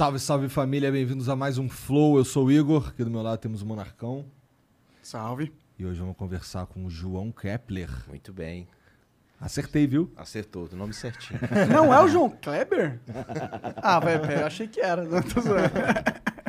Salve, salve família, bem-vindos a mais um Flow. Eu sou o Igor, aqui do meu lado temos o Monarcão. Salve. E hoje vamos conversar com o João Kepler. Muito bem. Acertei, viu? Acertou, do nome certinho. Não é o João Kleber? Ah, velho, eu achei que era. Não, tô zoando.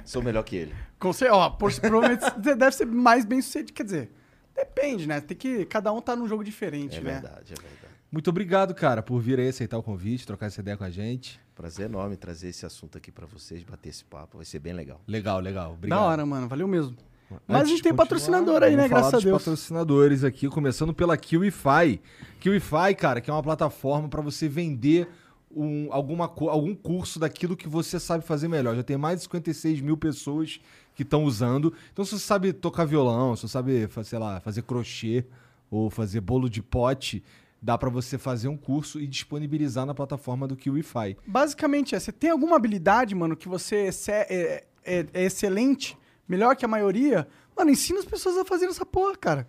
Sou melhor que ele. Com certeza, ó, por, provavelmente você deve ser mais bem sucedido. Quer dizer, depende, né? Tem que. Cada um tá num jogo diferente, É né? verdade, é verdade. Muito obrigado, cara, por vir aí aceitar o convite, trocar essa ideia com a gente. Prazer enorme trazer esse assunto aqui pra vocês, bater esse papo, vai ser bem legal. Legal, legal. Obrigado. Da hora, mano. Valeu mesmo. Mas a Antes gente de tem patrocinador aí, né? Graças a dos Deus. patrocinadores aqui, começando pela KiwiFi. KiwiFi, cara, que é uma plataforma para você vender um, alguma, algum curso daquilo que você sabe fazer melhor. Já tem mais de 56 mil pessoas que estão usando. Então, se você sabe tocar violão, se você sabe, sei lá, fazer crochê ou fazer bolo de pote, dá para você fazer um curso e disponibilizar na plataforma do KiwiFi. Basicamente, é, você tem alguma habilidade, mano, que você é, é- é- é excelente, melhor que a maioria, mano, ensina as pessoas a fazer essa porra, cara.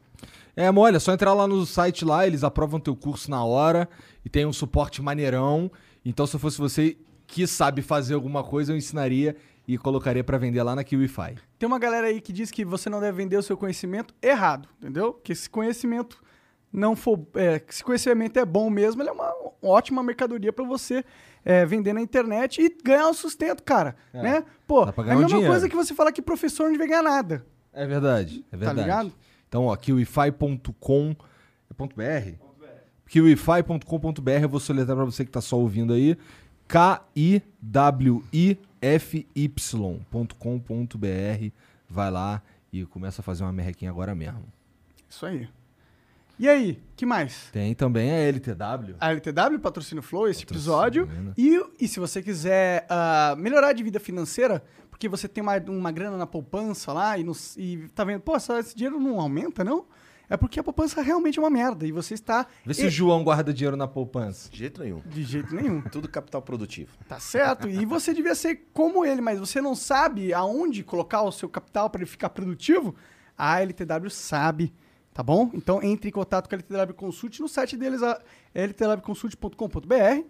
É, olha, só entrar lá no site lá, eles aprovam teu curso na hora e tem um suporte maneirão. Então, se eu fosse você que sabe fazer alguma coisa, eu ensinaria e colocaria pra vender lá na KiwiFi. Tem uma galera aí que diz que você não deve vender o seu conhecimento errado, entendeu? Que esse conhecimento não for. É, esse conhecimento é bom mesmo, ele é uma ótima mercadoria pra você é, vender na internet e ganhar um sustento, cara. É. Né? Pô, é a mesma dinheiro. coisa que você falar que professor não devia ganhar nada. É verdade, é verdade. Tá ligado? Então, ó, kiwify.com. É ponto .br? kiwify.com.br, eu vou soletrar pra você que tá só ouvindo aí. K-I-W-I-F-Y.com.br. Vai lá e começa a fazer uma merrequinha agora mesmo. Isso aí. E aí, que mais? Tem também a LTW. A LTW patrocina o Flow, esse episódio. né? E, e se você quiser ah, melhorar de vida financeira, porque você tem uma, uma grana na poupança lá e, nos- e tá vendo, pô, esse dinheiro não aumenta, não? É porque a poupança realmente é uma merda e você está Vê se e- o João guarda dinheiro na poupança. De jeito nenhum. de jeito nenhum. Tudo capital produtivo. Tá certo? E você devia ser como ele, mas você não sabe aonde colocar o seu capital para ele ficar produtivo? A LTW sabe, tá bom? Então entre em contato com a LTW Consult no site deles, a ltwconsult.com.br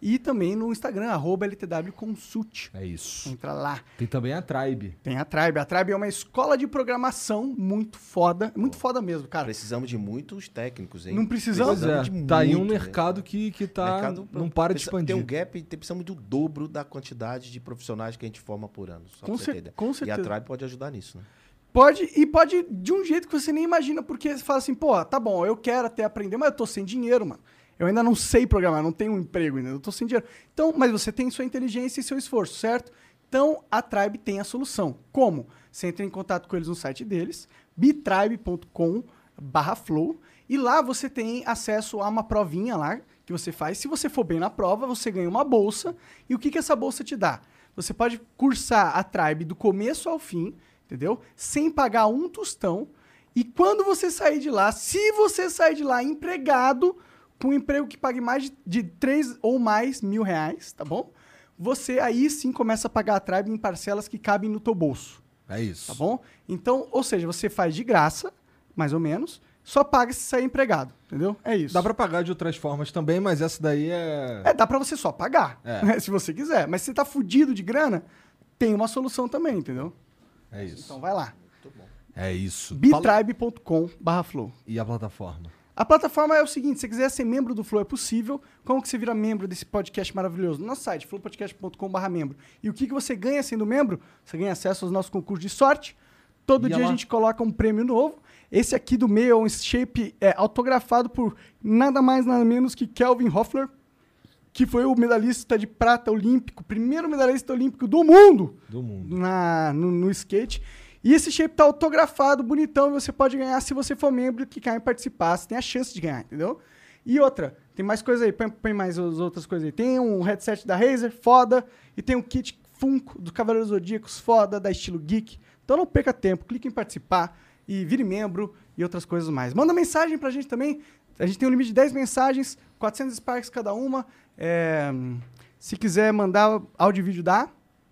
e também no Instagram, arroba LTW Consult. É isso. Entra lá. Tem também a Tribe. Tem a Tribe. A Tribe é uma escola de programação muito foda. Muito foda mesmo, cara. Precisamos de muitos técnicos, hein? Não precisamos? Pois é, de tá aí um muito, né? mercado que, que tá, Mercado- não para de expandir. Tem um gap, tem, precisamos do dobro da quantidade de profissionais que a gente forma por ano. Só Com pra você cer- ter ideia. com E a certeza. Tribe pode ajudar nisso, né? Pode, e pode de um jeito que você nem imagina, porque você fala assim, pô, tá bom, eu quero até aprender, mas eu tô sem dinheiro, mano. Eu ainda não sei programar, não tenho um emprego ainda, eu tô sem dinheiro. Então, mas você tem sua inteligência e seu esforço, certo? Então, a Tribe tem a solução. Como? Você entra em contato com eles no site deles, bitribe.com barra flow, e lá você tem acesso a uma provinha lá que você faz. Se você for bem na prova, você ganha uma bolsa. E o que, que essa bolsa te dá? Você pode cursar a Tribe do começo ao fim, entendeu? Sem pagar um tostão. E quando você sair de lá, se você sair de lá empregado, com um emprego que pague mais de, de 3 ou mais mil reais, tá bom? Você aí sim começa a pagar a Tribe em parcelas que cabem no teu bolso, É isso. tá bom? Então, ou seja, você faz de graça, mais ou menos, só paga se sair empregado, entendeu? É isso. Dá pra pagar de outras formas também, mas essa daí é. É, dá pra você só pagar, É. né, se você quiser. Mas se você tá fudido de grana, tem uma solução também, entendeu? É isso. Então vai lá. É isso. Fala- bitribe.com barra flow. E a plataforma? A plataforma é o seguinte, se você quiser ser membro do Flow, é possível. Como que você vira membro desse podcast maravilhoso? No nosso site, flowpodcast.com.br membro. E o que, que você ganha sendo membro? Você ganha acesso aos nossos concursos de sorte. Todo E dia ela- a gente coloca um prêmio novo. Esse aqui do meio é um shape é, autografado por nada mais, nada menos que Kelvin Hoffler. Que foi o medalhista de prata olímpico, primeiro medalhista olímpico do mundo Do mundo. na, no, no skate. E esse shape tá autografado, bonitão, e você pode ganhar se você for membro que quer participar. Você tem a chance de ganhar, entendeu? E outra, tem mais coisa aí, põe, põe mais as outras coisas aí. Tem um headset da Razer, foda, e tem um kit Funko do Cavaleiros Zodíacos, foda, da estilo geek. Então não perca tempo, clique em participar e vire membro e outras coisas mais. Manda mensagem pra gente também. A gente tem um limite de 10 mensagens, 400 Sparks cada uma. É, se quiser mandar áudio e vídeo, dá.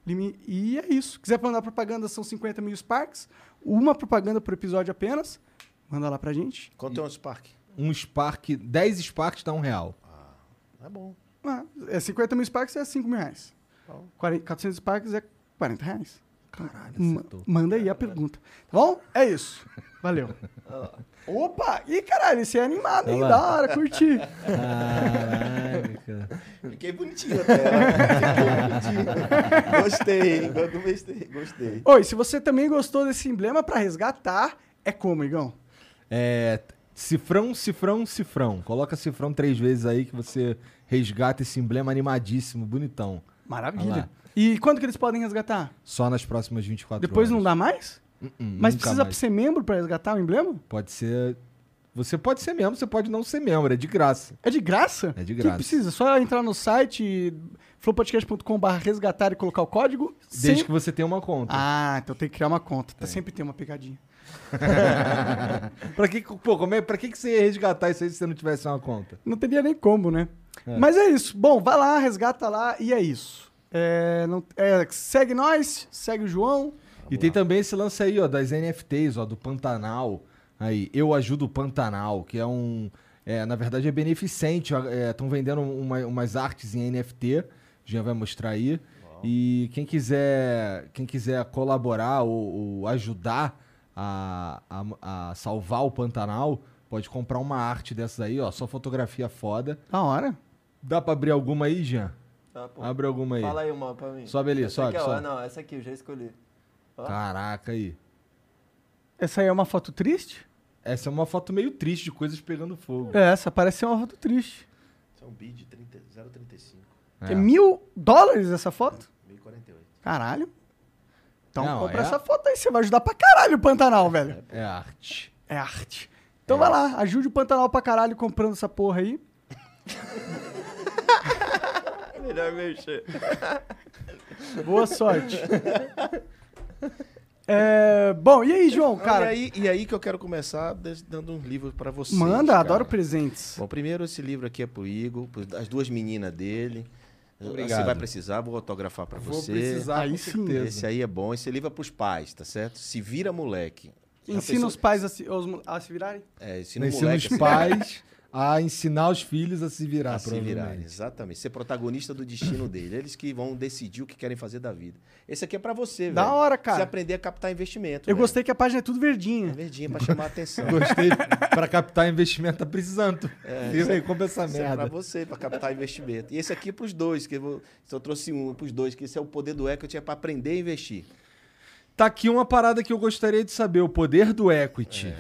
E é isso. Quiser mandar propaganda, são 50 mil Sparks. Uma propaganda por episódio apenas. Manda lá pra gente. Quanto é um Spark? Um Spark, 10 Sparks dá um real. É bom. Ah, é 50 mil Sparks é 5 mil reais. Bom. 40, 400 Sparks é 40 reais. Caralho, acertou. manda aí a pergunta. Tá bom? É isso. Valeu. Opa! Ih, caralho, esse é animado, hein? Da hora, curti. Caralho, cara. Fiquei bonitinho até. ó. Fiquei bonitinho. Gostei, hein? Gostei, gostei. Oi, se você também gostou desse emblema pra resgatar, é como, Igão? É, cifrão, cifrão, cifrão. Coloca cifrão três vezes aí que você resgata esse emblema animadíssimo, bonitão. Olha Maravilha. E quando que eles podem resgatar? Só nas próximas 24 Depois horas. não dá mais? Uh-uh, Mas nunca precisa mais. ser membro pra resgatar o emblema? Pode ser. Você pode ser membro, você pode não ser membro, é de graça. É de graça? É de Que graça. precisa? Só entrar no site flowpodcast.com.br resgatar e colocar o código? Desde sem- que você tenha uma conta. Ah, então tem que criar uma conta. Tá, sempre tem uma pegadinha. pra que, pô, como é, pra que, que você ia resgatar isso aí se você não tivesse uma conta? Não teria nem como, né? É. Mas é isso. Bom, vai lá, resgata lá e é isso. É, não- é, segue nós, segue o João. e tem também esse lance aí, ó, das NFTs, ó, do Pantanal. Aí, Eu Ajudo o Pantanal, que é um. é, na verdade é beneficente. Estão vendendo uma- umas artes em NFT. Já vai mostrar aí. E quem quiser, quem quiser colaborar ou, ou ajudar a, a- a salvar o Pantanal, pode comprar uma arte dessas aí, ó. Só fotografia foda. Da hora. Dá pra abrir alguma aí, Jean? Tá, pô. Abre alguma aí. Fala aí uma pra mim. Sobe ali, essa sobe, aqui, ó. sobe. Não, essa aqui eu já escolhi. Ó. Caraca aí. Essa aí é uma foto triste? Essa é uma foto meio triste de coisas pegando fogo. É, essa parece ser uma foto triste. Isso é um bid 30 0,35. É. mil dólares essa foto? 1048. Caralho. Então Não, compra é- essa foto aí, você vai ajudar pra caralho o Pantanal, velho. É arte. É arte. Então vai lá, ajude o Pantanal pra caralho comprando essa porra aí. Melhor mexer. Boa sorte. É, bom, e aí, João, Cara, e, aí, e aí que eu quero começar des- dando uns livros pra vocês. Manda, cara. adoro presentes. Bom, primeiro esse livro aqui é pro Igor, as duas meninas dele. Obrigado. Você vai precisar, vou autografar pra Vou você. precisar, Aí com certeza. Esse aí é bom. Esse livro é pros pais, tá certo? Se vira moleque. Ensina pensou- os pais a se, a se virarem? É, ensina Ensina moleque os a se- pais a ensinar os filhos a se virar, a se provavelmente. exatamente. Ser protagonista do destino dele. Eles que vão decidir o que querem fazer da vida. Esse aqui é pra você, Da velho. hora, cara. Você aprender a captar investimento. Eu velho. gostei que a página é tudo É verdinha. verdinha pra chamar a atenção. Gostei. pra captar investimento, tá precisando. Isso aí, compra essa é pra merda. você, pra captar investimento. E esse aqui é pros dois, que eu vou, só trouxe um pros dois, que esse é o poder do equity, é pra aprender a investir. Tá aqui uma parada que eu gostaria de saber: o poder do equity.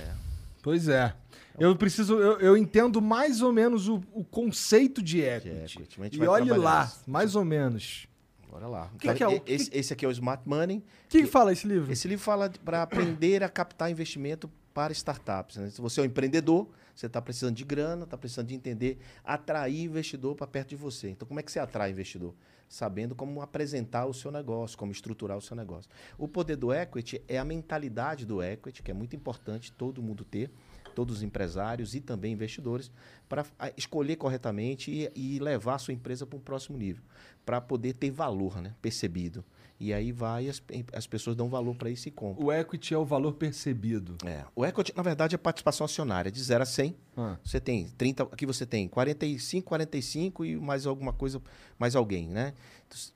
Pois é. Eu preciso, eu, eu entendo mais ou menos o, o conceito de equity. equity, a gente E olhe lá, isso. mais ou menos. Bora lá. que que é o- esse, esse aqui é o Smart Money. O que, que fala esse livro? Esse livro fala para aprender a captar investimento para startups. né? Se você é um empreendedor, você está precisando de grana, está precisando de entender, atrair investidor para perto de você. Então, como é que você atrai investidor? Sabendo como apresentar o seu negócio, como estruturar o seu negócio. O poder do equity é a mentalidade do equity, que é muito importante todo mundo ter, todos os empresários e também investidores, para a- escolher corretamente e, e levar a sua empresa para um próximo nível, para poder ter valor né, percebido. E aí vai, as, as pessoas dão valor para isso e compram. O equity é o valor percebido. É, o equity, na verdade, é participação acionária, de 0 a 100. Ah. Você tem 30, aqui você tem 45, 45 e mais alguma coisa, mais alguém, né?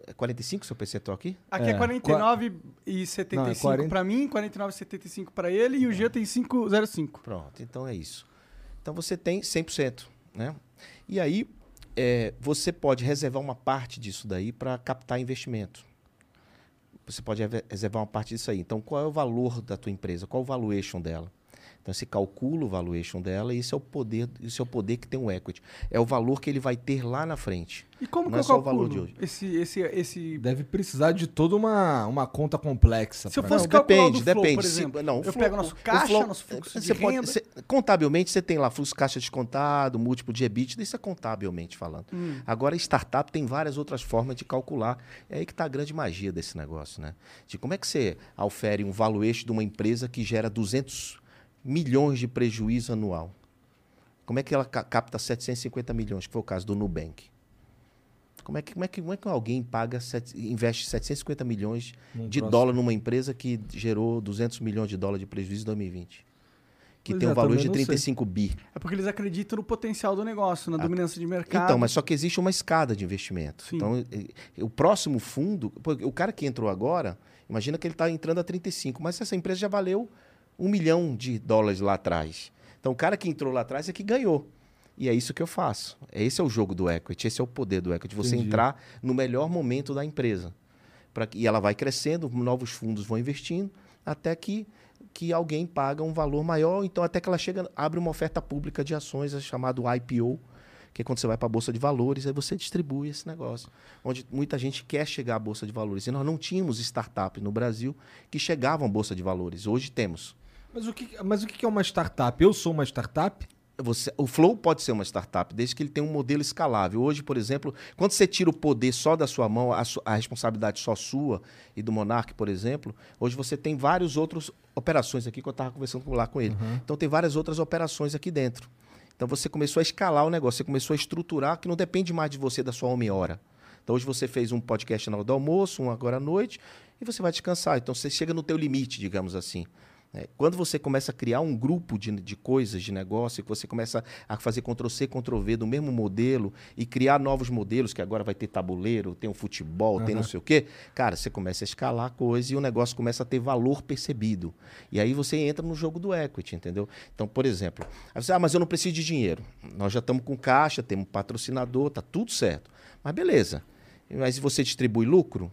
É 45 seu percentual aqui? Aqui é, É, 49 e 75 Não, é 40. pra mim, 49 e 75 pra ele e o G tem 505. Pronto, então é isso. Então você tem 100%, né? E aí é, você pode reservar uma parte disso daí para captar investimento. Você pode reservar uma parte disso aí. Então, qual é o valor da tua empresa? Qual o valuation dela? Então você calcula o valuation dela e esse é o poder, esse é o poder que tem o equity. É o valor que ele vai ter lá na frente. E como Não que é eu só o valor de hoje. esse esse esse Deve precisar de toda uma, uma conta complexa. Se eu fosse Não, calcular o depende, do Flow, depende. por Se- exemplo, não, eu Flow- pego nosso o caixa, Flow- nosso fluxo você de pode- renda. você- contabilmente, você tem lá fluxo caixa descontado, múltiplo de EBITDA, isso é contabilmente falando. Hum. Agora, startup tem várias outras formas de calcular. É aí que está a grande magia desse negócio, né? De como é que você ofere um valuation de uma empresa que gera 200 milhões de prejuízo anual? Como é que ela ca- capta 750 milhões, que foi o caso do Nubank? Como é que, como é que, como é que alguém paga, sete- investe 750 milhões de troço. dólar numa empresa que gerou 200 milhões de dólares de prejuízo em 2020? Que Pois tem é, um valor de não sei. 35 bi. É porque eles acreditam no potencial do negócio, na dominância de mercado. Ah, Então, mas só que existe uma escada de investimento. Sim. Então, o próximo fundo, o cara que entrou agora, imagina que ele está entrando a 35, mas essa empresa já valeu um milhão de dólares lá atrás. Então, o cara que entrou lá atrás é que ganhou. E é isso que eu faço. Esse é o jogo do equity, esse é o poder do equity. Você Entendi. entrar no melhor momento da empresa. Pra, que- e ela vai crescendo, novos fundos vão investindo, até que, que alguém paga um valor maior, então até que ela chega, abre uma oferta pública de ações, é chamado IPO, que é quando você vai para a Bolsa de Valores, aí você distribui esse negócio. Onde muita gente quer chegar à Bolsa de Valores. E nós não tínhamos startup no Brasil que chegavam à Bolsa de Valores. Hoje temos. Mas o, que, mas o que é uma startup? Eu sou uma startup? Você- o Flow pode ser uma startup, desde que ele tenha um modelo escalável. Hoje, por exemplo, quando você tira o poder só da sua mão, a, a responsabilidade só sua e do Monark, por exemplo, hoje você tem várias outras operações aqui que eu estava conversando com- lá com ele. Então tem várias outras operações aqui dentro. Então você começou a escalar o negócio, você começou a estruturar que não depende mais de você, da sua homem hora. Então hoje você fez um podcast na hora do almoço, um agora à noite, e você vai descansar. Então você chega no teu limite, digamos assim. É, quando você começa a criar um grupo de, de coisas, de negócio, que você começa a fazer Ctrl-C, Ctrl-V do mesmo modelo e criar novos modelos, que agora vai ter tabuleiro, tem um futebol, tem não sei o quê, cara, você começa a escalar a coisa e o negócio começa a ter valor percebido. E aí você entra no jogo do equity, entendeu? Então, por exemplo, aí você, ah, mas eu não preciso de dinheiro. Nós já estamos com caixa, temos patrocinador, tá tudo certo. Mas beleza. Mas e você distribui lucro?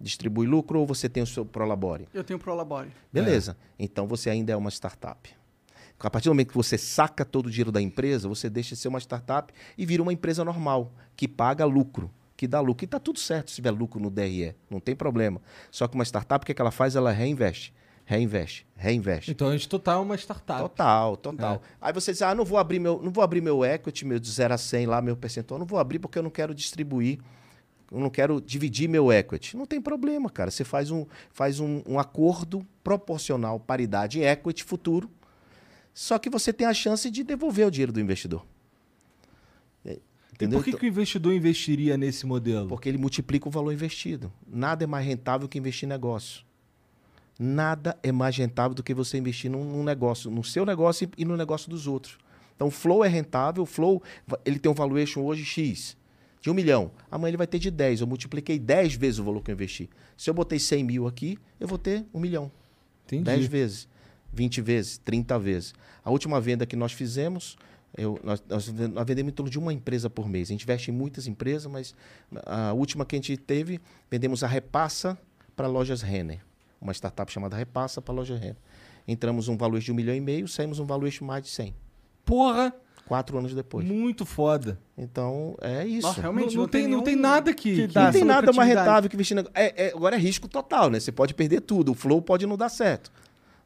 Distribui lucro ou você tem o seu Prolabore? Eu tenho Prolabore. Beleza. Então você ainda é uma startup. A partir do momento que você saca todo o dinheiro da empresa, você deixa de ser uma startup e vira uma empresa normal, que paga lucro, que dá lucro. E está tudo certo se tiver lucro no DRE, não tem problema. Só que uma startup, o que, é que ela faz? Ela reinveste, reinveste, reinveste. Então a gente total é uma startup. Total, total. Aí você diz, ah, não vou abrir meu, não vou abrir meu equity, meu de 0 a 100 lá, meu percentual, não vou abrir porque eu não quero distribuir, eu não quero dividir meu equity. Não tem problema, cara. Você faz um, faz um, um acordo proporcional, paridade equity futuro, só que você tem a chance de devolver o dinheiro do investidor. É, E Entendeu? por que, que o investidor investiria nesse modelo? Porque ele multiplica o valor investido. Nada é mais rentável que investir em negócio. Nada é mais rentável do que você investir num, num negócio, no seu negócio e no negócio dos outros. Então, o Flow é rentável, o Flow ele tem um valuation hoje X, de um milhão. Amanhã ele vai ter de 10. Eu multipliquei 10 vezes o valor que eu investi. Se eu botei 100 mil aqui, eu vou ter um milhão. Entendi. 10 vezes, 20 vezes, 30 vezes. A última venda que nós fizemos, eu- nós, nós ven- nós vendemos em torno de uma empresa por mês. A gente investe em muitas empresas, mas a última que a gente teve, vendemos a Repassa para lojas Renner. Uma startup chamada Repassa para a loja Renner. Entramos um valor de um milhão e meio, saímos um valor de mais de 100. Porra, Quatro anos depois. muito foda. Então, é isso. Nossa, realmente não, não tem, não tem nada que. que- dá não tem nada mais rentável que investir. na- É, é- agora é risco total, né? Você pode perder tudo. O flow pode não dar certo.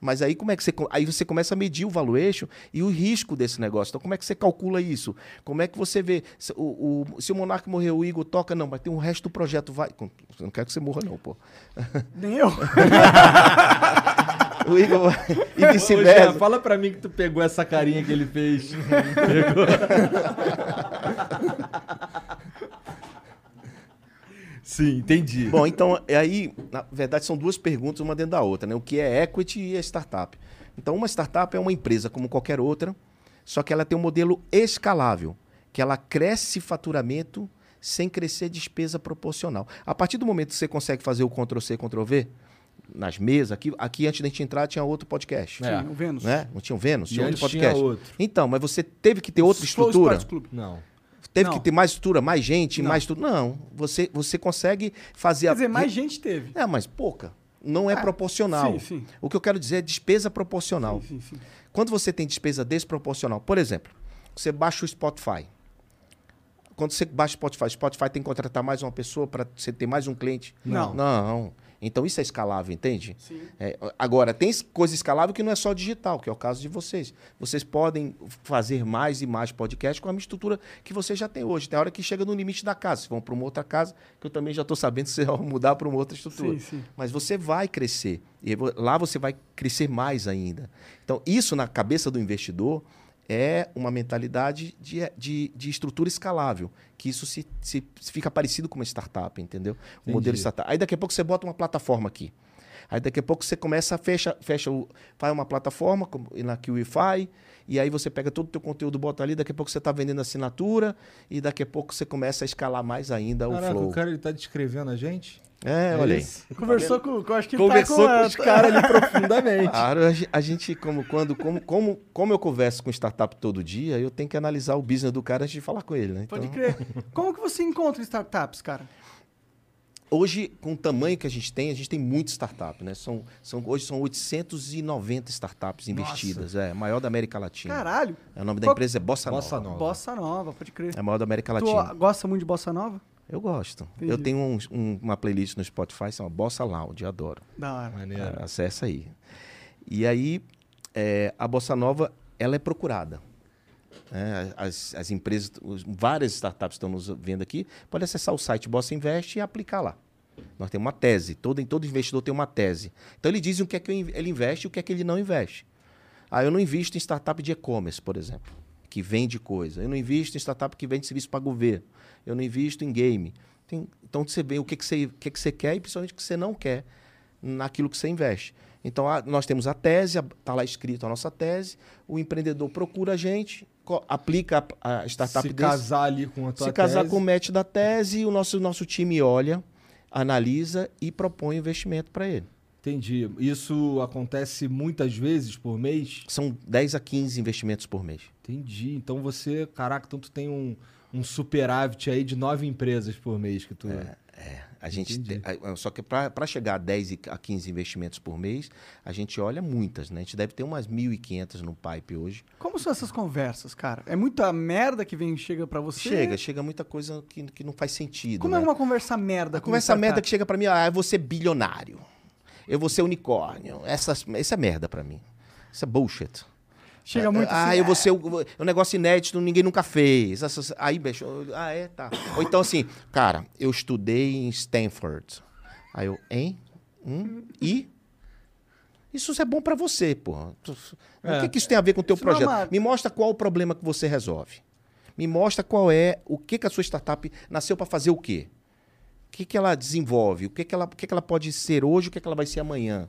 Mas aí como é que você. Aí você começa a medir o valuation e o risco desse negócio. Então, como é que você calcula isso? Como é que você vê? Se o, o- se o Monarca morreu, o Igor toca, não, mas tem o resto do projeto. Vai. Não quero que você morra, não, pô. Nem eu. O Igor vai. E Ô, Jean, vice-versa. fala pra mim que tu pegou essa carinha que ele fez. Pegou. Sim, entendi. Bom, então, é aí, na verdade, são duas perguntas, uma dentro da outra, né? O que é equity e a startup. Então, uma startup é uma empresa como qualquer outra, só que ela tem um modelo escalável, que ela cresce faturamento sem crescer despesa proporcional. A partir do momento que você consegue fazer o Ctrl-C, Ctrl-V, nas mesas, aqui, aqui antes da gente entrar tinha outro podcast. É. Sim, o Vênus. Né? Não tinha o Vênus? E Tinha outro antes tinha podcast. outro. Então, mas você teve que ter outra estrutura? Não. Teve Não. que ter mais estrutura, mais gente, Não. mais tudo? Não. Você, você consegue fazer Quer a. dizer, mais gente teve. É, mas pouca. não é Ah, proporcional. sim, sim. O que eu quero dizer é despesa proporcional. Sim, sim, sim. Quando você tem despesa desproporcional, por exemplo, você baixa o Spotify. Quando você baixa o Spotify, o Spotify tem que contratar mais uma pessoa para você ter mais um cliente? Não. Não. Então isso é escalável, entende? Sim. É, agora, tem coisa escalável que não é só digital, que é o caso de vocês. Vocês podem fazer mais e mais podcast com a estrutura que vocês já têm hoje. Tem hora que chega no limite da casa. Vocês vão para uma outra casa, que eu também já estou sabendo que vocês vão mudar para uma outra estrutura. Sim, sim. Mas você vai crescer. E lá você vai crescer mais ainda. Então, isso na cabeça do investidor é uma mentalidade de, de, de estrutura escalável. Que isso se, se, se fica parecido com uma startup, entendeu? O modelo Entendi. startup. Aí daqui a pouco você bota uma plataforma aqui. Aí daqui a pouco você começa a fecha, fecha o, faz uma plataforma como na QIFI, e aí você pega todo o teu conteúdo, bota ali, daqui a pouco você está vendendo assinatura, e daqui a pouco você começa a escalar mais ainda o Caraca, flow. o cara ele tá descrevendo a gente? É, olha aí. Conversou com, com. Acho que Conversou tá com os caras ali profundamente. Claro, a gen- a gente, como, quando, como, como, como eu converso com startup todo dia, eu tenho que analisar o business do cara antes de falar com ele, né? Pode Então, crer. Como que você encontra startups, cara? Hoje, com o tamanho que a gente tem, a gente tem muita startup, né? São, são, hoje são 890 startups investidas, é, a maior da América Latina. Caralho. É, o nome da Qual- empresa é Bossa Nova. Bossa Nova. Bossa Nova, pode crer. É a maior da América Tu Latina. gosta muito de bossa nova? Eu gosto. Entendi. Eu tenho um- um- uma playlist no Spotify, chama Bossa Lounge, adoro. Da hora. Maneiro. É, acessa aí. E aí, é, a Bossa Nova, ela é procurada. né? as, as empresas, os- várias startups estão nos vendo aqui, pode acessar o site Bossa Invest e aplicar lá. Nós temos uma tese, todo, todo investidor tem uma tese. Então ele diz o que é que ele investe e o que é que ele não investe. Ah, eu não invisto em startup de e-commerce, por exemplo, que vende coisa. Eu não invisto em startup que vende serviço para governo. Eu não invisto em game. Tem- então você vê o que, que, você, o que, que você quer e principalmente o que você não quer naquilo que você investe. Então a- nós temos a tese, está lá escrito a nossa tese, o empreendedor procura a gente, aplica a, a startup Se desse, casar ali com a tua se casar tese. com o match da tese, o nosso, nosso time olha, analisa e propõe investimento para ele. Entendi. Isso acontece muitas vezes por mês? São 10 a 15 investimentos por mês. Entendi. Então você, caraca, então tu tem um, um superávit aí de nove empresas por mês que tu... A gente te- só que para chegar a 10 e a 15 investimentos por mês, a gente olha muitas, né? A gente deve ter umas 1.500 no pipe hoje. Como são essas conversas, cara? É muita merda que vem chega pra você? Chega, chega muita coisa que, que não faz sentido. Como né? é uma conversa merda? A com conversa merda que chega para mim, ah, eu vou ser bilionário. Eu vou ser unicórnio. Essas, isso é merda para mim. Isso é bullshit. Chega muito Ah, assim, eu vou ser o, um negócio inédito, ninguém nunca fez. Aí, bicho, eu- ah, é, tá. Ou então assim, cara, eu estudei em Stanford. Aí eu, hein? Hum? E? Isso é bom pra você, porra. Tu- É. O que, que isso tem a ver com o teu Isso não é projeto? uma- Me mostra qual o problema que você resolve. Me mostra qual é, o que, que a sua startup nasceu pra fazer o quê? O que, que ela desenvolve? O que, que, ela, o que, que ela pode ser hoje? O que, que ela vai ser amanhã?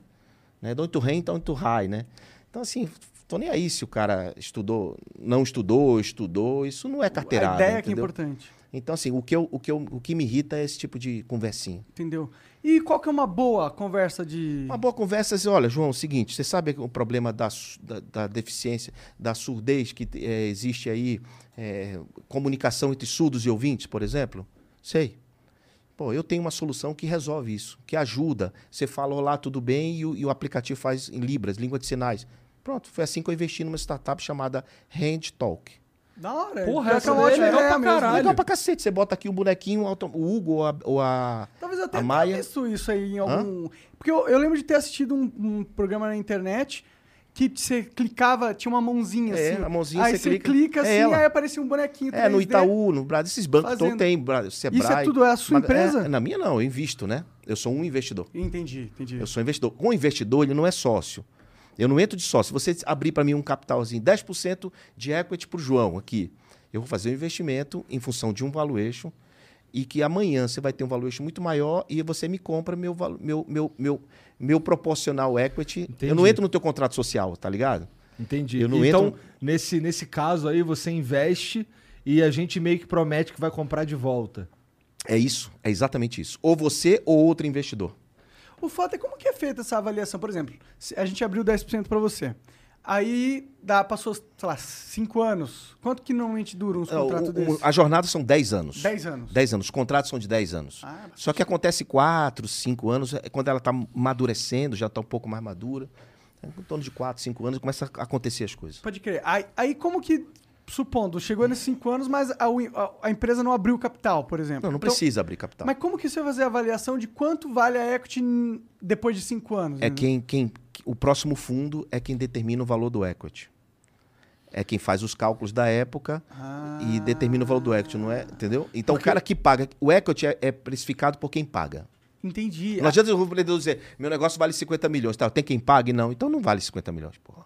Né? Don't to rain, don't to high, né? Então, assim, tô nem aí se o cara estudou, não estudou, estudou. Isso não é carteirada, A ideia que é entendeu? importante. Então, assim, o que, eu, o, que eu, o que me irrita é esse tipo de conversinha. Entendeu? E qual que é uma boa conversa de... Uma boa conversa é assim, olha, João, é o seguinte, você sabe o problema da, da, da deficiência, da surdez que eh, existe aí, eh, comunicação entre surdos e ouvintes, por exemplo? Sei. Pô, eu tenho uma solução que resolve isso, que ajuda. Você fala, olá, tudo bem, e o, e o aplicativo faz em Libras, língua de sinais. Pronto, foi assim que eu investi numa startup chamada Hand Talk. Da hora. Porra, essa é uma daí é ótima legal ideia pra mesmo. caralho. Legal pra cacete, você bota aqui o bonequinho, o Hugo ou a, ou a, Talvez eu tenha Maia. visto isso aí em algum... Porque eu, eu lembro de ter assistido um, um programa na internet que você clicava, tinha uma mãozinha É, assim. a mãozinha aí você clica, clica é assim, ela. aí aparecia um bonequinho É, no 3D. Itaú, no Brasil, esses bancos todos tem, Sebrae. Isso é tudo, é a sua Mas- empresa? é, na minha não, eu invisto, né? Eu sou um investidor. Entendi, entendi. Eu sou investidor. Com investidor, ele não é sócio. Eu não entro de sócio. Se você abrir para mim um capitalzinho, 10% de equity para o João aqui, eu vou fazer um investimento em função de um valuation e que amanhã você vai ter um valuation muito maior e você me compra meu, meu, meu, meu, meu proporcional equity. Entendi. Eu não entro no teu contrato social, tá ligado? Entendi. Então, entro- nesse, nesse caso aí, você investe e a gente meio que promete que vai comprar de volta. É isso, é exatamente isso. Ou você ou outro investidor. O fato é como que é feita essa avaliação. Por exemplo, a gente abriu 10% para você. Aí dá, passou, sei lá, cinco anos. Quanto que normalmente dura uns Não, contratos o- desses? a jornada são 10 anos. Dez anos. 10 anos. Os contratos são de 10 anos. Ah, Só que acontece 4, 5 anos, é quando ela está amadurecendo, já está um pouco mais madura. É, Em torno de 4, 5 anos começa a acontecer as coisas. Pode crer. Aí, aí como que, supondo, chegou nesses cinco anos, mas a, a- a empresa não abriu capital, por exemplo. Não, não Então, precisa abrir capital. Mas como que você vai fazer a avaliação de quanto vale a equity depois de cinco anos? É né? quem, quem. O próximo fundo é quem determina o valor do equity. É quem faz os cálculos da época Ah. e determina o valor do equity, não é? Entendeu? Então o cara que paga. O equity é, é precificado por quem paga. Entendi. Não adianta o empreendedor dizer, meu negócio vale 50 milhões. Tá, tem quem pague? Não. Então não vale 50 milhões, porra.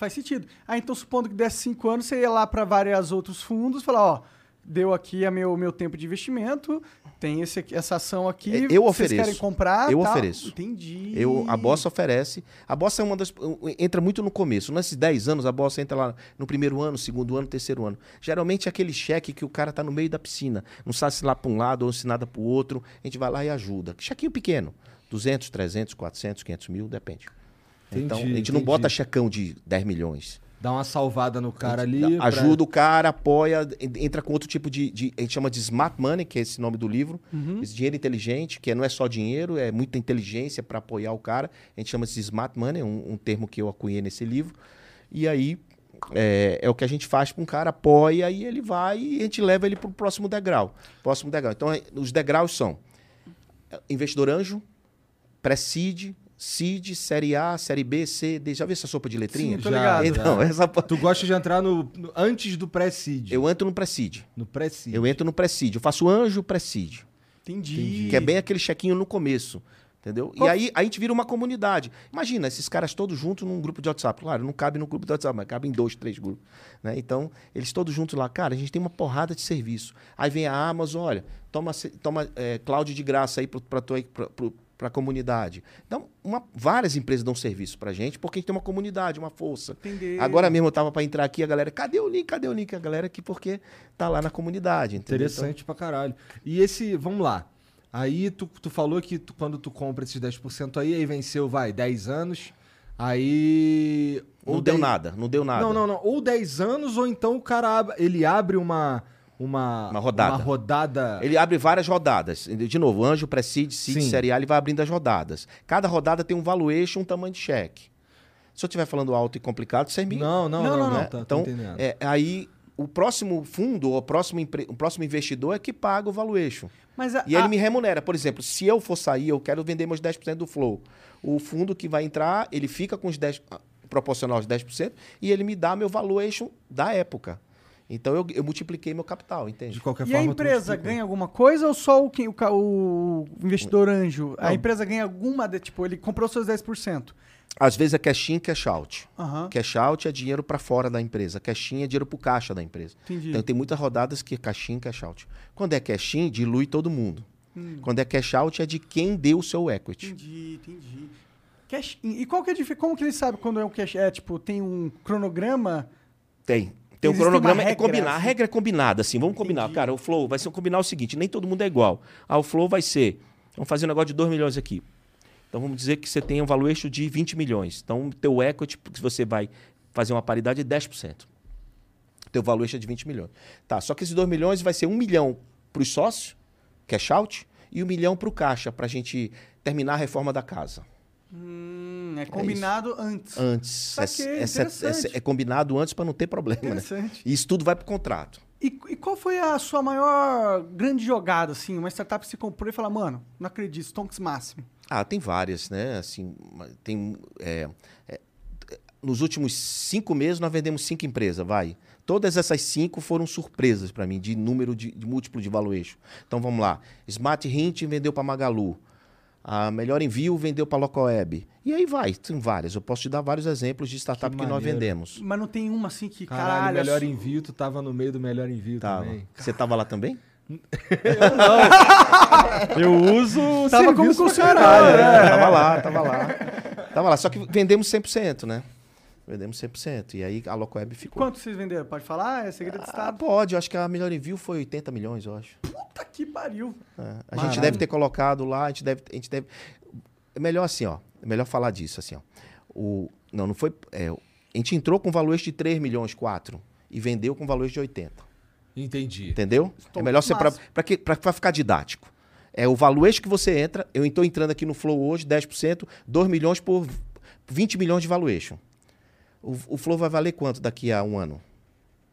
Faz sentido. Ah, então supondo que desse cinco anos, você ia lá para vários outros fundos falar, ó, deu aqui a meu, meu tempo de investimento, tem esse, essa ação aqui, É, eu vocês ofereço. querem comprar? Eu tal. ofereço. Entendi. Eu, a Bossa oferece. A Bossa é uma das. Entra muito no começo. Nesses 10 anos, a Bossa entra lá no primeiro ano, segundo ano, terceiro ano. Geralmente é aquele cheque que o cara tá no meio da piscina. Não sabe se lá para um lado ou se nada para o outro. A gente vai lá e ajuda. Chequinho pequeno. 200, 300, 400, 500 mil, depende. Então, a Entendi, gente não entendi. bota checão de 10 milhões. Dá uma salvada no cara ali. pra- Ajuda o cara, apoia, en- entra com outro tipo de, de- A gente chama de smart money, que é esse nome do livro. Esse dinheiro inteligente, que não é só dinheiro, é muita inteligência para apoiar o cara. A gente chama de smart money, um, um termo que eu acunhei nesse livro. E aí é, é o que a gente faz para um cara, apoia e ele vai e a gente leva ele para o próximo degrau. Próximo degrau. Então, é- os degraus são é, investidor anjo, pré-seed, seed, série A, série B, C, D. Já viu essa sopa de letrinha? Sim, tô Já, ligado. Então, essa... Tu gosta de entrar no, no- antes do pré-seed. eu entro no pré-seed. No pré-seed. Eu entro no presídio. Eu faço anjo presídio. Entendi. Que é bem aquele chequinho no começo. Entendeu? E aí a gente vira uma comunidade. Imagina, esses caras todos juntos num grupo de WhatsApp. Claro, não cabe no grupo de WhatsApp, mas cabe em dois, três grupos. Né? Então, eles todos juntos lá. Cara, a gente tem uma porrada de serviço. Aí vem a Amazon, olha, toma, toma é, cloud de graça aí para a comunidade. Então, uma- várias empresas dão serviço pra gente, porque a gente tem uma comunidade, uma força. Entendi. Agora mesmo eu tava para entrar aqui, a galera, cadê o link? Cadê o link? A galera aqui, porque tá lá na comunidade. Entendeu? Interessante pra caralho. E esse, vamos lá. Aí tu, tu falou que tu- quando tu compra esses 10% aí, aí venceu, vai, 10 anos. Aí. Então, não ou deu 10 nada, não deu nada. Não, não, não. Ou 10 anos, ou então o cara ab- ele abre uma. Uma, Uma rodada. Uma rodada. Ele abre várias rodadas. De novo, anjo, preside, seed, Sim. série A, ele vai abrindo as rodadas. Cada rodada tem um valuation, um tamanho de cheque. Se eu estiver falando alto e complicado, vocês me... Não, não, Não, não, não, não. não. Tá, tô então, é, aí o próximo fundo, ou o próximo, empre- o próximo investidor é que paga o valuation. Mas a, E ele a- me remunera. Por exemplo, se eu for sair, eu quero vender meus 10% do flow. O fundo que vai entrar, ele fica com os 10%, ah, proporcional aos 10%, e ele me dá meu valuation da época. Então eu, eu multipliquei meu capital, entende? De qualquer E a forma. tu empresa multiplica. ganha alguma coisa ou só o, o, o investidor anjo? A Não. empresa ganha alguma, de, tipo, ele comprou seus 10%. Às vezes é cash in, cash out. Cash out é dinheiro para fora da empresa. Cash in é dinheiro para o caixa da empresa. entendi. Então tem muitas rodadas que é cash in, cash out. Quando é cash in, dilui todo mundo. Hum. Quando é cash out, é de quem deu o seu equity. Entendi, entendi. Cash in. E qual que é a diferença? Como que ele sabe quando é um cash? É, tipo, tem um cronograma? Tem. Tem um cronograma, é regra, combinar. A assim? regra é combinada, assim. Vamos combinar. Entendi. Cara, o flow vai ser combinar o seguinte: nem todo mundo é igual. Ah, o flow vai ser. Vamos fazer um negócio de 2 milhões aqui. Então vamos dizer que você tem um valuation de 20 milhões. Então o teu equity, se você vai fazer uma paridade, é 10%. Teu valuation é de 20 milhões. Tá, só que esses 2 milhões vai ser 1 milhão para os sócios, cash out, e 1 milhão para o caixa, para a gente terminar a reforma da casa. Hum, é combinado antes. Antes. Saquei, é, é- é- é combinado antes para não ter problema, né? E isso tudo vai para o contrato. E, e qual foi a sua maior grande jogada, assim? Uma startup você comprou e fala, mano, não acredito, stonks máximo. Ah, tem várias, né? Assim, tem, é, é, nos últimos cinco meses nós vendemos cinco empresas, vai. Todas essas cinco foram surpresas para mim, de número de, de múltiplo de valuation. Então vamos lá. Smart Hint vendeu para Magalu. A Melhor Envio vendeu para Locoweb. E aí vai, tem várias. Eu posso te dar vários exemplos de startup que, Que nós vendemos. Mas não tem uma assim que, Caralho, caralho... melhor a envio, tu tava no meio do melhor envio Tava. também. Você tava lá também? Eu uso o Tava como caralho, é. é. Tava lá, tava lá. Tava lá. Só que vendemos 100%, né? Vendemos 100%. E aí a Locoweb ficou. Quanto vocês venderam? Pode falar? É segredo de Ah, Estado? pode. Eu acho que a melhor envio foi 80 milhões, eu acho. Puta que pariu. É. A Caralho. gente deve ter colocado lá, a gente deve, a gente deve. É melhor assim, ó. É melhor falar disso, assim, ó. O, não, não foi. é, A gente entrou com valor de 3 milhões, 4, e vendeu com valor de 80. Entendi. Entendeu? Estou é melhor ser para ficar didático. É o valuation que você entra. Eu estou entrando aqui no Flow hoje, 10%, 2 milhões por 20 milhões de valuation. O, o Flow vai valer quanto daqui a um ano?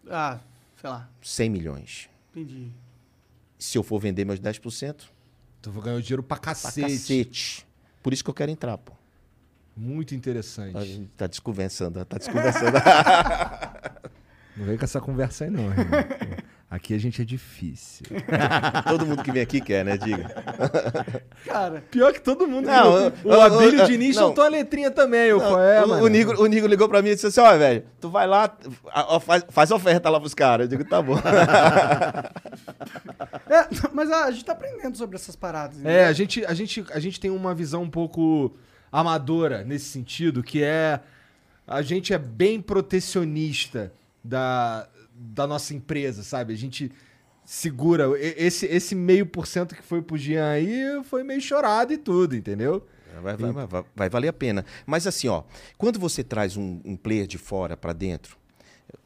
Ah, sei lá. 100 milhões. Entendi. Se eu for vender meus 10%, Tu vai ganhar dinheiro pra pra cacete. cacete. Por isso que eu quero entrar, pô. Muito interessante. A gente tá desconversando, tá desconversando. Não vem com essa conversa aí, não, irmão. Aqui a gente é difícil. Todo mundo que vem aqui quer, né? Diga. Cara, Pior que todo mundo. Não, o eu- o Abílio eu- Diniz não. soltou a letrinha também. Qual é, o, mano? o, Nigo, o Nigo ligou pra mim e disse assim: Ó, velho, tu vai lá, a- a- faz, faz oferta lá pros caras. Eu digo, tá bom. é, mas ah, a gente tá aprendendo sobre essas paradas. É, a gente, a, gente, a gente tem uma visão um pouco amadora nesse sentido, que é. A gente é bem protecionista da, da nossa empresa, sabe? A gente segura. Esse, esse meio por cento que foi pro Jean aí foi meio chorado e tudo, entendeu? Vai, vai, vai, vai- vai valer a pena. Mas assim, ó, quando você traz um, um player de fora pra dentro,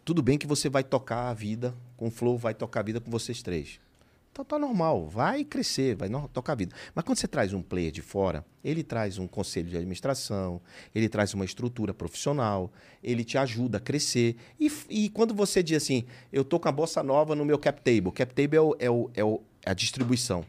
tudo bem que você vai tocar a vida com o Flow, vai tocar a vida com vocês três. Então tá normal, vai crescer, vai tocar a vida. Mas quando você traz um player de fora, ele traz um conselho de administração, ele traz uma estrutura profissional, ele te ajuda a crescer. E, e quando você diz assim, eu tô com a bossa nova no meu cap table, cap table é, o- é, o- é é a distribuição.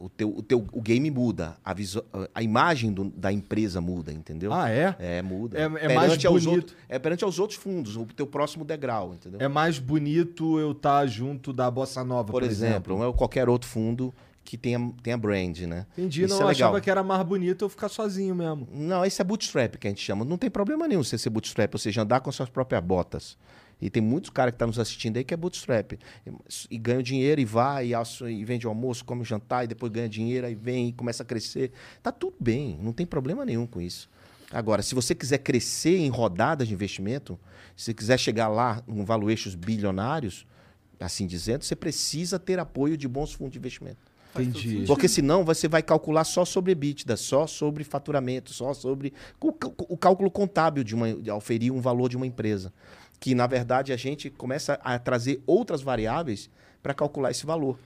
O teu, o teu o game muda, a, visu- a imagem do- da empresa muda, entendeu? Ah, é? É, muda. É- é Perante mais aos bonito. outros- é perante aos outros fundos, o teu próximo degrau, entendeu? É mais bonito eu estar junto da Bossa Nova, por, exemplo, ou é qualquer outro fundo que tenha, tenha brand, né? Entendi, Isso não, é eu achava que era mais bonito eu ficar sozinho mesmo. Não, esse é bootstrap que a gente chama. Não tem problema nenhum você ser bootstrap, ou seja, andar com suas próprias botas. E tem muitos caras que estão nos assistindo aí que é bootstrap. E, e ganha dinheiro e vai, e, alça- e vende o almoço, come o jantar, e depois ganha dinheiro, aí vem e começa a crescer. Tá tudo bem, não tem problema nenhum com isso. Agora, se você quiser crescer em rodadas de investimento, se você quiser chegar lá em valuations bilionários, assim dizendo, você precisa ter apoio de bons fundos de investimento. Entendi. Porque senão você vai calcular só sobre EBITDA, só sobre faturamento, só sobre o, cá- o cálculo contábil de, uma, de auferir um valor de uma empresa. Que, na verdade, a gente começa a trazer outras variáveis para calcular esse valor.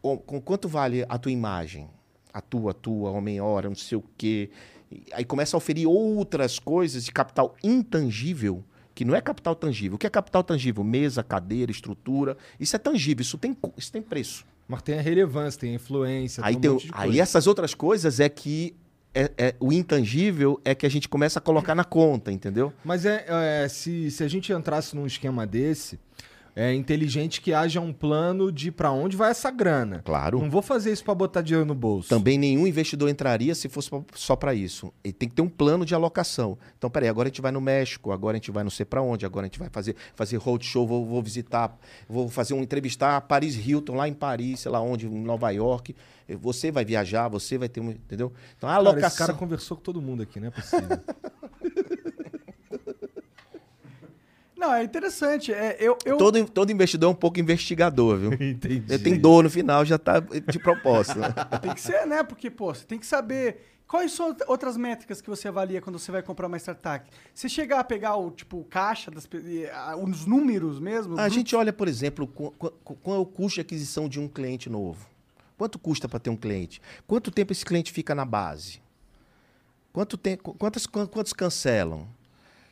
Com, com quanto vale a tua imagem? A tua, a tua, homem-hora, não sei o quê. E Aí começa a oferir outras coisas de capital intangível, que não é capital tangível. O que é capital tangível? Mesa, cadeira, estrutura. Isso é tangível, isso tem, isso tem preço. Mas tem a relevância, tem a influência, Aí, tem tem um de aí essas outras coisas é que é, é- o intangível é que a gente começa a colocar na conta, entendeu? Mas é, é, se, se a gente entrasse num esquema desse, é inteligente que haja um plano de pra onde vai essa grana. Claro. Não vou fazer isso pra botar dinheiro no bolso. Também nenhum investidor entraria se fosse só para isso. Ele tem que ter um plano de alocação. Então, peraí, agora a gente vai no México, agora a gente vai não sei para onde, agora a gente vai fazer, fazer roadshow, vou, vou visitar, vou fazer um entrevistar Paris Hilton lá em Paris, sei lá onde, em Nova York. Você vai viajar, você vai ter um, entendeu? Então, a Cara, alocação... esse cara conversou com todo mundo aqui, não é possível. Não, é interessante. É, eu, eu, Todo, todo investidor é um pouco investigador, viu? Entendi. Ele tem dor no final, já tá de propósito. né? Tem que ser, né? Porque, pô, você tem que saber quais são outras métricas que você avalia quando você vai comprar uma startup. Você chegar a pegar o, tipo, caixa, das, os números mesmo. A gente olha, por exemplo, qu- qu- qual é o custo de aquisição de um cliente novo? Quanto custa para ter um cliente? Quanto tempo esse cliente fica na base? Quanto tempo, quantas, quan- quantos cancelam?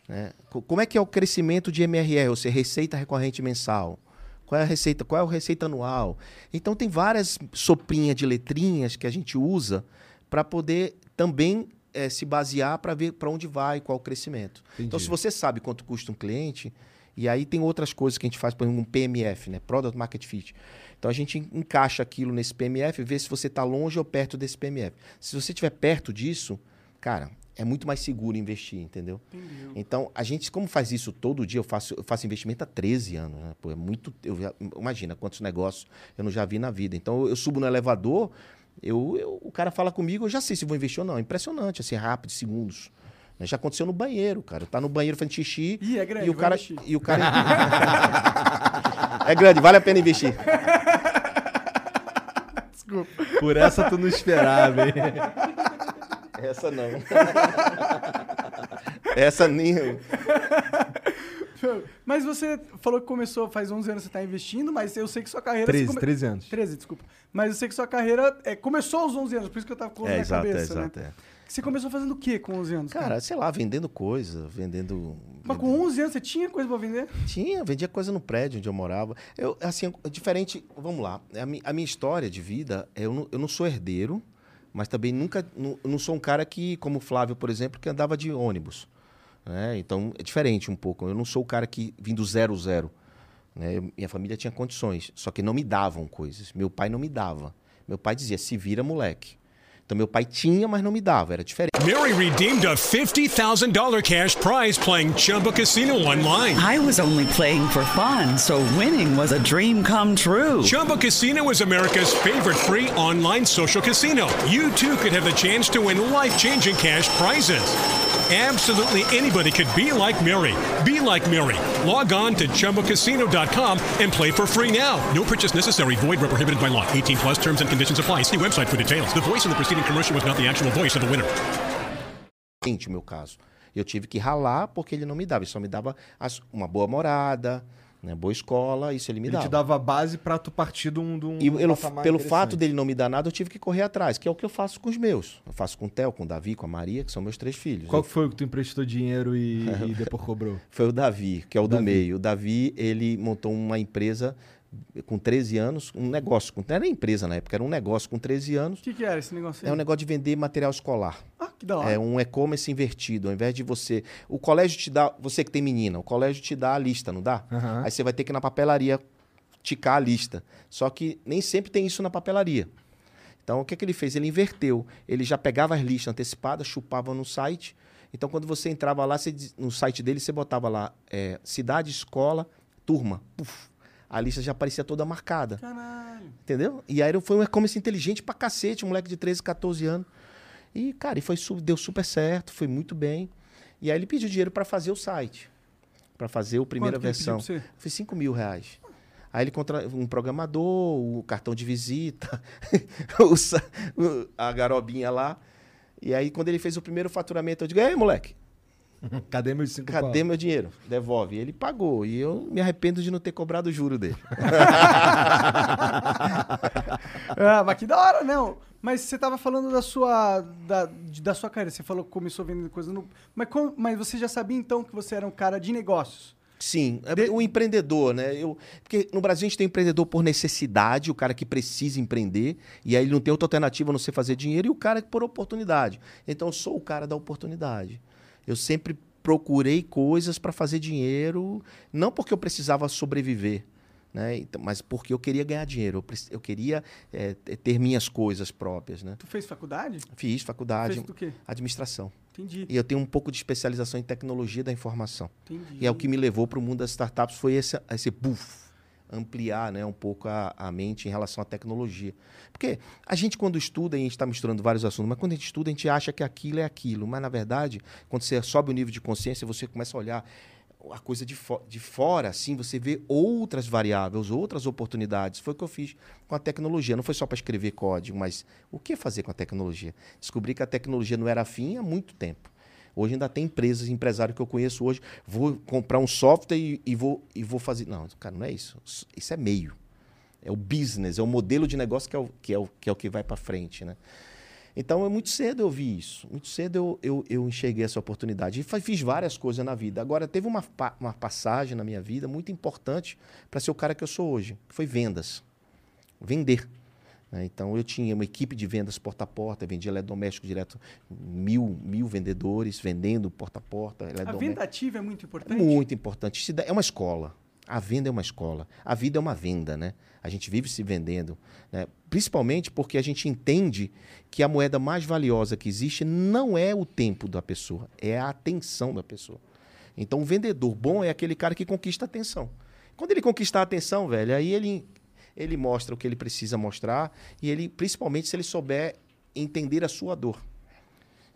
Né? Co- Como é que é o crescimento de MRR, ou seja, receita recorrente mensal? Qual é a receita? Qual é a receita anual? Então tem várias sopinhas de letrinhas que a gente usa para poder também eh, se basear para ver para onde vai, qual o crescimento. Então, Entendi. se você sabe quanto custa um cliente, e aí tem outras coisas que a gente faz, por exemplo, um PMF, né? Product Market Fit. Então a gente en- encaixa aquilo nesse PMF e vê se você está longe ou perto desse PMF. Se você estiver perto disso, cara, é muito mais seguro investir, entendeu? Entendeu. Então, a gente, como faz isso todo dia, eu faço, eu faço investimento há 13 anos. Né? Pô, é muito. Eu já- imagina quantos negócios eu não já vi na vida. Então, eu, eu subo no elevador, eu, eu- o cara fala comigo, eu já sei se vou investir ou não. É impressionante, assim, rápido, segundos. Né? Já aconteceu no banheiro, cara. Tá no banheiro fazendo xixi. Ih, é grande, e o cara investir. E o cara. é grande, vale a pena investir. Por essa tu não esperava, hein? Essa não. Essa nem. Mas você falou que começou faz 11 anos que você tá investindo, mas eu sei que sua carreira... 13, você come- 13 anos. 13, desculpa. Mas eu sei que sua carreira é, começou aos 11 anos, por isso que eu tava com o É, na exato, é, cabeça, exato. né? é. Você começou fazendo o quê com 11 anos? Cara, sei lá, vendendo coisa, vendendo. Mas vendendo- com 11 anos você tinha coisa pra vender? Tinha, vendia coisa no prédio onde eu morava. Eu, assim, diferente. Vamos lá. A, mi- a minha história de vida, eu não, eu não sou herdeiro, mas também nunca. Não, não sou um cara que, como o Flávio, por exemplo, que andava de ônibus. né? Então é diferente um pouco. Eu não sou o cara que vim do zero zero. né? Eu- minha família tinha condições, só que não me davam coisas. Meu pai não me dava. Meu pai dizia: se vira, moleque. Então meu pai tinha, mas não me dava. Era diferente. Mary redeemed a $50,000 cash prize playing Chumba Casino online. I was only playing for fun, so winning was a dream come true. Chumba Casino is America's favorite free online social casino. You too could have the chance to win life changing cash prizes. Absolutely anybody could be like Mary. Be like Mary. Log on to chumbacasino.com and play for free now. No purchase necessary. Void where prohibited by law. 18 plus terms and conditions apply. See website for details. The voice in the preceding commercial was not the actual voice of the winner. meu caso. Eu tive que ralar porque ele não me dava. Ele só me dava uma boa morada, né, boa escola, isso ele me Ele dava. te dava a base pra tu partir de um, de um E de um pelo, fato dele não me dar nada, eu tive que correr atrás, que é o que eu faço com os meus. Eu faço com o Theo, com o Davi, com a Maria, que são meus três filhos. Qual Eu- foi o que tu emprestou dinheiro e, e depois cobrou? Foi o Davi, que é o do Davi. meio. O Davi, ele montou uma empresa com 13 anos, um negócio, não era empresa na época, era um negócio com 13 anos. O que, que era esse negócio aí? É um negócio de vender material escolar. Ah, que da hora. É um e-commerce invertido. Ao invés de você. O colégio te dá. Você que tem menina, o colégio te dá a lista, não dá? Aham. Aí você vai ter que ir na papelaria ticar a lista. Só que nem sempre tem isso na papelaria. Então o que, que ele fez? Ele inverteu. Ele já pegava as listas antecipadas, chupava no site. Então quando você entrava lá, você no site dele, você botava lá é, cidade, escola, turma. Puf, a lista já aparecia toda marcada. Caralho. Entendeu? E aí foi um e-commerce inteligente pra cacete, um moleque de 13, 14 anos. E, cara, e foi, deu super certo, foi muito bem. E aí ele pediu dinheiro pra fazer o site. Pra fazer a primeira versão. Foi 5 mil reais. Aí ele contra um programador, o cartão de visita, a garobinha lá. E aí, quando ele fez o primeiro faturamento, eu digo, ei, moleque, Cadê meus cinco cadê pau? meu dinheiro? Devolve. Ele pagou. E eu me arrependo de não ter cobrado o juro dele. Ah, mas que da hora, não. Mas você tava falando da sua, da, de- da sua carreira. Você falou que começou vendendo coisa no... Mas, como- mas você já sabia, então, que você era um cara de negócios. Sim, é o empreendedor, né? Eu, porque no Brasil a gente tem empreendedor por necessidade, o cara que precisa empreender, e aí ele não tem outra alternativa a não ser fazer dinheiro, e o cara por oportunidade. Então eu sou o cara da oportunidade. Eu sempre procurei coisas para fazer dinheiro, não porque eu precisava sobreviver, né? Então, mas porque eu queria ganhar dinheiro, eu, eu queria é, ter minhas coisas próprias, né? Tu fez faculdade? Fiz faculdade, Fez do quê? administração. Entendi, E eu tenho um pouco de especialização em tecnologia da informação. entendi. E é o que me levou para o mundo das startups foi esse, esse buff, ampliar né, um pouco a, a mente em relação à tecnologia. Porque a gente, quando estuda, e a gente está misturando vários assuntos, mas quando a gente estuda, a gente acha que aquilo é aquilo. Mas, na verdade, quando você sobe o nível de consciência, você começa a olhar a coisa de, fo de fora, assim, você vê outras variáveis, outras oportunidades. Foi o que eu fiz com a tecnologia. Não foi só para escrever código, mas o que fazer com a tecnologia? Descobri que a tecnologia não era afim há muito tempo. Hoje ainda tem empresas, empresários que eu conheço hoje, vou comprar um software e, e vou, e vou fazer. Não, cara, não é isso. Isso é meio. É o business, é o modelo de negócio que é o que, é o, que, é o que vai para frente, né? Então, é muito cedo eu vi isso. Muito cedo eu, eu, eu enxerguei essa oportunidade. E fiz várias coisas na vida. Agora, teve uma, uma passagem na minha vida muito importante para ser o cara que eu sou hoje, que foi vendas. Vender. Né? Então, eu tinha uma equipe de vendas porta a porta, vendia eletrodoméstico direto, mil, mil vendedores vendendo porta a porta. A venda ativa é muito É importante? muito importante. É uma escola. A venda é uma escola. A vida é uma venda, né? A gente vive se vendendo. Né? Principalmente porque a gente entende que a moeda mais valiosa que existe não é o tempo da pessoa, é a atenção da pessoa. Então, o vendedor bom é aquele cara que conquista a atenção. Quando ele conquistar a atenção, velho, aí ele, ele mostra o que ele precisa mostrar e ele, principalmente se ele souber entender a sua dor.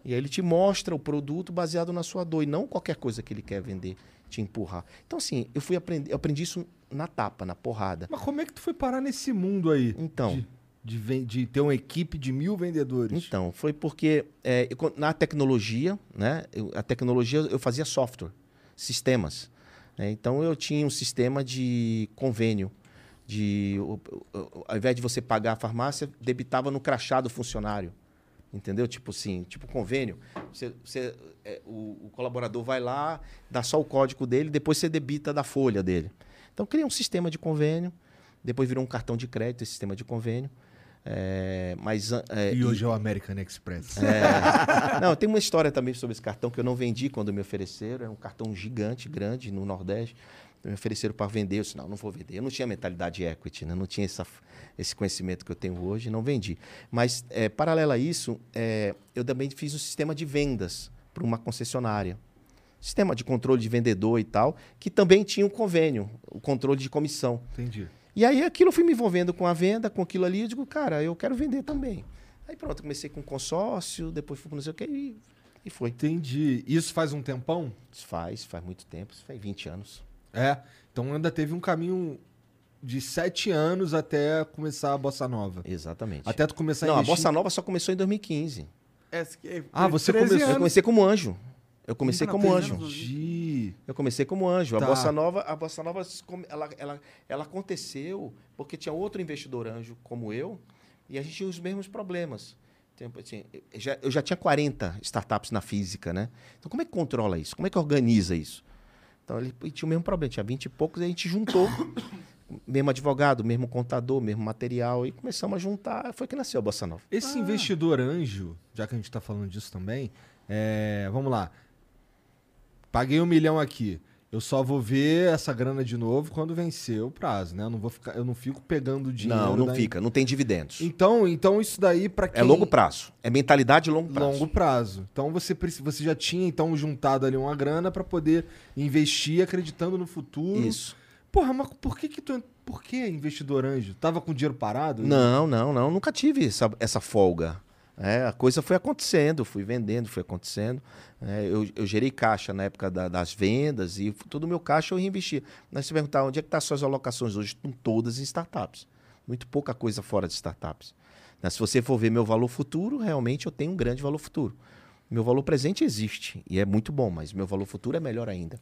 E aí ele te mostra o produto baseado na sua dor e não qualquer coisa que ele quer vender, te empurrar. Então, assim, eu fui aprender, eu aprendi isso na tapa, na porrada. Mas como é que tu foi parar nesse mundo aí? Então, De- de, de ter uma equipe de mil vendedores? Então, foi porque é, eu na tecnologia, né? eu- a tecnologia eu fazia software, sistemas. né? Então eu tinha um sistema de convênio. De, ao invés de você pagar a farmácia, debitava no crachá do funcionário. Entendeu? Tipo assim, tipo convênio. Você, você, é, o, o colaborador vai lá, dá só o código dele, depois você debita da folha dele. Então criei um sistema de convênio, depois virou um cartão de crédito, esse sistema de convênio. É, mas é, E hoje é o American Express. é. Não, tem uma história também sobre esse cartão que eu não vendi quando me ofereceram. É um cartão gigante, grande, no Nordeste. Me ofereceram para vender. Eu disse, não, não vou vender. Eu não tinha mentalidade equity, né? não tinha essa, esse conhecimento que eu tenho hoje, não vendi. Mas, é, paralelo a isso, é, eu também fiz um sistema de vendas para uma concessionária. Sistema de controle de vendedor e tal, que também tinha um convênio, o controle de comissão. Entendi. E aí aquilo eu fui me envolvendo com a venda, com aquilo ali, eu digo, cara, eu quero vender também. Aí pronto, comecei com consórcio, depois fui para não sei o que e, e foi. Entendi. Isso faz um tempão? Isso faz, faz muito tempo, isso faz 20 anos. É. Então ainda teve um caminho de sete anos até começar a Bossa Nova. Exatamente. Até tu começar não, a a investir... Bossa Nova só começou em 2015. É, é, Ah, você 13 começou- Eu anos. comecei como anjo. Eu comecei Não, como anjo. anos. Entendi. Eu comecei como anjo. Tá. A Bossa Nova, a Bossa Nova ela, ela, ela aconteceu porque tinha outro investidor anjo como eu e a gente tinha os mesmos problemas. Assim, eu já, eu já tinha 40 startups na física, né? Então como é que controla isso? Como é que organiza isso? Então ele e tinha o mesmo problema, tinha 20 e poucos, e a gente juntou. mesmo advogado, mesmo contador, mesmo material, e começamos a juntar. Foi que nasceu a Bossa Nova. Esse investidor anjo, já que a gente tá falando disso também, é, vamos lá. Paguei um milhão aqui. Eu só vou ver essa grana de novo quando vencer o prazo, né? Eu não vou ficar, eu não fico pegando dinheiro. não, não da- fica, não tem dividendos. Então, então isso daí para quem É longo prazo. É mentalidade de longo prazo. longo prazo. Então você você já tinha então juntado ali uma grana para poder investir acreditando no futuro. Isso. Porra, mas por que que tu por que investidor anjo? Tava com dinheiro parado? Não, não, não. Nunca tive essa, essa folga. É, a coisa foi acontecendo, fui vendendo, foi acontecendo. É, eu, eu gerei caixa na época da- das vendas e todo o meu caixa eu reinvestia. Mas se perguntar onde é que estão as suas alocações hoje, estão todas em startups. Muito pouca coisa fora de startups. Né, Se você for ver meu valor futuro, realmente eu tenho um grande valor futuro. Meu valor presente existe e é muito bom, mas meu valor futuro é melhor ainda.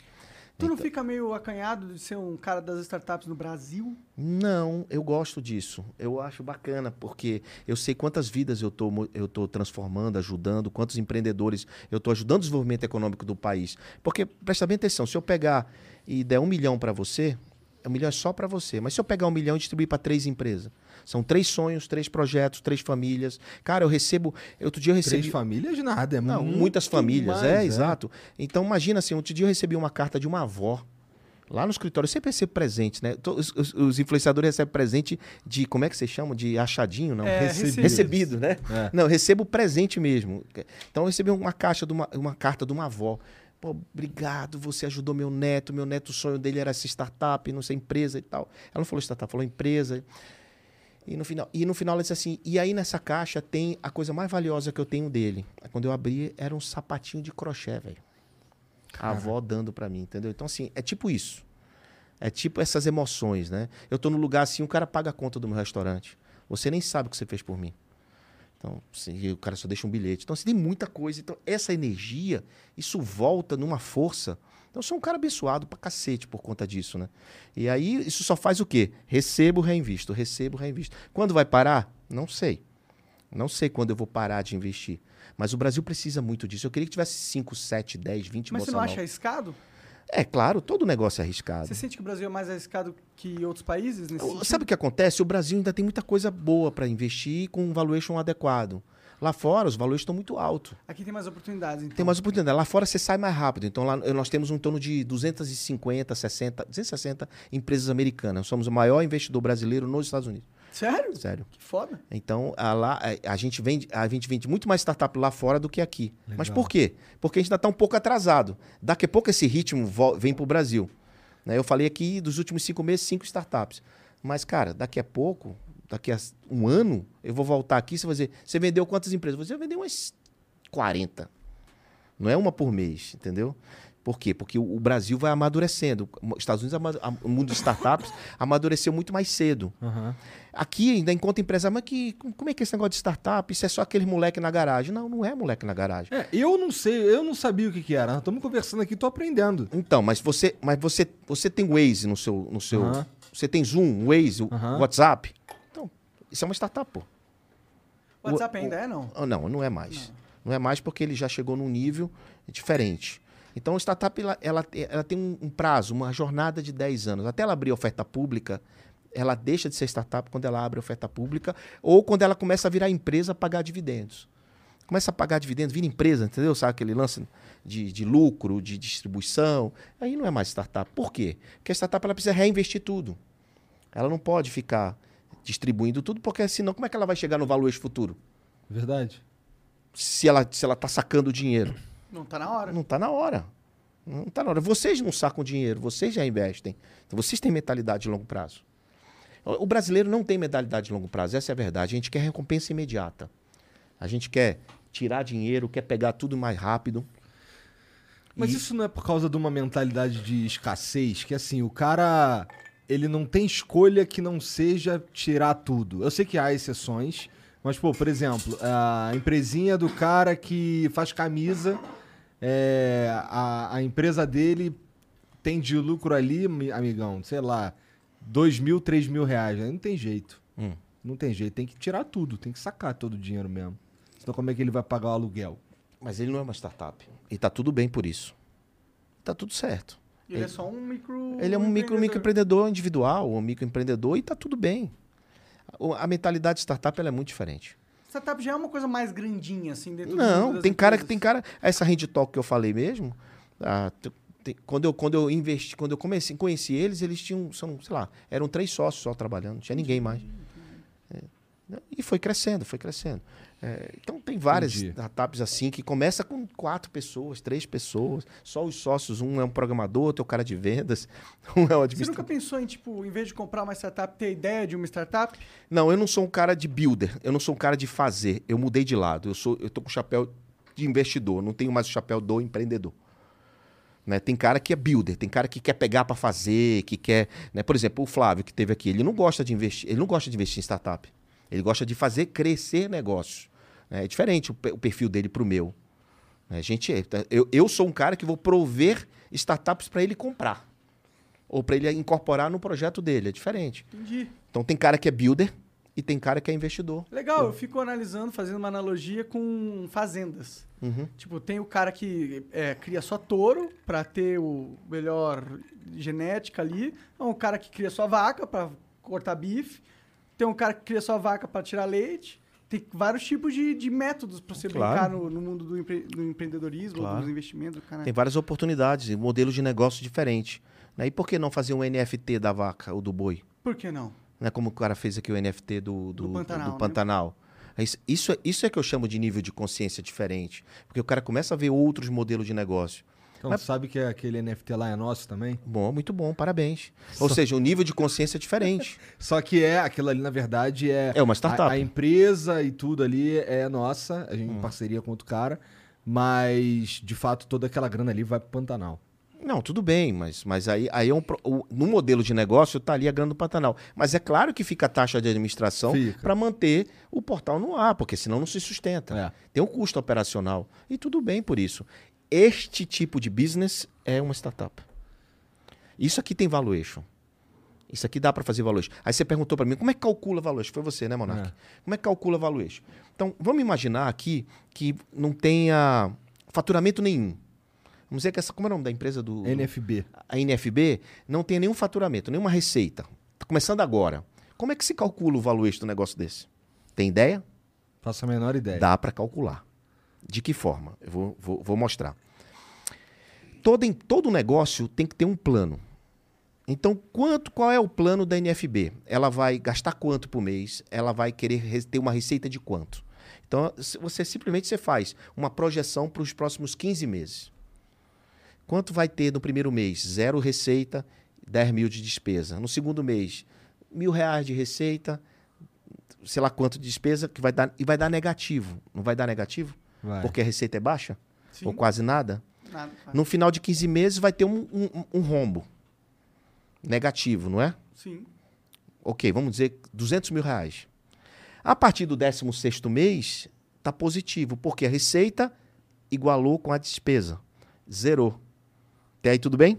Tu não fica meio acanhado de ser um cara das startups no Brasil? Não, eu gosto disso. Eu acho bacana, porque eu sei quantas vidas eu tô, eu tô transformando, ajudando, quantos empreendedores eu estou ajudando o desenvolvimento econômico do país. Porque, presta bem atenção, se eu pegar e der um milhão para você, um milhão é só para você. Mas se eu pegar um milhão e distribuir para três empresas, são três sonhos, três projetos, três famílias. Cara, eu recebo. Outro dia eu recebi. Três famílias nada, é Não, muito muitas famílias, mais, é, exato. Então, imagina assim, outro dia eu recebi uma carta de uma avó. Lá no escritório, eu sempre recebo presente, né? Os, os- os influenciadores recebem presente de, como é que você chama? De achadinho, não? É, recebido. Recebido, né? É. Não, eu recebo presente mesmo. Então, eu recebi uma caixa, de uma, uma carta de uma avó. Pô, obrigado, você ajudou meu neto. Meu neto, o sonho dele era essa startup, não sei, empresa e tal. Ela não falou startup, falou empresa. E no final, e no final ela disse assim: e aí nessa caixa tem a coisa mais valiosa que eu tenho dele. Quando eu abri, era um sapatinho de crochê, velho. A avó dando pra mim, entendeu? Então, assim, é tipo isso. É tipo essas emoções, né? Eu tô no lugar assim, o cara paga a conta do meu restaurante. Você nem sabe o que você fez por mim. Então, assim, o cara só deixa um bilhete. Então, assim, tem muita coisa. Então, essa energia, isso volta numa força. Então, eu sou um cara abençoado pra cacete por conta disso, né? E aí, isso só faz o quê? Recebo, reinvisto, recebo, reinvisto. Quando vai parar? Não sei. Não sei quando eu vou parar de investir. Mas o Brasil precisa muito disso. Eu queria que tivesse 5, 7, 10, 20 Mas você não acha arriscado? É claro, todo negócio é arriscado. Você sente que o Brasil é mais arriscado que outros países nesse? Sabe o que acontece? O Brasil ainda tem muita coisa boa para investir com um valuation adequado. Lá fora, os valores estão muito altos. Aqui tem mais oportunidades, então. Tem mais oportunidade. Lá fora você sai mais rápido. Então lá nós temos um torno de 250, 60, 260 empresas americanas. Somos o maior investidor brasileiro nos Estados Unidos. Sério? Sério. Que foda. Então, a, lá, a, a gente vende, a gente vende muito mais startup lá fora do que aqui. Mas Legal. por quê? Porque a gente ainda está um pouco atrasado. Daqui a pouco esse ritmo vem para o Brasil. Né? Eu falei aqui dos últimos cinco meses, cinco startups. Mas, cara, daqui a pouco, daqui a um ano, eu vou voltar aqui você vai dizer, você vendeu quantas empresas? Você vai vender umas 40. Não é uma por mês, entendeu? Por quê? Porque o Brasil vai amadurecendo. Os Estados Unidos, o mundo de startups, amadureceu muito mais cedo. Aham. Aqui ainda encontra empresa, mas que, como é que é esse negócio de startup? Isso é só aquele moleque na garagem. Não, não é moleque na garagem. É, eu não sei, eu não sabia o que, que era. Estamos conversando aqui, tô aprendendo. Então, mas você, mas você, você tem Waze no seu, no seu, Aham. você tem Zoom, Waze, Aham. WhatsApp. Isso é uma startup, pô. O WhatsApp o- ainda é, não? Não, não é mais. Não. é mais porque ele já chegou num nível diferente. Então, a startup ela, ela, ela tem um, um prazo, uma jornada de 10 anos. Até ela abrir oferta pública, ela deixa de ser startup quando ela abre oferta pública ou quando ela começa a virar empresa a pagar dividendos. Começa a pagar dividendos, vira empresa, entendeu? Sabe aquele lance de, de lucro, de distribuição. Aí não é mais startup. Por quê? Porque a startup ela precisa reinvestir tudo. Ela não pode ficar distribuindo tudo, porque senão como é que ela vai chegar no valuation futuro? Verdade. se ela se ela tá sacando dinheiro. Não tá na hora. Não tá na hora. Não tá na hora. Vocês não sacam dinheiro, vocês já investem. Então, vocês têm mentalidade de longo prazo. O o brasileiro não tem mentalidade de longo prazo, essa é a verdade. A gente quer recompensa imediata. A gente quer tirar dinheiro, quer pegar tudo mais rápido. Mas E- isso não é por causa de uma mentalidade de escassez, que assim, o cara ele não tem escolha que não seja tirar tudo. Eu sei que há exceções, mas pô, por exemplo, a empresinha do cara que faz camisa, é, a, a empresa dele tem de lucro ali, mi- amigão, sei lá, dois mil, três mil reais. Aí Não tem jeito. Hum. Não tem jeito, tem que tirar tudo, tem que sacar todo o dinheiro mesmo. Senão como é que ele vai pagar o aluguel? Mas ele não é uma startup. E tá tudo bem por isso. Tá tudo certo. Ele é só um micro. Ele é um micro, microempreendedor individual, um microempreendedor e tá tudo bem. A mentalidade de startup é muito diferente. Startup já é uma coisa mais grandinha, assim, dentro do Não, tem cara que tem cara. Essa Hand Talk que eu falei mesmo. ah, tem- quando, eu, quando eu investi, quando eu comecei, conheci eles, eles tinham, são, sei lá, eram três sócios só trabalhando, não tinha ninguém mais. É, né, e foi crescendo, foi crescendo. É, então tem várias Entendi. startups assim que começa com quatro pessoas, três pessoas, só os sócios, um é um programador, outro é o cara de vendas, um é o Você nunca administrador. pensou em, tipo, em vez de comprar uma startup, ter ideia de uma startup? Não, eu não sou um cara de builder, eu não sou um cara de fazer. Eu mudei de lado. Eu sou, eu tô com o chapéu de investidor, não tenho mais o chapéu do empreendedor. Né? Tem cara que é builder, tem cara que quer pegar para fazer, que quer, né? Por exemplo, o Flávio que teve aqui, ele não gosta de investir, ele não gosta de investir em startup. Ele gosta de fazer crescer negócios. né? É diferente o, pe- o perfil dele pro meu. né? A gente, é- eu, eu sou um cara que vou prover startups para ele comprar ou para ele incorporar no projeto dele, é diferente. Entendi. Então tem cara que é builder e tem cara que é investidor. Legal, eu fico analisando, fazendo uma analogia com fazendas. Uhum. Tipo, tem o cara que é, cria só touro pra ter o melhor genética ali. Tem um cara que cria só vaca pra cortar bife. Tem um cara que cria só vaca pra tirar leite. Tem vários tipos de, de métodos pra você Claro. brincar no, no mundo do, empre- do empreendedorismo, Claro. dos investimentos. Tem várias oportunidades, e modelos de negócio diferentes. Né? E por que não fazer um NFT da vaca ou do boi? Por que não? Né? Como o cara fez aqui o NFT do, do, Do Pantanal, do né? Pantanal. É Isso, isso, é- isso é que eu chamo de nível de consciência diferente. Porque o cara começa a ver outros modelos de negócio. Então, Mas- sabe que aquele NFT lá é nosso também? Bom, muito bom, parabéns. Ou seja, o nível de consciência é diferente. Só que é, aquilo ali, na verdade, é. É uma startup. A, a empresa e tudo ali é nossa, a Hum. gente em parceria com outro cara, mas de fato toda aquela grana ali vai pro Pantanal. Não, tudo bem, mas, mas aí, aí é um, o- no modelo de negócio está ali a grana do Pantanal. Mas é claro que fica a taxa de administração para manter o portal no ar, porque senão não se sustenta. É. Tem um custo operacional. E tudo bem por isso. Este tipo de business é uma startup. Isso aqui tem valuation. Isso aqui dá para fazer valuation. Aí você perguntou para mim, como é que calcula valuation? Foi você, né, Monark? É. Como é que calcula valuation? Então, vamos imaginar aqui que não tenha faturamento nenhum. Vamos dizer que essa, como é o nome da empresa do... do- NFB. a NFB não tem nenhum faturamento, nenhuma receita. Está começando agora. Como é que se calcula o valuation do negócio desse? Tem ideia? Faço a menor ideia. Dá para calcular. De que forma? Eu vou, vou, vou mostrar. Todo, em- todo negócio tem que ter um plano. Então, quanto, qual é o plano da NFB? Ela vai gastar quanto por mês? Ela vai querer re- ter uma receita de quanto? Então, você simplesmente você faz uma projeção para os próximos 15 meses. Quanto vai ter no primeiro mês? Zero receita, 10 mil de despesa. No segundo mês, mil reais de receita, sei lá quanto de despesa, que vai dar, e vai dar negativo. Não vai dar negativo? Vai. Porque a receita é baixa? Sim. Ou quase nada? Nada. No final de 15 meses vai ter um, um- um rombo negativo, não é? Sim. Ok, vamos dizer 200 mil reais. A partir do 16º mês, está positivo, porque a receita igualou com a despesa. Zerou. Até aí tudo bem?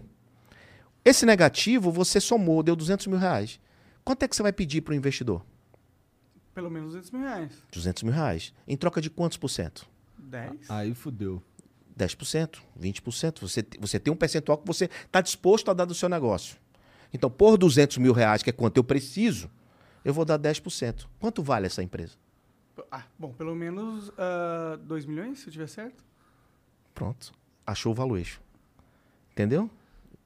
Esse negativo você somou, deu 200 mil reais. Quanto é que você vai pedir para o investidor? Pelo menos 200 mil reais. 200 mil reais. Em troca de quantos por cento? 10? Aí fudeu. 10%, 20%. Você, você tem um percentual que você está disposto a dar do seu negócio. Então, por 200 mil reais, que é quanto eu preciso, eu vou dar 10%. Quanto vale essa empresa? Ah, bom, pelo menos 2 milhões, se eu tiver certo. Pronto. Achou o valuation. Entendeu?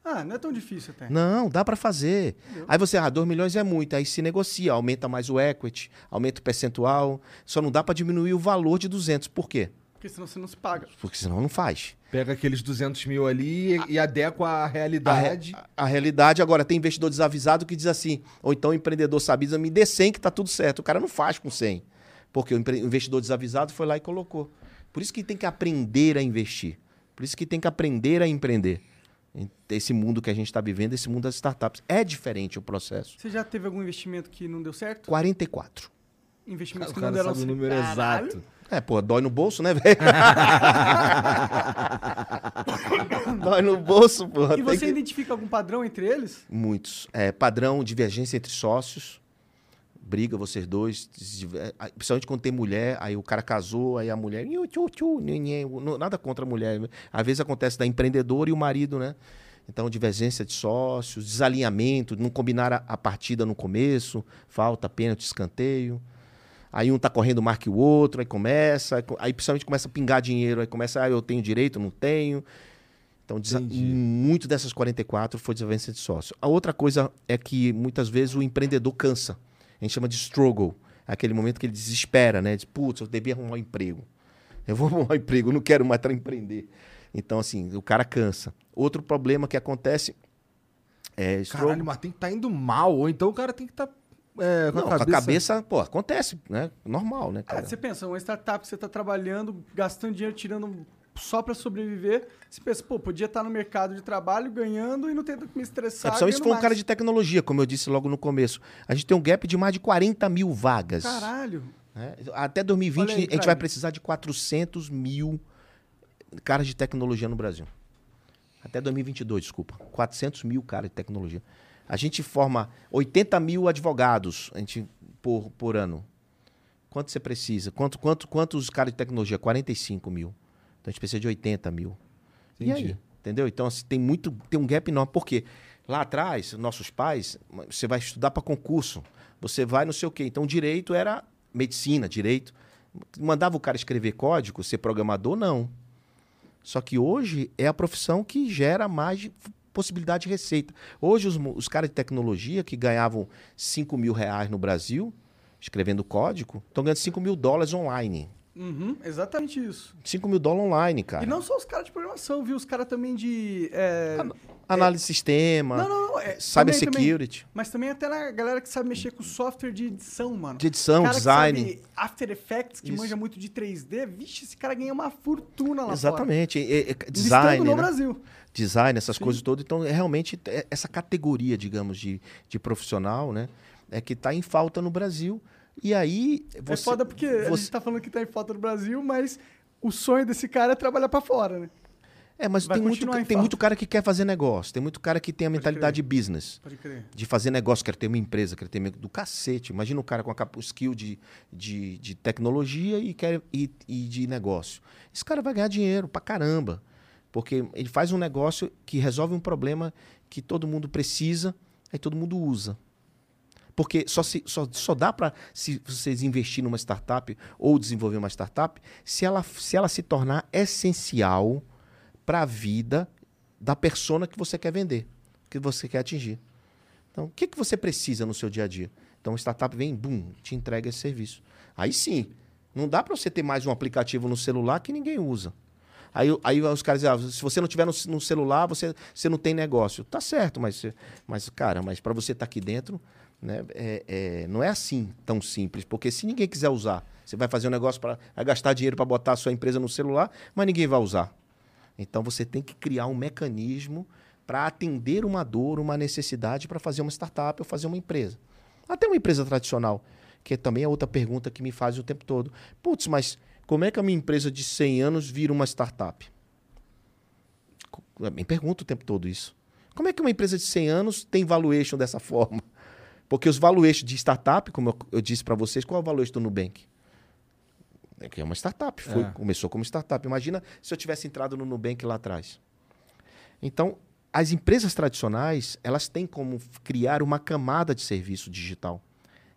Ah, não é tão difícil até. Não, dá para fazer. Aí você, ah, 2 milhões é muito. Aí se negocia, aumenta mais o equity, aumenta o percentual. Só não dá para diminuir o valor de 200. Por quê? Porque senão você não se paga. Porque senão não faz. Pega aqueles 200 mil ali e, e adequa à A, re- realidade. a realidade, agora, tem investidor desavisado que diz assim, ou então o empreendedor sabido, me dê 100 que tá tudo certo. O cara não faz com 100. Porque o investidor desavisado foi lá e colocou. Por isso que tem que aprender a investir. Por isso que tem que aprender a empreender. Esse mundo que a gente está vivendo, esse mundo das startups. É diferente o processo. Você já teve algum investimento que não deu certo? 44. Investimentos O que não deram sabe o certo. número Caralho. exato. É, pô, dói no bolso, né, velho? dói no bolso, pô. E você identifica algum padrão entre eles? Muitos. É, padrão, divergência entre sócios. Briga vocês dois. Principalmente quando tem mulher, aí o cara casou, aí a mulher. Nada contra a mulher. Às vezes acontece da empreendedora e o marido, né? Então, divergência de sócios, desalinhamento, não combinar a partida no começo, falta pênalti, escanteio. Aí um tá correndo, marca o outro, aí começa, aí, principalmente começa a pingar dinheiro, aí começa, ah, eu tenho direito, não tenho. Então, Entendi. muito dessas 44 foi desavença de sócio. A outra coisa é que muitas vezes o empreendedor cansa. A gente chama de struggle. É aquele momento que ele desespera, né? Diz, putz, eu devia arrumar um emprego. Eu vou arrumar um emprego, eu não quero mais para empreender. Então, assim, o cara cansa. Outro problema que acontece é struggle. Caralho, mas tem que estar indo mal. Ou então o cara tem que estar com, não, a com a cabeça, pô, acontece, né? Normal, né, Ah, cara? você pensa, uma startup que você está trabalhando, gastando dinheiro, tirando só para sobreviver. Você pensa, pô, podia estar no mercado de trabalho ganhando e não ter que me É, estressar. principalmente se for um cara de tecnologia, como eu disse logo no começo. A gente tem um gap de mais de 40 mil vagas. Caralho. né? Até 2020, Olha aí, a gente vai precisar de 400 mil caras de tecnologia no Brasil. Até 2022, desculpa. 400 mil caras de tecnologia. A gente forma 80 mil advogados a gente, por, por ano. Quanto você precisa? Quanto, quanto, quantos caras de tecnologia? 45 mil. Então a gente precisa de 80 mil. E Entendi. aí? Entendeu? Então assim, tem muito, tem um gap enorme. Por quê? Lá atrás, nossos pais, você vai estudar para concurso, você vai não sei o quê. Então, direito era medicina, direito. Mandava o cara escrever código, ser programador, não. Só que hoje é a profissão que gera mais possibilidade de receita. Hoje, os, os caras de tecnologia que ganhavam 5 mil reais no Brasil, escrevendo código, estão ganhando 5 mil dólares online. Uhum, exatamente isso. 5 mil dólares online, cara. E não só os caras de programação, viu? Os caras também de. é, Análise de sistema, Não, não, não. É, cyber também- também. security. Mas também até na galera que sabe mexer com software de edição, mano. De edição, cara design. After Effects, que Isso. manja muito de 3D. Vixe, esse cara ganha uma fortuna lá Exatamente. Fora. design, no né? Brasil. design, essas coisas todas. Então, é realmente, é- essa categoria, digamos, de, de profissional, né? É que está em falta no Brasil. E aí. é Você, foda porque a você- gente tá falando que tá em falta no Brasil, mas o sonho desse cara é trabalhar pra fora, né? É, mas vai tem, muito, tem falta. muito cara que quer fazer negócio. Tem muito cara que tem a mentalidade de business. Pode crer. De fazer negócio, quer ter uma empresa, quer ter meio do cacete. Imagina o cara com a skill de, de, de tecnologia e, quer, e, e de negócio. Esse cara vai ganhar dinheiro pra caramba. Porque ele faz um negócio que resolve um problema que todo mundo precisa, aí todo mundo usa. Porque só, se, só, só dá para se vocês investir numa startup ou desenvolver uma startup se ela se, ela se tornar essencial para a vida da persona que você quer vender, que você quer atingir. Então, o que, que você precisa no seu dia a dia? Então, a startup vem, bum, te entrega esse serviço. Aí sim, não dá para você ter mais um aplicativo no celular que ninguém usa. Aí, aí os caras dizem, ah, se você não tiver no, no celular, você, você não tem negócio. Tá certo, mas, mas cara, mas para você estar aqui dentro, né, é, é- não é assim tão simples. Porque se ninguém quiser usar, você vai fazer um negócio para gastar dinheiro para botar a sua empresa no celular, mas ninguém vai usar. Então você tem que criar um mecanismo para atender uma dor, uma necessidade para fazer uma startup ou fazer uma empresa. Até uma empresa tradicional, que também é outra pergunta que me faz o tempo todo. Putz, mas como é que a minha empresa de 100 anos vira uma startup? Co- Me pergunto o tempo todo isso. Como é que uma empresa de 100 anos tem valuation dessa forma? Porque os valuations de startup, como eu, eu disse para vocês, qual é o valuation do Nubank? É que é uma startup, foi, É. começou como startup. Imagina se eu tivesse entrado no Nubank lá atrás. Então, as empresas tradicionais, elas têm como criar uma camada de serviço digital.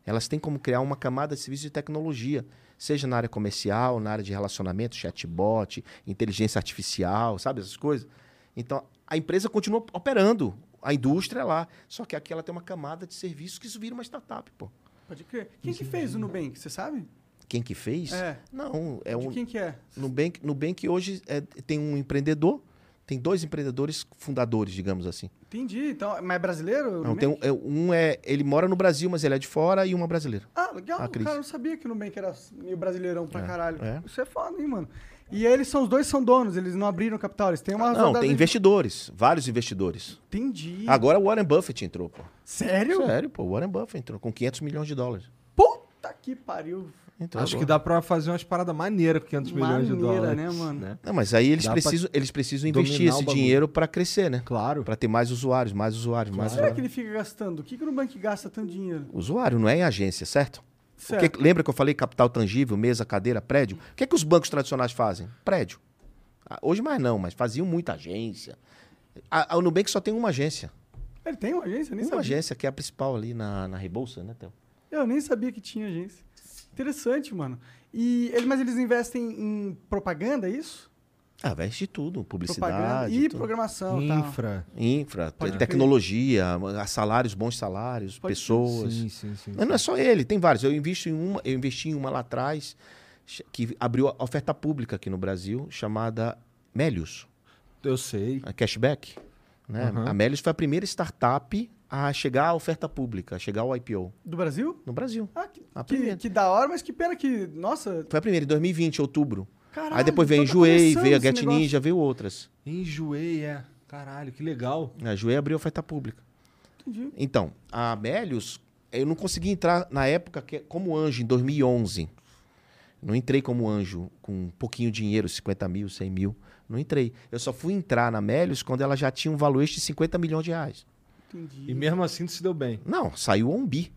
Elas têm como criar uma camada de serviço de tecnologia, seja na área comercial, na área de relacionamento, chatbot, inteligência artificial, sabe essas coisas? Então, a empresa continua operando, a indústria é lá, só que aqui ela tem uma camada de serviços que isso vira uma startup, pô. Pode crer. Quem que fez o Nubank, você sabe? Quem que fez? É. Não, é De um quem que é? Nubank, Nubank hoje é, tem um empreendedor, tem dois empreendedores fundadores, digamos assim. Entendi. Então, mas é brasileiro? Não, tem um, é, um é ele mora no Brasil, mas ele é de fora e uma brasileira. Ah, legal. a Cris. cara, eu não sabia que o Nubank era meio brasileirão pra caralho. é. Isso é foda, hein, mano? E eles são os dois são donos, eles não abriram capital, eles têm uma Não, tem de- investidores, vários investidores. Entendi. Agora o Warren Buffett entrou, pô. Sério? Sério, pô, o Warren Buffett entrou com 500 milhões de dólares. Puta que pariu. Entrou Acho que agora. dá pra fazer umas paradas maneiras com 500 milhões de Maneira, dólares. né, mano? Não, mas aí eles Dá precisam, eles precisam investir esse dinheiro para crescer, né? Claro. Para ter mais usuários, mais usuários, mais Será que usuários. ele fica gastando? O que, que o Nubank gasta tanto dinheiro? Usuário não é em agência, certo? Certo. Porque, lembra que eu falei capital tangível, mesa, cadeira, prédio? O que é que os bancos tradicionais fazem? Prédio. Ah, Hoje mais não, mas faziam muita agência. A, a- o Nubank só tem uma agência. Ele tem uma agência? Nem Uma sabia. agência que é a principal ali na, na Rebouça, né, Theo? Eu nem sabia que tinha agência. Interessante, mano. E ele, mas eles investem em propaganda, é isso? Ah, veste de tudo. Propaganda Publicidade, e tudo. programação e tal. Infra. infra, Pode tecnologia, a- salários, bons salários, Pode pessoas. Sim, sim, sim. Mas não é só ele, tem vários. Eu invisto em uma, eu investi em uma lá atrás que abriu a oferta pública aqui no Brasil, chamada Melius, Eu sei. a cashback. Né? Uhum. A Melius foi a primeira startup a chegar à oferta pública, a chegar ao IPO Do Brasil? no Brasil. Ah, que, A que, primeira. que da hora, mas que pena que. Nossa, Foi a primeira, em 2020, outubro. caralho. Aí depois veio a então tá Enjoei, veio a Get negócio. Ninja, veio outras. Enjoei, é. Caralho, que legal. A Enjoei abriu a oferta pública. Entendi. Então, a Melius, eu não consegui entrar na época que, como anjo, em 2011. Não entrei como anjo com um pouquinho de dinheiro, 50 mil, 100 mil. Não entrei. Eu só fui entrar na Melius quando ela já tinha um valuation de 50 milhões de reais. Entendi. E mesmo assim tu se deu bem. Não, saiu um bi.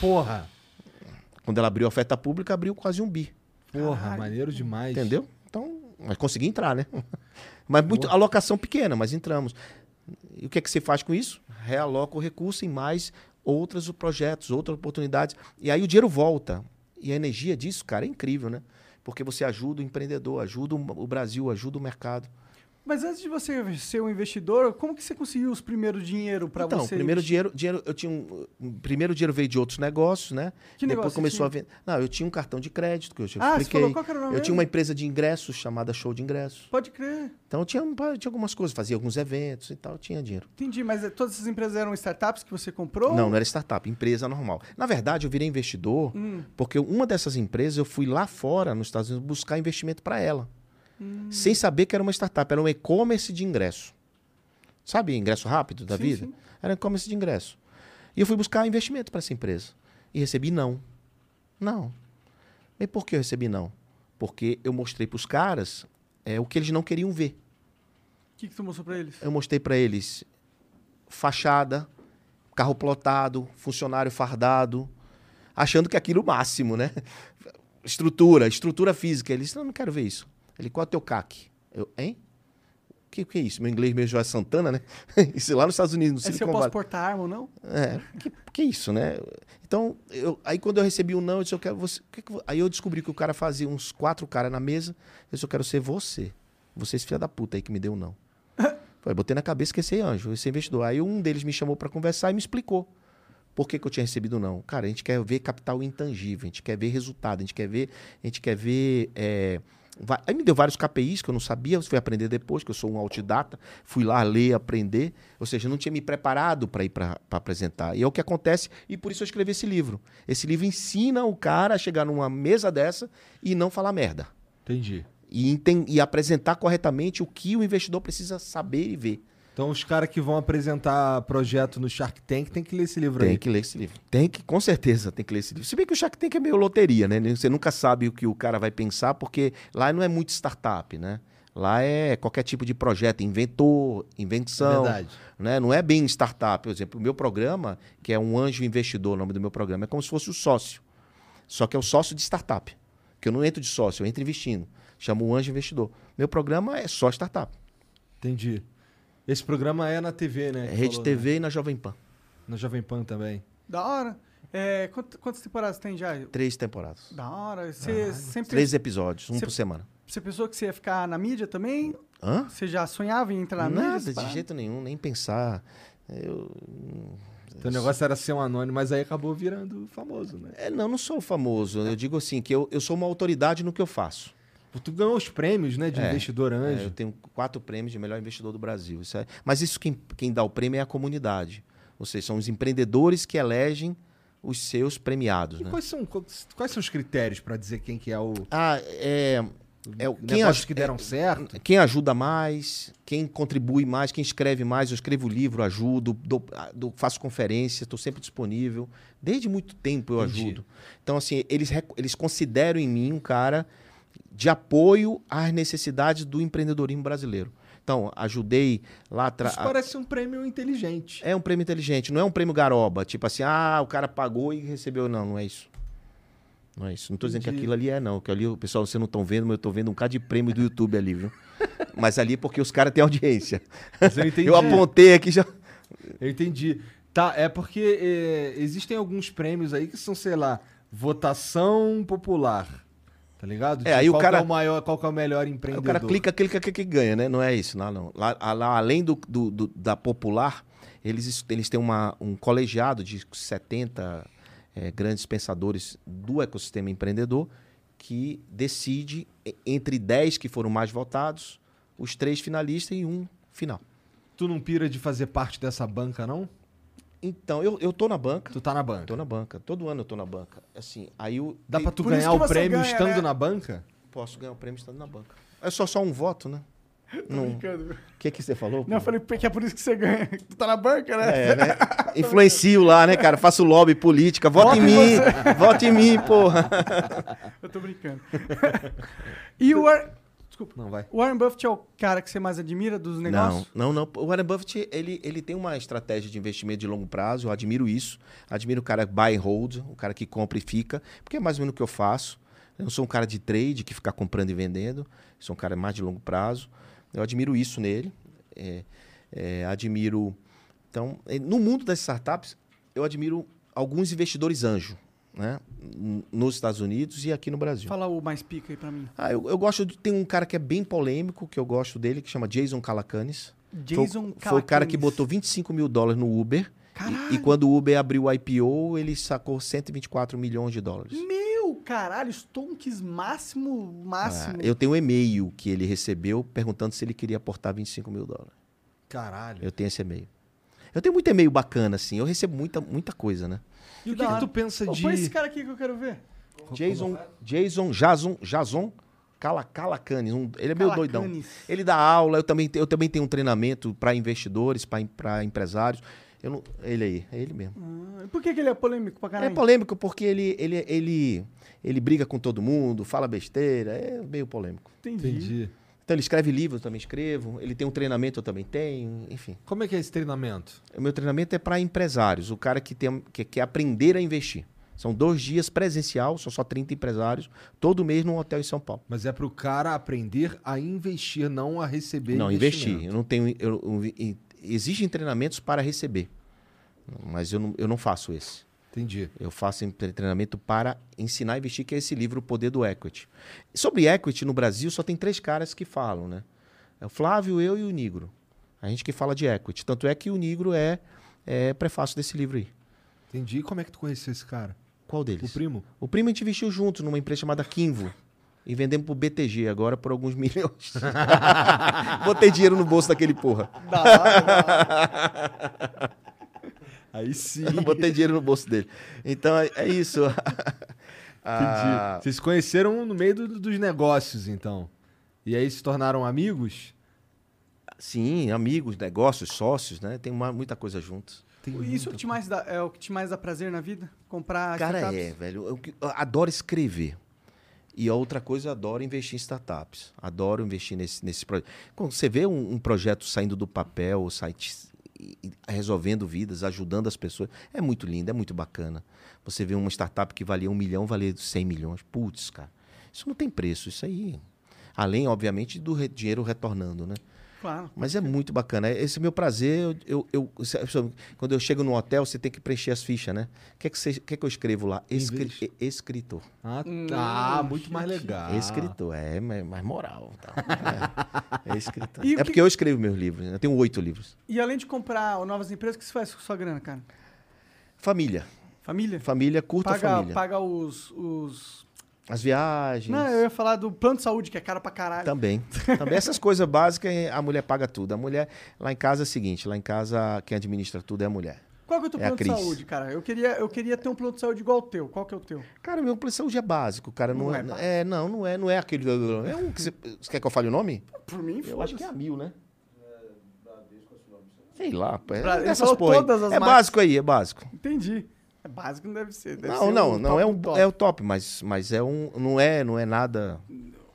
Porra. Quando ela abriu a oferta pública, abriu quase um bi. Porra, Caralho. maneiro demais. Entendeu? Então, mas consegui entrar, né? Mas muito, alocação pequena, mas entramos. E o que é que você faz com isso? Realoca o recurso em mais outros projetos, outras oportunidades. E aí o dinheiro volta. E a energia disso, cara, é incrível, né? Porque você ajuda o empreendedor, ajuda o Brasil, ajuda o mercado. Mas antes de você ser um investidor, como que você conseguiu os primeiros dinheiro pra então, você? primeiro investir? dinheiro, dinheiro, eu tinha um, um- primeiro dinheiro veio de outros negócios, né? Que Depois negócio você começou a tinha? vender. Não, eu tinha um cartão de crédito que eu te Ah, você expliquei. falou qual era o nome eu tinha uma mesmo? empresa de ingressos chamada Show de Ingressos. Pode crer. Então eu tinha, eu tinha algumas coisas, fazia alguns eventos e tal, eu tinha dinheiro. Entendi, mas eh, todas essas empresas eram startups que você comprou? Não, não era startup, empresa normal. Na verdade, eu virei investidor Hum. porque uma dessas empresas eu fui lá fora, nos Estados Unidos, buscar investimento para ela. Hum. Sem saber que era uma startup, era um e-commerce de ingresso. Sabe, ingresso rápido da Sim, vida? sim. Era um e-commerce de ingresso. E eu fui buscar investimento para essa empresa. E recebi não. Não. E por que eu recebi não? Porque eu mostrei para os caras é, o que eles não queriam ver. O que, que tu mostrou pra eles? Eu mostrei para eles fachada, carro plotado, funcionário fardado, achando que aquilo é o máximo, né? Estrutura, estrutura física. Eles, não, não quero ver isso. Ele, qual é o teu CAC? Eu, hein? O que, que é isso? Meu inglês meio João Santana, né? isso lá nos Estados Unidos, no É se eu Silicon posso Valley. portar arma ou não? É, que, que isso, né? Então, eu- aí quando eu recebi o não, eu disse, eu quero você. que que aí eu descobri que o cara fazia uns quatro caras na mesa. Eu disse, eu quero ser você. Você, esse filho da puta aí que me deu o não. Falei, botei na cabeça que esse é anjo, esse é investidor. Aí um deles me chamou para conversar e me explicou por que, que eu tinha recebido o não. Cara, a gente quer ver capital intangível, a gente quer ver resultado, a gente quer ver. A gente quer ver. é, Aí me deu vários KPIs que eu não sabia, fui aprender depois, que eu sou um autodidata, fui lá ler, aprender. Ou seja, eu não tinha me preparado para ir para apresentar. E é o que acontece, e por isso eu escrevi esse livro. Esse livro ensina o cara a chegar numa mesa dessa e não falar merda. Entendi. e, e apresentar corretamente o que o investidor precisa saber e ver. Então os caras que vão apresentar projeto no Shark Tank tem que ler esse livro Tem aí. que ler esse livro. Tem que, com certeza, tem que ler esse livro. Se bem que o Shark Tank é meio loteria, né? Você nunca sabe o que o cara vai pensar, porque lá não é muito startup, né? Lá é qualquer tipo de projeto, inventor, invenção. Verdade. Né? Não é bem startup. Por exemplo, o meu programa, que é um anjo investidor, o nome do meu programa, é como se fosse o sócio. Só que é o sócio de startup. Que eu não entro de sócio, eu entro investindo. Chamo o anjo investidor. Meu programa é só startup. Entendi. Esse programa é na TV, né? É Rede falou, TV né? e na Jovem Pan. Na Jovem Pan também. Da hora. É, quant- quantas temporadas tem já? Três temporadas. Da hora. Você sempre. Três episódios, um Você- por semana. Você pensou que você ia ficar na mídia também? Hã? Você já sonhava em entrar na mídia? Nada, de jeito nenhum, nem pensar. Eu, Então o negócio era ser um anônimo, mas aí acabou virando famoso, né? é, não, não sou famoso. Eu digo assim, que eu, eu sou uma autoridade no que eu faço. Tu ganhou os prêmios, né? De É, investidor É, anjo. eu tenho quatro prêmios de melhor investidor do Brasil. Isso é- mas isso quem, quem dá o prêmio é a comunidade. Ou seja, são os empreendedores que elegem os seus premiados. E Né? quais são, quais são os critérios pra dizer quem que é o Ah, é. é quem, aj- que deram é- certo? quem ajuda mais, quem contribui mais, quem escreve mais. Eu escrevo livro, ajudo, dou- ah, dou- faço conferência, estou sempre disponível. Desde muito tempo eu Entendi. ajudo. Então, assim, eles, eles consideram em mim um cara de apoio às necessidades do empreendedorismo brasileiro. Então, ajudei lá atrás. Isso parece um prêmio inteligente. É um prêmio inteligente, não é um prêmio garoba. Tipo assim, ah, o cara pagou e recebeu. Não, não é isso. Não é isso. Não tô dizendo que Entendi. aquilo ali é, não. Que ali, o pessoal, vocês não estão vendo, mas eu tô vendo um cara de prêmio do YouTube ali, viu? mas ali é porque os caras têm audiência. Mas eu entendi. Eu apontei aqui já. Eu entendi. Tá, é porque é, existem alguns prêmios aí que são, sei lá, votação popular. Tá ligado? É, aí o qual cara- Que é o maior, qual que é o melhor empreendedor? o cara clica, clica, clica e ganha, né? Não é isso, não, não. Lá, lá, além do, do- do- da popular, eles, eles têm uma, um colegiado de 70 eh, grandes pensadores do ecossistema empreendedor que decide entre 10 que foram mais votados, os três finalistas e um final. Tu não pira de fazer parte dessa banca, não? Então, eu, eu tô na banca. Tu tá na banca. Tô na banca. Todo ano eu tô na banca. Assim, aí eu Dá pra tu Por ganhar o você prêmio ganha, estando né? na banca? posso ganhar o prêmio estando na banca. É só só um voto, né? Não- O Brincando. que que você falou? Não, eu falei que é por isso que você ganha. Tu tá na banca, né? É, né? Influencio lá, né, cara? Faço lobby política. Vote em mim. Vote em mim, porra. Eu tô brincando. e o Warren... Desculpa. Não, vai. O Warren Buffett é o cara que você mais admira dos negócios? Não, não, não. O Warren Buffett, ele, ele tem uma estratégia de investimento de longo prazo. Eu admiro isso. Admiro o cara buy and hold, o cara que compra e fica, porque é mais ou menos o que eu faço. Eu não sou um cara de trade que fica comprando e vendendo. Sou um cara mais de longo prazo. Eu admiro isso nele. É, é, admiro. Então, eh, no mundo das startups, eu admiro alguns investidores anjo, né? Nos Estados Unidos e aqui no Brasil. Fala o mais pica aí pra mim. Ah, eu, eu gosto de. Tem um cara que é bem polêmico, que eu gosto dele, que chama Jason Calacanis. Jason foi, foi o cara que Calacanis. botou 25 mil dólares no Uber. Caralho. E, e quando o Uber abriu o IPO, ele sacou 124 milhões de dólares. Meu, caralho, stonks máximo, máximo. Ah, eu tenho um e-mail que ele recebeu perguntando se ele queria aportar 25 mil dólares. Caralho. Eu tenho esse e-mail. Eu tenho muito e-mail bacana, assim. Eu recebo muita, muita coisa, né? E o Que que, tu pensa Pô, de. Põe esse cara aqui que eu quero ver. Jason, Jason, Jason, Jason Cala, Calacanis. um- ele é meio doidão. Calacanis. Ele dá aula, eu também, eu também tenho um treinamento para investidores, para empresários. Eu não, ele aí, é ele mesmo. Ah, e por que, que ele é polêmico pra É caralho? polêmico porque ele, ele, ele, ele briga com todo mundo, fala besteira, é meio polêmico. Entendi. Entendi. Então ele escreve livro, eu também escrevo. Ele tem um treinamento, eu também tenho, enfim. Como é que é esse treinamento? O meu treinamento é para empresários, o cara que, tem, que quer aprender a investir. São dois dias presencial, são só 30 empresários, todo mês num hotel em São Paulo. Mas é pro cara aprender a investir, não a receber não, investir. Eu não tenho. Eu, eu- e- existem treinamentos para receber, mas eu não, eu não faço esse. Entendi. Eu faço treinamento para ensinar a investir, que é esse livro, O Poder do Equity. Sobre equity no Brasil, só tem três caras que falam, né? É o Flávio, eu e o Nigro. A gente que fala de equity. Tanto é que o Nigro é, é prefácio desse livro aí. Entendi. E como é que tu conheceu esse cara? Qual O deles? primo? O primo a gente investiu juntos numa empresa chamada Kinvo. E vendemos pro BTG agora por alguns milhões. Botei dinheiro no bolso daquele porra. Da hora, da hora. Aí sim. Botei dinheiro no bolso dele. Então é, é isso. Entendi. Ah, Vocês se conheceram no meio do- dos negócios, então. E aí se tornaram amigos? Sim, amigos, negócios, sócios, né? Tem uma- muita coisa juntos. Isso é o que te mais dá, é o que te mais dá prazer na vida? Comprar Cara, startups? é, velho. Eu, eu adoro escrever. E a outra coisa, eu adoro investir em startups. Adoro investir nesse, nesse projeto. Quando você vê um, um projeto saindo do papel, site, e- resolvendo vidas, ajudando as pessoas, é muito lindo, é muito bacana. Você vê uma startup que valia um milhão, valia 100 milhões. Putz, cara. Isso não tem preço. Isso aí. Além, obviamente, do re- dinheiro retornando, né? Claro. Mas é muito bacana. Esse é meu prazer. Eu, eu, eu- quando eu chego no hotel, você tem que preencher as fichas, né? O que, é que, você- que, é que eu escrevo lá? Escri- Inglês? escritor. Ah, Hum, tá. muito mais legal. Escritor, é, mais, mais moral. Tá? É, é escritor. É que- porque eu escrevo meus livros. né? Eu tenho oito livros. E além de comprar novas empresas, o que você faz com sua grana, cara? Família. Família? Família, curta paga, família. paga os, os... As viagens. Não, eu ia falar do plano de saúde, que é cara pra caralho. Também. Também essas coisas básicas, a mulher paga tudo. A mulher, lá em casa é o seguinte, lá em casa quem administra tudo é a mulher. Qual que é o teu É plano de saúde, cara? Eu queria, eu queria ter um plano de saúde igual o teu. Qual que é o teu? Cara, meu plano de saúde é básico, cara. Não, Não é, é básico. é, não, não é, não é aquele. É um que você, você quer que eu fale o nome? Por mim, Eu acho que é a mil, né? Sei lá, pô, é Pra- ele dessas falou porra aí. todas as É marcas. básico aí, é básico. Entendi. É básico, não deve ser. Deve não, ser não, o não top é um top. é o top, mas, mas é um não é, não é nada.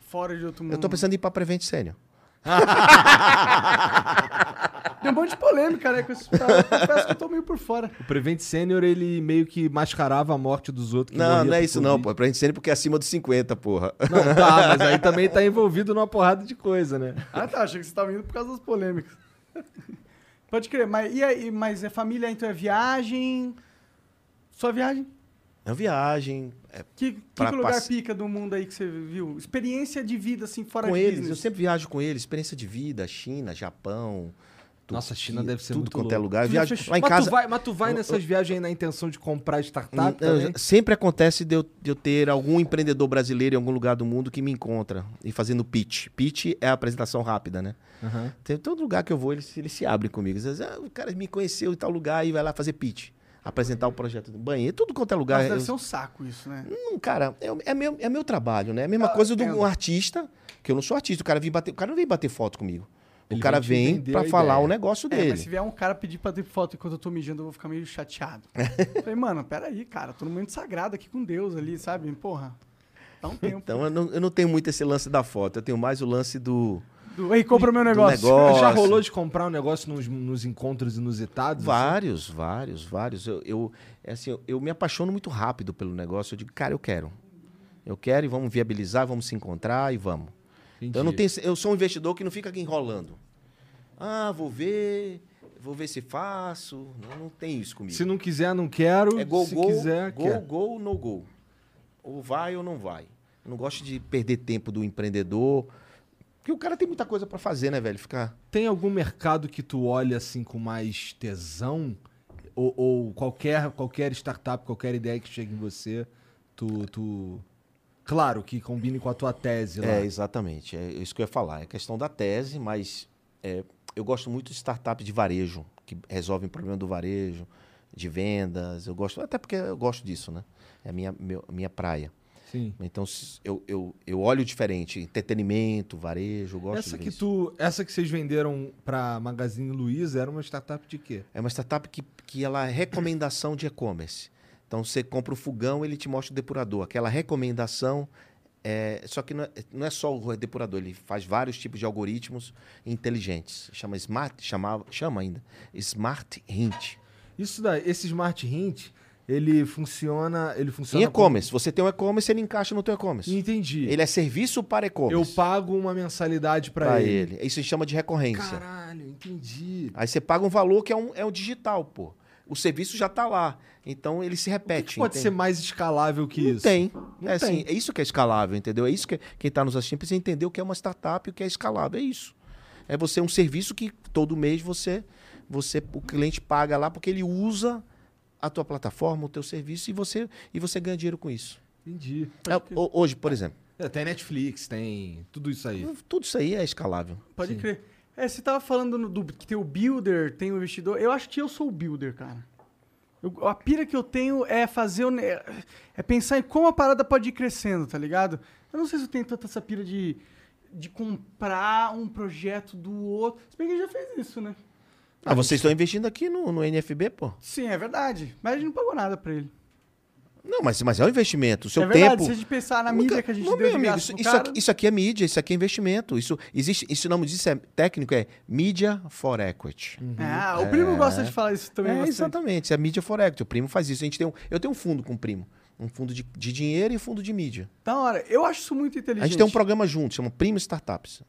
Fora de outro mundo. Eu tô pensando em ir pra Prevent Sênior. Tem um monte de polêmica, né? Com esse cara. Eu confesso que eu tô meio por fora. O Prevent Senior, ele meio que mascarava a morte dos outros. que Não, não é isso não, pô. É Prevent Sênior porque é acima dos 50, porra. Não, tá, mas aí também tá envolvido numa porrada de coisa, né? Ah, tá. Achei que você tava indo por causa das polêmicas. Pode crer. Mas, e aí, mas é família, então é viagem? Só viagem? É viagem, é Que, que Pra lugar passe- pica do mundo aí que você viu? Experiência de vida, assim, fora com de eles. Eu business. sempre viajo com eles, experiência de vida, China, Japão. Nossa, China deve ser tudo muito quanto é louco. lugar. Eu Tu já viajo lá em mas, casa. tu vai, mas tu vai eu- nessas viagens aí na intenção de comprar startup Eu- também? sempre acontece de eu, de eu ter algum empreendedor brasileiro em algum lugar do mundo que me encontra e fazendo pitch. Pitch é a apresentação rápida, né? Aham. Tem todo lugar que eu vou, eles, eles se abrem comigo. Eles dizem, ah, o cara me conheceu em tal lugar e vai lá fazer pitch. Apresentar o projeto do banheiro, tudo quanto é lugar. Nossa, deve Eu- ser um saco isso, né? Não, cara, é, é meu, é meu trabalho, né? É a mesma Ah, coisa de entendo. um artista, que eu não sou artista. O cara, vem bater, o cara não vem bater foto comigo. O Ele cara vem pra falar ideia. o negócio É, dele. mas se vier um cara pedir pra ter foto enquanto eu tô mijando, eu vou ficar meio chateado. Falei, mano, peraí, cara, tô no momento sagrado aqui com Deus ali, sabe? Porra, dá um tempo. Então eu não, eu não tenho muito esse lance da foto. Eu tenho mais o lance do. Do, Ei, compra meu do negócio. negócio. Já rolou de comprar um negócio nos, nos encontros inusitados? assim? Vários, vários, vários. Eu, eu, é assim, eu, eu me apaixono muito rápido pelo negócio. Eu digo, cara, eu quero. Eu quero e vamos viabilizar, vamos se encontrar e vamos. Entendi. Eu, não tenho, eu sou um investidor que não fica aqui enrolando. Ah, vou ver, vou ver se faço. Não, não tem isso comigo. Se não quiser, não quero. é gol, Se gol, quiser, gol, quer. gol, no gol. Ou vai ou não vai. Eu não gosto de perder tempo do empreendedor. Porque o cara tem muita coisa pra fazer, né, velho? Ficar. Tem algum mercado que tu olha assim com mais tesão? Ou, ou qualquer, qualquer startup, qualquer ideia que chegue em você, tu, tu... Claro, que combine com a tua tese lá. É, exatamente. É isso que eu ia falar. É questão da tese, mas é, eu gosto muito de startups de varejo, que resolvem o problema do varejo, de vendas. Eu gosto, até porque eu gosto disso, né? É a minha, meu- minha praia. Sim. Então, eu, eu, eu olho diferente. Entretenimento, varejo, gosto Essa de que, tu, essa que vocês venderam pra Magazine Luiza era uma startup de quê? É uma startup que, que ela é recomendação de e-commerce. Então, você compra o fogão, ele te mostra o depurador. Aquela recomendação, é, só que não é, não é só o depurador, ele faz vários tipos de algoritmos inteligentes. Chama Smart, chamava, chama ainda, Smart Hint. Isso daí, esse Smart Hint, ele funciona... Ele Em funciona e-commerce, você tem um e-commerce, ele encaixa no teu e-commerce. Entendi. Ele é serviço para Eu e-commerce. pago uma mensalidade Para ele. ele. Isso se chama de recorrência. Caralho, entendi. Aí você paga um valor que é um, é um digital, pô. O serviço já está lá. Então ele se O que repete. que pode entende? ser mais escalável que Não isso? tem. Não é, assim, tem. é isso que é escalável, entendeu? É isso que quem está nos assistindo precisa entender o que é uma startup e o que é escalável. É isso. É você um serviço que todo mês você, você o cliente paga lá porque ele usa a tua plataforma, o teu serviço e você e você ganha dinheiro com isso. Entendi. É, ho- hoje, por exemplo, É, tem Netflix, tem tudo isso aí. tudo isso aí é escalável. Pode Sim. crer. É, você tava falando no- do, que tem o builder, tem o investidor. Eu acho que eu sou o builder, cara. Eu- a pira que eu tenho é fazer. É pensar em como a parada pode ir crescendo, tá ligado? Eu não sei se eu tenho tanta essa pira de. de comprar um projeto do outro. Se bem que ele já fez isso, né? Ah, vocês estão investindo aqui no, no NFB, pô. Sim, é verdade. Mas a gente não pagou nada pra ele. Não, mas, mas é um investimento. O seu é verdade, tempo. se a gente pensar na mídia que a gente Não, deu meu amigo, isso, isso aqui, isso aqui é mídia, isso aqui é investimento. Isso existe, isso o nome disso é técnico, é mídia for equity. Ah, o primo gosta de falar isso também É, exatamente, isso é mídia for equity. O primo faz isso. A gente tem um, eu tenho um fundo com o primo. Um fundo de, de dinheiro e fundo de mídia. Da hora. Eu acho isso muito inteligente. A gente tem um programa junto, chama Primo Startups.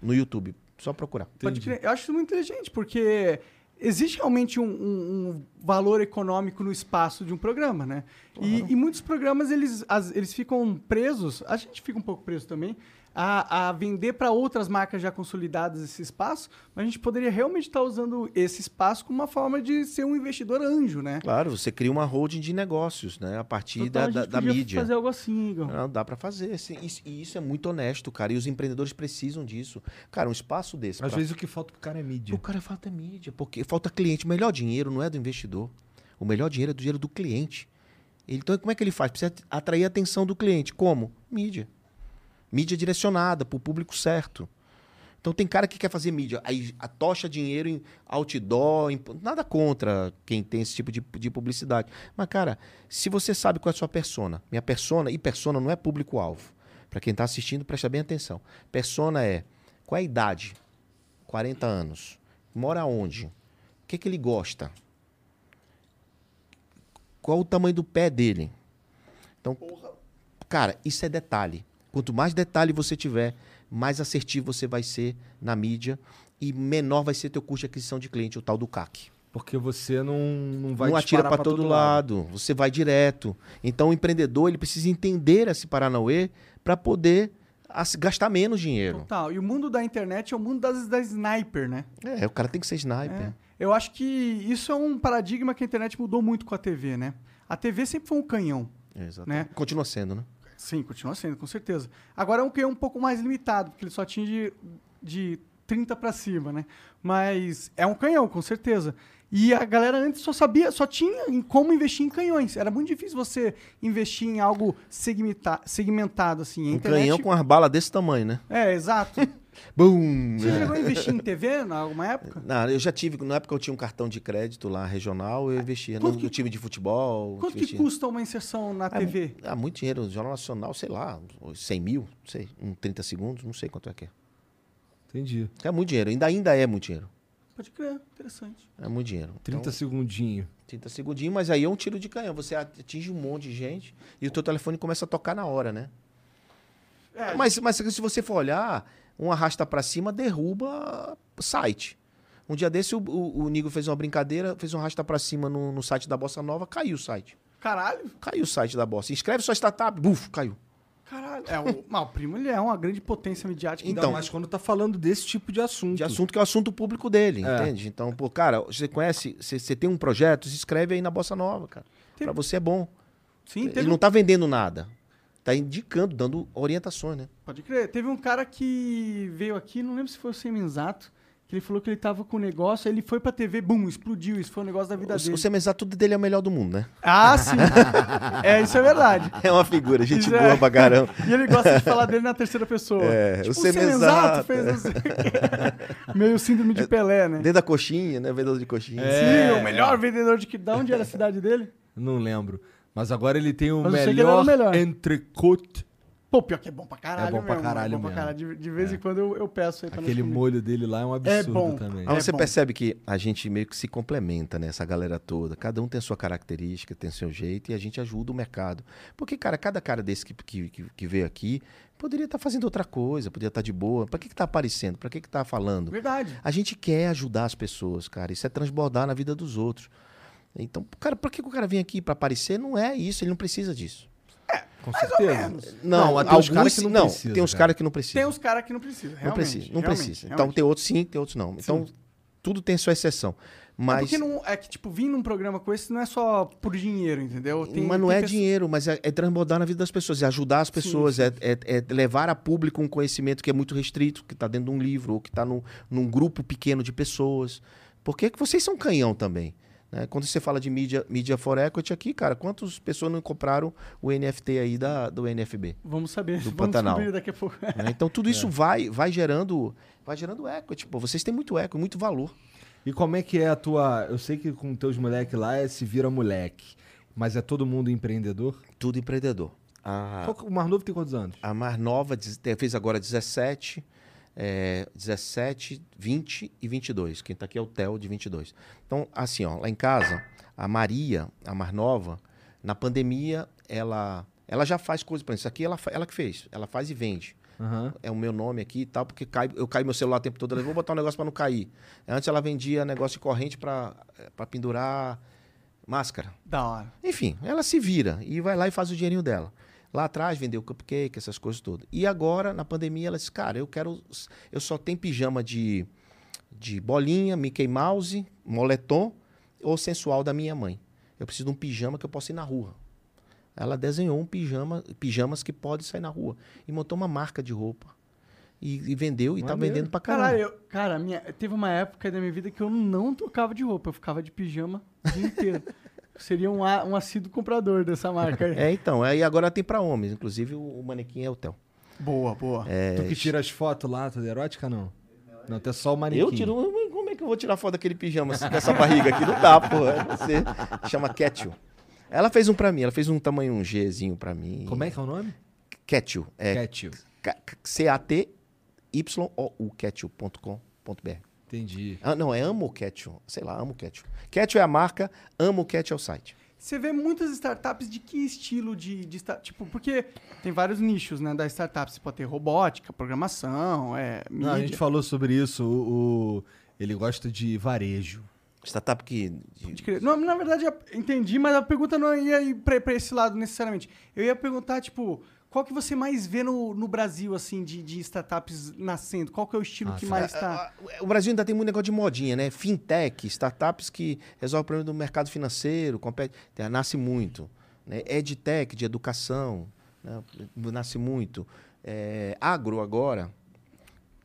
No YouTube. Só procurar. Pode crer. Eu acho isso muito inteligente, porque existe realmente um, um- um valor econômico no espaço de um programa, né? E, e muitos programas, eles, as- eles ficam presos, a gente fica um pouco preso também, a, a vender para outras marcas já consolidadas esse espaço, mas a gente poderia realmente estar usando esse espaço como uma forma de ser um investidor anjo, né? Claro, você cria uma holding de negócios, né? A partir Total, da, a da, gente da podia mídia. fazer algo assim, Igor. Não, dá pra fazer. Isso, e isso é muito honesto, cara. E os empreendedores precisam disso. Cara, um espaço desse. Às pra- vezes o que falta pro cara é mídia. O cara falta mídia, porque falta cliente. O melhor dinheiro não é do investidor. O melhor dinheiro é do dinheiro do cliente. Então, como é que ele faz? Precisa atrair a atenção do cliente. Como? Mídia. Mídia direcionada para o público certo. Então, tem cara que quer fazer mídia. Aí atocha dinheiro em outdoor. Em... Nada contra quem tem esse tipo de, de publicidade. Mas, cara, se você sabe qual é a sua persona. Minha persona, e persona não é público-alvo. Para quem está assistindo, presta bem atenção. Persona é qual é a idade? 40 anos. Mora onde? O que, que ele gosta? Qual o tamanho do pé dele? Então, cara, isso é detalhe. Quanto mais detalhe você tiver, mais assertivo você vai ser na mídia e menor vai ser teu custo de aquisição de cliente, o tal do CAC. Porque você não, não vai não atira para todo, lado. você vai direto. Então o empreendedor ele precisa entender esse Paranauê para poder as- gastar menos dinheiro. Total. E o mundo da internet é o mundo das, da sniper, né? É, o cara tem que ser sniper. É. Eu acho que isso é um paradigma que a internet mudou muito com a TV, né? A TV sempre foi um canhão. Exato. Né? Continua sendo, né? Sim, continua sendo, com certeza. Agora é um canhão um pouco mais limitado, porque ele só tinha de, de 30 para cima, né? Mas é um canhão, com certeza. E a galera antes só sabia, só tinha em como investir em canhões. Era muito difícil você investir em algo segmenta, segmentado, assim. Um internet- canhão com as balas desse tamanho, né? É, exato. Bum! Você chegou a investir em TV em alguma época? Não, eu já tive, na época eu tinha um cartão de crédito lá regional, eu investia no, que- no time de futebol. Quanto que investia- custa uma inserção na Ah, TV? mu- Ah, muito dinheiro. Jornal Nacional, sei lá, 100 mil, não sei, um 30 segundos, não sei quanto é que é. Entendi. É muito dinheiro, ainda, ainda é muito dinheiro. Pode crer, interessante. É muito dinheiro. 30 Então, segundinho. 30 segundinhos, mas aí é um tiro de canhão. Você atinge um monte de gente e o teu telefone começa a tocar na hora, né? É, Mas, mas se você for olhar, um arrasta pra cima derruba site. Um dia desse o, o, o Nigo fez uma brincadeira, fez um arrasta pra cima no, no site da Bossa Nova, caiu o site. Caralho, Caiu o site da Bossa. Inscreve sua startup, buf, caiu. caralho. É, o, mas o primo ele é uma grande potência midiática. Então, Então- mas quando tá falando desse tipo de assunto. De assunto que é o assunto público dele, É. entende? Então, pô, cara, você conhece, você, você tem um projeto, se inscreve aí na Bossa Nova, cara. Tem- Pra você é bom. Sim, Ele teve não tá vendendo nada. Tá indicando, dando orientações, né? Pode crer. Teve um cara que veio aqui, não lembro se foi o Semenzato, que ele falou que ele tava com um negócio, aí ele foi pra TV, bum, explodiu. Isso foi um negócio da vida O, dele. o Semenzato, tudo dele é o melhor do mundo, né? Ah, sim. é, isso é verdade. É uma figura, gente Isso boa é. pra caramba. E ele gosta de falar dele na terceira pessoa. É, tipo, o o Semenzato, fez quê. Meio síndrome de Pelé, né? Dentro da coxinha, né? Vendedor de coxinha. É. Sim, o melhor vendedor de que. Da onde era a cidade dele? Não lembro. Mas agora ele tem o Mas eu sei que ele era melhor, o melhor. entrecote. Pô, pior que é bom pra caralho. É bom pra mesmo, caralho é bom pra mesmo. caralho. De, de vez em quando eu, eu peço aí pra nós Aquele comer. molho dele lá é um absurdo bom. também. Mas É você bom. percebe que a gente meio que se complementa, né? Essa galera toda. Cada um tem a sua característica, tem seu jeito e a gente ajuda o mercado. Porque, cara, cada cara desse que, que, que, que veio aqui poderia estar fazendo outra coisa, poderia estar de boa. Pra que que tá aparecendo? Pra que que tá falando? Verdade. A gente quer ajudar as pessoas, cara. Isso é transbordar na vida dos outros. Então, cara, pra que o cara vem aqui pra aparecer? Não é isso, ele não precisa disso. Com certeza. Não, mas tem uns caras que sim- não precisa, tem uns cara. caras que não precisam. Tem uns caras que não precisam. Não precisa, não realmente, precisa. Então tem outros sim, tem outros não. Então tudo tem sua exceção. É Mas, porque não, é que, tipo, vir num programa com esse não é só por dinheiro, entendeu? Tem- mas não tem é pessoas- dinheiro, mas é, é transbordar na vida das pessoas, é ajudar as pessoas, sim, é, é- é levar a público um conhecimento que é muito restrito, que está dentro de um livro, ou que está num, num grupo pequeno de pessoas. Porque que vocês são canhão também. Né? Quando você fala de mídia, mídia for equity aqui, cara, quantas pessoas não compraram o NFT aí da, do NFB? Vamos saber. Do Vamos Pantanal. daqui a pouco. né? Então tudo isso vai, vai gerando vai gerando equity. Pô, vocês têm muito equity, muito valor. E como é que é a tua. Eu sei que com teus moleques lá é se vira moleque. Mas é todo mundo empreendedor? Tudo empreendedor. A, Qual que- O mais novo tem quantos anos? a mais nova fez agora 17, é, 17, 20 e 22. Quem tá aqui é o Theo, de 22. Então, assim, ó, lá em casa, a Maria, a mais nova, na pandemia, ela, ela já faz coisas. Exemplo, isso aqui ela, ela que fez. Ela faz e vende. Aham. É o meu nome aqui e tal, porque cai, eu caio meu celular o tempo todo. Vou botar um negócio para não cair. Antes ela vendia negócio de corrente para pendurar máscara. Da hora. Enfim, ela se vira e vai lá e faz o dinheirinho dela. Lá atrás vendeu cupcake, essas coisas todas. E agora, na pandemia, ela disse: Cara, eu quero. Eu só tenho pijama de, de bolinha, Mickey Mouse, moletom ou sensual da minha mãe. Eu preciso de um pijama que eu possa ir na rua. Ela desenhou um pijama, pijamas que pode sair na rua. E montou uma marca de roupa. E, e vendeu, e tá vendendo pra caramba. Caralho, eu, cara, minha, teve uma época da minha vida que eu não trocava de roupa, eu ficava de pijama o dia inteiro. Seria um, um assíduo comprador dessa marca. É, então. Aí agora tem pra homens. Inclusive, o, o manequim é o Theo. Boa, boa. É, Tu que tira as fotos lá, tudo erótica, não? Não, tem só o manequim. Eu tiro. Como é que eu vou tirar foto daquele pijama assim, com essa barriga aqui? Não dá, pô. É Você chama Ketil. Ela fez um pra mim, ela fez um tamanho um Gzinho pra mim. Como é que é o nome? Ketil. É Cat. K- K- C-A-T-Y-O-U, ketil.com.br. Entendi. Ah, não, é Amo Ketil. Sei lá, Amo Ketil. Ketil é a marca, Amo Ketil é o site. Você vê muitas startups de que estilo de, de tipo, porque tem vários nichos, né, da startup. Você pode ter robótica, programação, é, mídia. Não, a gente falou sobre isso. O, o- ele gosta de varejo. Startup que. de-. Não, na verdade, eu entendi, mas a pergunta não ia ir pra esse lado necessariamente. Eu ia perguntar, tipo, qual que você mais vê no, no Brasil, assim, de, de startups nascendo? Qual que é o estilo que mais tá... Ah, O Brasil ainda tem muito negócio de modinha, né? Fintech, startups que resolvem o problema do mercado financeiro, compete, nasce muito. Né? EdTech, de educação, né? nasce muito. É, agro agora,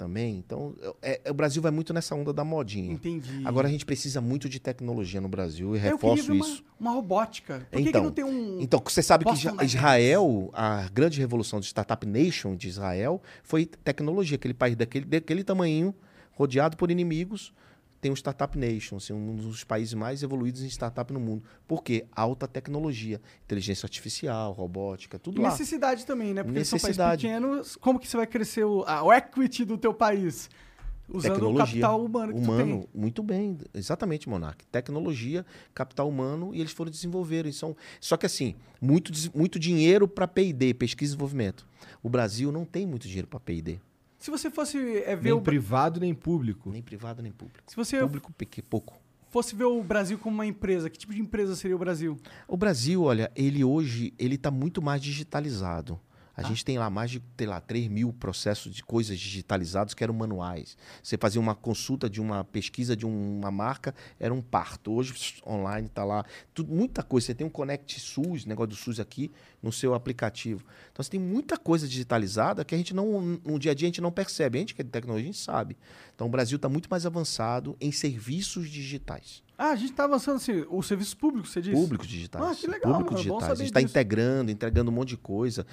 também. Então, é- é- o Brasil vai muito nessa onda da modinha. Entendi. Agora a gente precisa muito de tecnologia no Brasil e eu reforço ver uma, isso. uma robótica. Por que, que Então, não tem um... Então, você sabe que Boston? Israel, a grande revolução de Startup Nation de Israel, foi tecnologia. Aquele país daquele, daquele tamanho, rodeado por inimigos, tem um Startup Nation, assim, um dos países mais evoluídos em startup no mundo. Por quê? Alta tecnologia, inteligência artificial, robótica, tudo lá. Necessidade também, né? Porque são Necessidade. países pequenos. Como que você vai crescer o, a- o equity do teu país? Usando Tecnologia. o capital humano que tu humano, tem. muito bem, exatamente, Monark. Tecnologia, capital humano, e eles foram desenvolver. E são, só que assim, muito, muito dinheiro para P&D, pesquisa e desenvolvimento. O Brasil não tem muito dinheiro para P&D, Se você fosse é, ver Nem o... privado, nem público. nem privado nem público. Se você Público pequ- pouco. fosse ver o Brasil como uma empresa, que tipo de empresa seria o Brasil? O Brasil, olha, ele hoje ele está muito mais digitalizado. A gente tem lá mais de, sei lá, 3 mil processos de coisas digitalizados que eram manuais. Você fazia uma consulta de uma pesquisa de uma marca, era um parto. Hoje, online, está lá. Tudo, muita coisa. Você tem um Connect SUS, negócio do SUS aqui, no seu aplicativo. Então, você tem muita coisa digitalizada que a gente não, no dia a dia, a gente não percebe. A gente que é de tecnologia, a gente sabe. Então, o Brasil está muito mais avançado em serviços digitais. Ah, a gente tá avançando assim, os serviços públicos, você disse? Públicos digitais. Ah, que legal, Públicos mano, bom digitais. A gente está integrando, entregando um monte de coisa.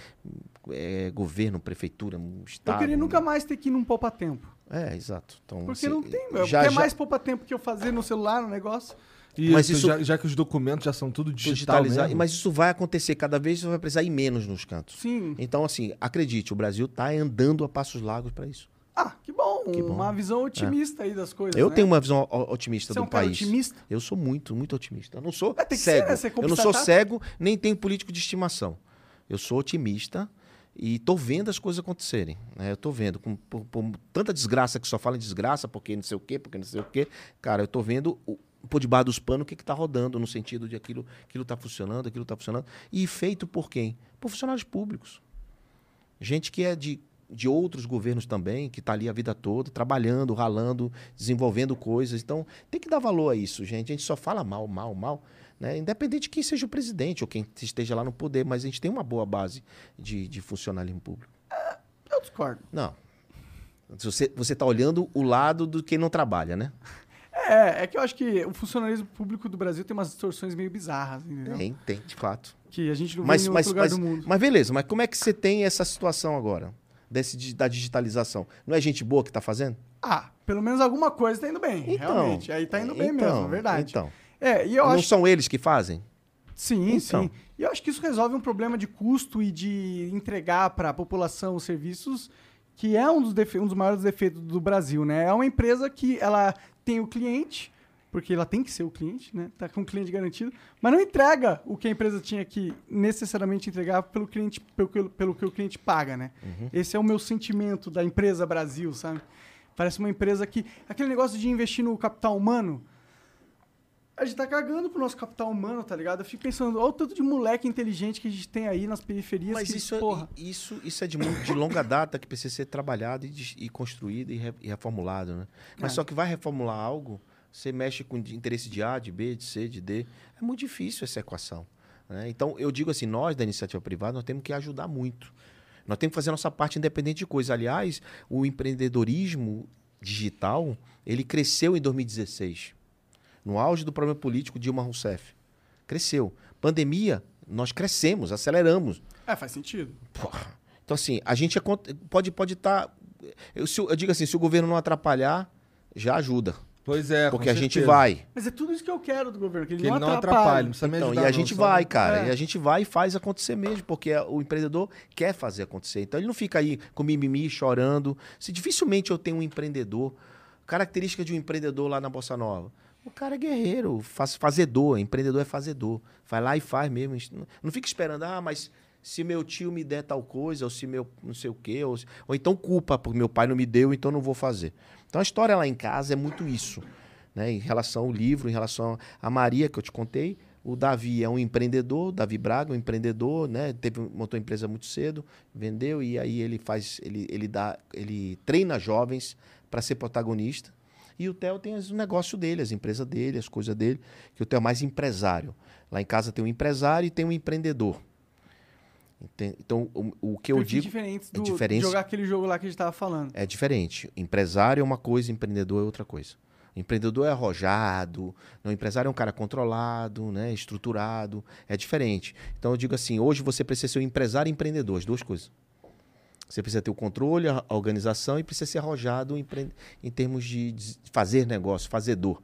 É, governo, prefeitura, Eu estado. queria nunca mais ter que ir num poupa-tempo. É, exato. Então, Porque assim, não tem, meu. já, Porque é já mais poupa-tempo que eu fazer no celular, no negócio. E Mas isso, isso- já, já que os documentos já são tudo digital digitalizar. mesmo. Mas isso vai acontecer. Cada vez você vai precisar ir menos nos cantos. Sim. Então, assim, acredite, o Brasil está andando a passos largos para isso. Ah, que bom. Que bom. Uma visão otimista aí das coisas, Eu né? tenho uma visão otimista Você é do um cara país. otimista? Eu sou muito, muito otimista. Eu não sou É, que ser, cego. né? Compra eu não sou cego, nem tenho político de estimação. Eu sou otimista e tô vendo as coisas acontecerem. né? Eu tô vendo. Com, por, por tanta desgraça que só fala em desgraça, porque não sei o quê, porque não sei o quê. Cara, eu tô vendo o, por debaixo dos panos o que, que tá rodando, no sentido de aquilo, aquilo tá funcionando, aquilo tá funcionando. E feito por quem? Por funcionários públicos. Gente que é de, de outros governos também, que está ali a vida toda, trabalhando, ralando, desenvolvendo coisas. Então, tem que dar valor a isso, gente. A gente só fala mal, mal, mal. Né? Independente de quem seja o presidente ou quem esteja lá no poder, mas a gente tem uma boa base de, de funcionalismo público. Eu discordo. Não. Você, você tá olhando o lado do quem não trabalha, né? É, é que eu acho que o funcionalismo público do Brasil tem umas distorções meio bizarras, entendeu? Tem, tem, de fato. Que a gente não Mas, vê em mas, lugar mas, do mundo. mas beleza, mas como é que você tem essa situação agora? Desse, da digitalização? Não é gente boa que tá fazendo? Ah, pelo menos alguma coisa tá indo bem, Então, realmente. Aí tá indo bem então, mesmo, é verdade. então. É, e eu não acho são eles que fazem? Sim, Então. sim. E eu acho que isso resolve um problema de custo e de entregar para a população os serviços, que é um dos, defe- um dos maiores defeitos do Brasil, né? É uma empresa que ela tem o cliente, porque ela tem que ser o cliente, né? Tá com o cliente garantido, mas não entrega o que a empresa tinha que necessariamente entregar pelo cliente, pelo, que- pelo que o cliente paga, né? Esse é o meu sentimento da empresa Brasil, sabe? Parece uma empresa que aquele negócio de investir no capital humano, a gente tá cagando pro nosso capital humano, tá ligado? Eu fico pensando, olha o tanto de moleque inteligente que a gente tem aí nas periferias. Mas que, isso, é- porra. isso, isso é de, de longa data que precisa ser trabalhado e, de- e construído e, re- e reformulado, né? Mas É. só que vai reformular algo, você mexe com interesse de A, de B, de C, de D. É muito difícil essa equação. né? Então, eu digo assim, nós da iniciativa privada, nós temos que ajudar muito. Nós temos que fazer a nossa parte independente de coisa. Aliás, o empreendedorismo digital, ele cresceu em 2016. No auge do problema político, Dilma Rousseff. Cresceu. Pandemia, nós crescemos, aceleramos. É, faz sentido. Porra. Então, assim, a gente é pode estar. Pode tá, eu, se eu- eu digo assim, se o governo não atrapalhar, já ajuda. Pois é, porque com a gente vai. Mas é tudo isso que eu quero do governo, que ele, Que não, ele não atrapalhe. atrapalhe, não precisa me Então, ajudar, e a não, gente só- vai, cara. É. E a gente vai e faz acontecer mesmo, porque o empreendedor quer fazer acontecer. Então ele não fica aí com mimimi, chorando. Se dificilmente eu tenho um empreendedor, característica de um empreendedor lá na Bossa Nova. O cara é guerreiro, faz, fazedor, empreendedor é fazedor. Vai lá e faz mesmo. Não, não fica esperando, ah, mas se meu tio me der tal coisa, ou se meu não sei o quê, ou, ou então culpa, porque meu pai não me deu, então não vou fazer. Então a história lá em casa é muito isso. Né? Em relação ao livro, em relação a Maria, que eu te contei, o Davi é um empreendedor, Davi Braga, um empreendedor, né? Teve, montou a empresa muito cedo, vendeu, e aí ele faz, ele, ele dá, ele treina jovens para ser protagonista. E o Theo tem o negócio dele, as empresas dele, as coisas dele, que o Theo é mais empresário. Lá em casa tem um empresário e tem um empreendedor. Então, o, o que eu Perfis digo diferentes é do diferente. jogar aquele jogo lá que a gente tava falando. é diferente. Empresário é uma coisa, empreendedor é outra coisa. Empreendedor é arrojado, não, empresário é um cara controlado, né, estruturado, é diferente. Então eu digo assim, hoje você precisa ser um empresário e empreendedor, as duas coisas. Você precisa ter o controle, a organização e precisa ser arrojado em, em termos de, de fazer negócio, fazedor.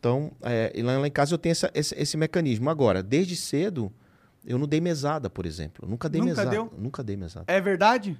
Então, é, lá, lá em casa eu tenho essa- esse, esse mecanismo. Agora, desde cedo, eu não dei mesada, por exemplo. Nunca dei Nunca mesada. deu? Nunca dei mesada. É verdade?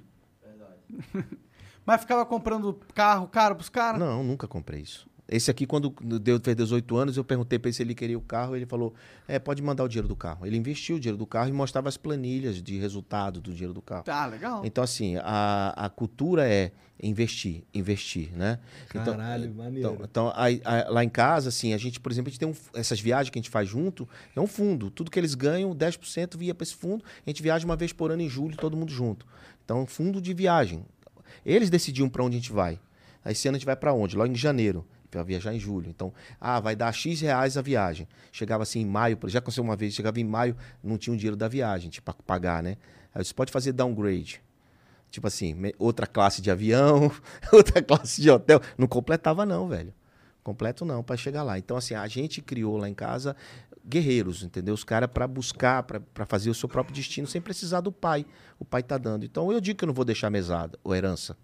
Mas ficava comprando carro caro pros caras? Não, nunca comprei isso. Esse aqui, quando deu, fez 18 anos, eu perguntei para ele se ele queria o carro. Ele falou: É, pode mandar o dinheiro do carro. Ele investiu o dinheiro do carro e mostrava as planilhas de resultado do dinheiro do carro. Tá, legal. Então, assim, a, a cultura é investir, investir, né? Então- Caralho, maneiro. Então, então aí- aí- lá em casa, assim, a gente, por exemplo, a gente tem um, essas viagens que a gente faz junto, é um fundo. Tudo que eles ganham, 10% via para esse fundo. A gente viaja uma vez por ano em julho, todo mundo junto. Então, um fundo de viagem. Eles decidiam para onde a gente vai. Aí, esse ano a gente vai para onde? Logo em janeiro. Para viajar em julho. Então, ah, vai dar X reais a viagem. Chegava assim em maio, já aconteceu uma vez, chegava em maio, não tinha o dinheiro da viagem, tipo, para pagar, né? Aí você pode fazer downgrade. Tipo assim, outra classe de avião, outra classe de hotel. Não completava, não, velho. Completo não, para chegar lá. Então, assim, a gente criou lá em casa guerreiros, entendeu? Os caras para buscar, para fazer o seu próprio destino sem precisar do pai. O pai tá dando. Então, eu digo que eu não vou deixar mesada ou herança.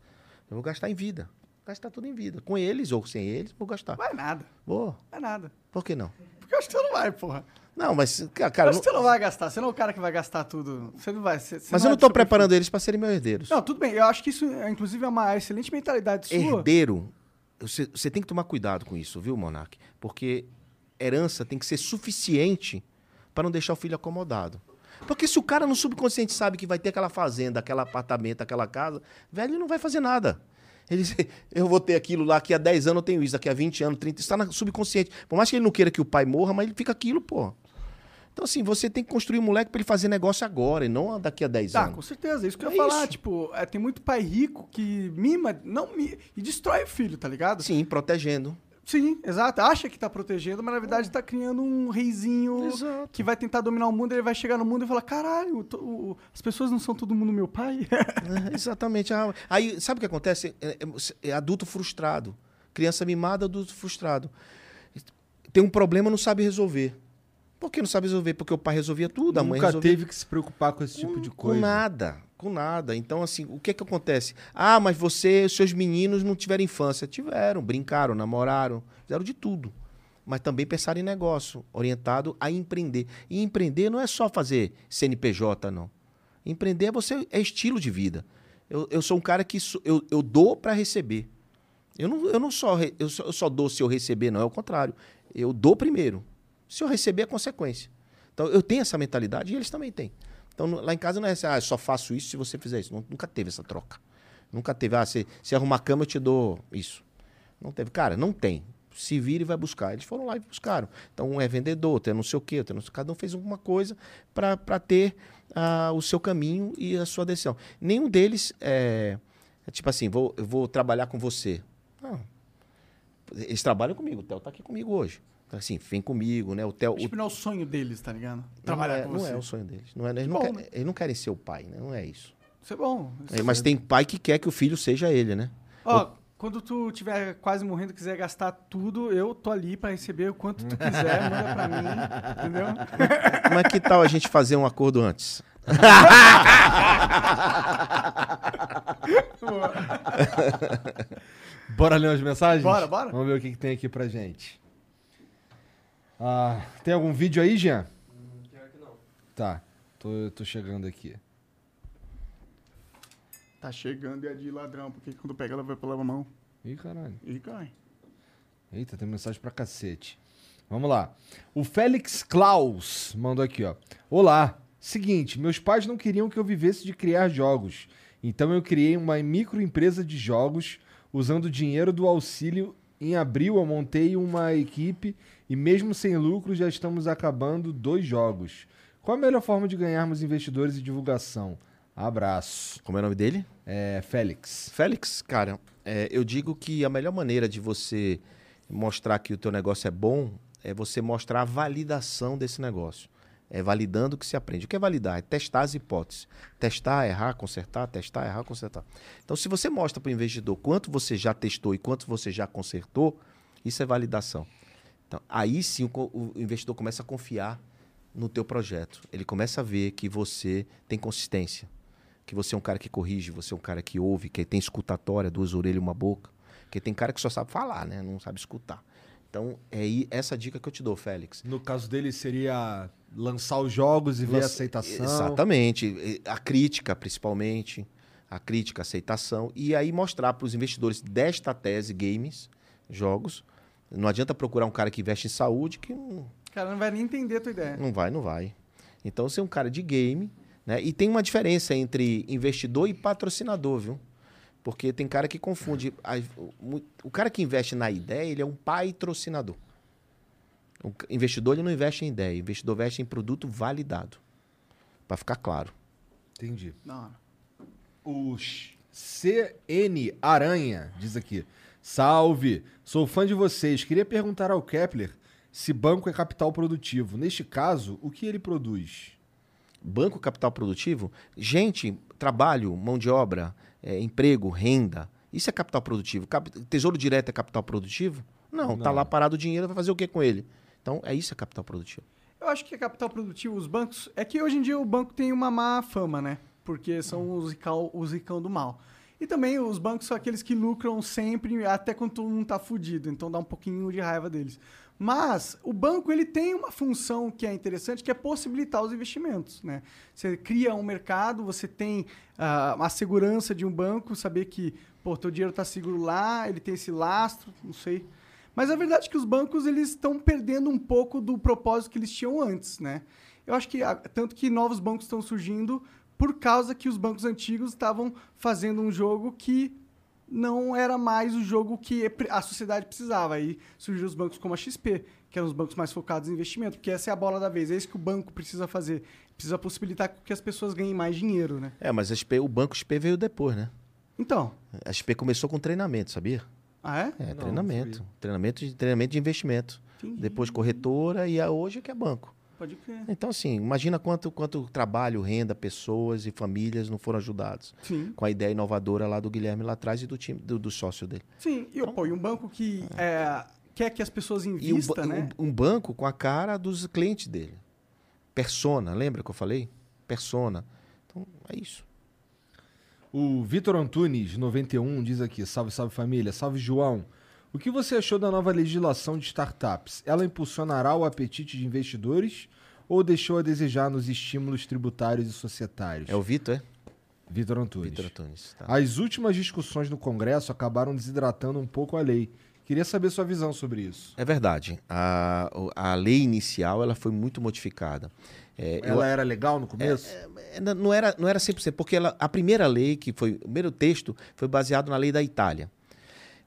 Eu vou gastar em vida. Gastar tudo em vida. Com eles ou sem eles, vou gastar. Vai nada. Vou. Vai nada. Por que não? Porque eu acho que você não vai, porra. Não, mas, cara, acho não- você não vai gastar. Você não é o cara que vai gastar tudo. Você não vai. Você, você mas não eu é não do seu preparando eles para serem meus herdeiros. Não, tudo bem. Eu acho que isso, é, inclusive, é uma excelente mentalidade sua. herdeiro, você, você tem que tomar cuidado com isso, viu, Monark? Porque herança tem que ser suficiente para não deixar o filho acomodado. Porque se o cara no subconsciente sabe que vai ter aquela fazenda, aquele apartamento, aquela casa, velho, ele não vai fazer nada. Ele, eu vou ter aquilo lá, daqui a 10 anos eu tenho isso, daqui a 20 anos, 30, está no subconsciente. Por mais que ele não queira que o pai morra, mas ele fica aquilo, pô. Então, assim, você tem que construir um moleque para ele fazer negócio agora e não daqui a 10 Tá, anos. com certeza. Isso que eu É ia falar. isso. Tipo, é, tem muito pai rico que mima, não mi- e destrói o filho, tá ligado? Sim, protegendo. Sim, exato. Acha que tá protegendo, mas na verdade tá criando um reizinho Exato. que vai tentar dominar o mundo. Ele vai chegar no mundo e falar: caralho, o- as pessoas não são todo mundo meu pai. É, exatamente. Ah, Aí, sabe o que acontece? É, é- é adulto frustrado. criança mimada, adulto frustrado. Tem um problema, não sabe resolver. Por que não sabe resolver? Porque o pai resolvia tudo, a mãe Nunca resolvia teve que se preocupar com esse tipo de com coisa. nada, com nada. Então, assim, o que que acontece? Ah, mas você, os seus meninos não tiveram infância. Tiveram, brincaram, namoraram, fizeram de tudo. Mas também pensaram em negócio, orientado a empreender. E empreender não é só fazer CNPJ, não. Empreender é você é estilo de vida. Eu, eu sou um cara que eu, eu dou para receber. Eu não, eu não só, eu só eu só dou se eu receber, não. É o contrário. Eu dou primeiro. Se eu receber, é consequência. Então, eu tenho essa mentalidade e eles também têm. Então, lá em casa não é assim, ah, só faço isso se você fizer isso. Nunca teve essa troca. Nunca teve, ah, se, se arrumar a cama, eu te dou isso. Não teve. Cara, não tem. Se vira e vai buscar. Eles foram lá e buscaram. Então, um é vendedor, outro é não sei o quê, outro é não sei. Cada um fez alguma coisa para ter ah, o seu caminho e a sua decisão. Nenhum deles é, é tipo assim, vou, eu vou trabalhar com você. Não. Eles trabalham comigo. O Theo tá aqui comigo hoje. Então, assim, vem comigo, né? O Theo, o Tipo, não é o sonho deles, tá ligado? não Trabalhar é, com não você. é o sonho deles. Não é, eles, não bom, querem, né? eles não querem ser o pai, né? Não é isso. Isso é bom. isso É, é mas bom. tem pai que quer que o filho seja ele, né? Ó, quando tu tiver quase morrendo, quiser gastar tudo, eu tô ali pra receber o quanto tu quiser, manda pra mim, entendeu? Mas que tal a gente fazer um acordo antes? Bora ler umas mensagens? Bora, bora. Vamos ver o que, que tem aqui pra gente. Ah, tem algum vídeo aí, Jean? Tá, tô, tô chegando aqui. Tá chegando e é de ladrão, porque quando pega ela vai pela mão Ih, caralho. e cai. Eita, tem mensagem pra cacete. Vamos lá. O Félix Klaus mandou aqui, ó. Olá. Seguinte, meus pais não queriam que eu vivesse de criar jogos. Então eu criei uma microempresa de jogos usando o dinheiro do auxílio. Em abril eu montei uma equipe e mesmo sem lucro já estamos acabando dois jogos. Qual a melhor forma de ganharmos investidores e divulgação? Abraço. Como é o nome dele? É Félix. Félix, cara, é, eu digo que a melhor maneira de você mostrar que o teu negócio é bom é você mostrar a validação desse negócio. É validando que se aprende. O que é validar? É testar as hipóteses. Testar, errar, consertar, testar, errar, consertar. Então, se você mostra para o investidor quanto você já testou e quanto você já consertou, isso é validação. Então, aí sim o, o investidor começa a confiar no teu projeto. Ele começa a ver que você tem consistência, que você é um cara que corrige, você é um cara que ouve, que tem escutatória, duas orelhas e uma boca. Porque tem cara que só sabe falar, né? Não sabe escutar. Então, é essa dica que eu te dou, Félix. No caso dele seria lançar os jogos e ver a Lança- aceitação. Exatamente. A crítica, principalmente. A crítica, a aceitação. E aí mostrar para os investidores desta tese, games, jogos. Não adianta procurar um cara que investe em saúde que não, cara não vai nem entender a tua ideia. não vai, não vai. Então, você é um cara de game, né? E tem uma diferença entre investidor e patrocinador, viu? Porque tem cara que confunde. a- o, o cara que investe na ideia, ele é um patrocinador. O investidor, ele não investe em ideia. O investidor investe em produto validado. Para ficar claro. Entendi. Não, O CN Aranha diz aqui: Salve, sou fã de vocês. Queria perguntar ao Kepler se banco é capital produtivo. Neste caso, o que ele produz? Banco Capital Produtivo, gente, trabalho, mão de obra, é, emprego, renda. Isso é capital produtivo. Cap- Tesouro direto é capital produtivo? Não, tá Não. lá parado o dinheiro, vai fazer o que com ele? Então, é isso é capital produtivo. Eu acho que é capital produtivo, os bancos. É que hoje em dia o banco tem uma má fama, né? Porque são os zicão, o zicão do mal. E também os bancos são aqueles que lucram sempre, até quando todo mundo tá fudido. Então dá um pouquinho de raiva deles. Mas o banco ele tem uma função que é interessante, que é possibilitar os investimentos, né? Você cria um mercado, você tem ah, a segurança de um banco, saber que, pô, teu dinheiro tá seguro lá, ele tem esse lastro, não sei. Mas a verdade é que os bancos eles estão perdendo um pouco do propósito que eles tinham antes, né? Eu acho que tanto que novos bancos estão surgindo por causa que os bancos antigos estavam fazendo um jogo que não era mais o jogo que a sociedade precisava. Aí surgiram os bancos como a XP, que eram os bancos mais focados em investimento, porque essa é a bola da vez, é isso que o banco precisa fazer. Precisa possibilitar que as pessoas ganhem mais dinheiro, né? É, mas a XP, o banco XP veio depois, né? Então, A XP começou com treinamento, sabia? Ah é? É, Não, treinamento. sabia. Treinamento de, treinamento de investimento. Entendi. Depois corretora e a hoje é que é banco. Pode crer. Então, assim, imagina quanto, quanto trabalho, renda, pessoas e famílias não foram ajudados Sim. com a ideia inovadora lá do Guilherme lá atrás e do time do, do sócio dele. Sim, e, pô, e um banco que é, quer que as pessoas um, invistam, ba- né? um- um banco com a cara dos clientes dele. Persona, lembra que eu falei? Persona. Então, é isso. O Vitor Antunes, 91, diz aqui: Salve, salve família, salve João. O que você achou da nova legislação de startups? Ela impulsionará o apetite de investidores ou deixou a desejar nos estímulos tributários e societários? É o Vitor, é? Vitor Antunes. Vitor Antunes. Tá. As últimas discussões no Congresso acabaram desidratando um pouco a lei. Queria saber sua visão sobre isso. É verdade. A, a lei inicial ela foi muito modificada. É, eu- Ela era legal no começo? É, não- não era, não era 100%, porque ela, a primeira lei, que foi o primeiro texto, foi baseado na lei da Itália.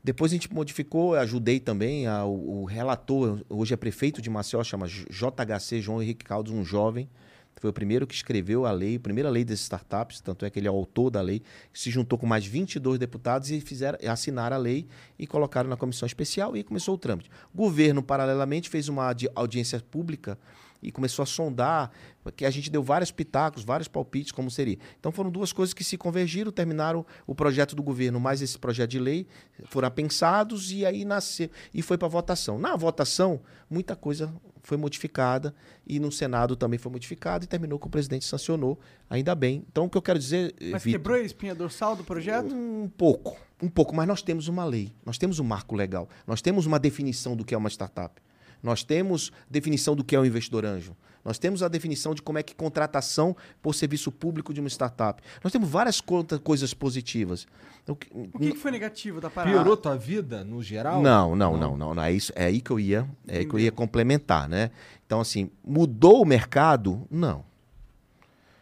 Depois a gente modificou, eu ajudei também, a- o, o relator, hoje é prefeito de Maceió, chama JHC, João Henrique Caldas, um jovem, foi o primeiro que escreveu a lei, a primeira lei das startups, tanto é que ele é o autor da lei, se juntou com mais 22 deputados e fizeram, assinaram a lei e colocaram na comissão especial e começou o trâmite. O governo, paralelamente, fez uma audi- audiência pública e começou a sondar, que a gente deu vários pitacos, vários palpites, como seria. Então foram duas coisas que se convergiram, terminaram o projeto do governo, mais esse projeto de lei, foram pensados e aí nasceu, e foi para votação. Na votação, muita coisa foi modificada e no Senado também foi modificado e terminou que o presidente sancionou, ainda bem. Então o que eu quero dizer, eh, Mas Vitor, quebrou a espinha dorsal do projeto? um pouco, um pouco, mas nós temos uma lei, nós temos um marco legal, nós temos uma definição do que é uma startup, nós temos definição do que é um investidor anjo, nós temos a definição de como é que contratação por serviço público de uma startup. Nós temos várias coisas positivas. O que- O que, que foi negativo da parada? Piorou tua vida no geral? não, não, não, não, não. É, isso, é aí que eu ia, é aí que eu ia complementar, né? Então, assim, mudou o mercado? Não.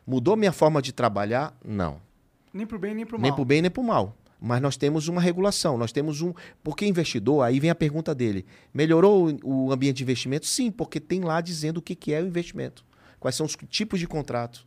Mudou minha forma de trabalhar? Não. Nem pro bem, nem pro mal. Nem pro bem, nem pro mal. Mas nós temos uma regulação, nós temos um. Porque investidor, aí vem a pergunta dele: melhorou o ambiente de investimento? Sim, porque tem lá dizendo o que que é o investimento, quais são os tipos de contrato.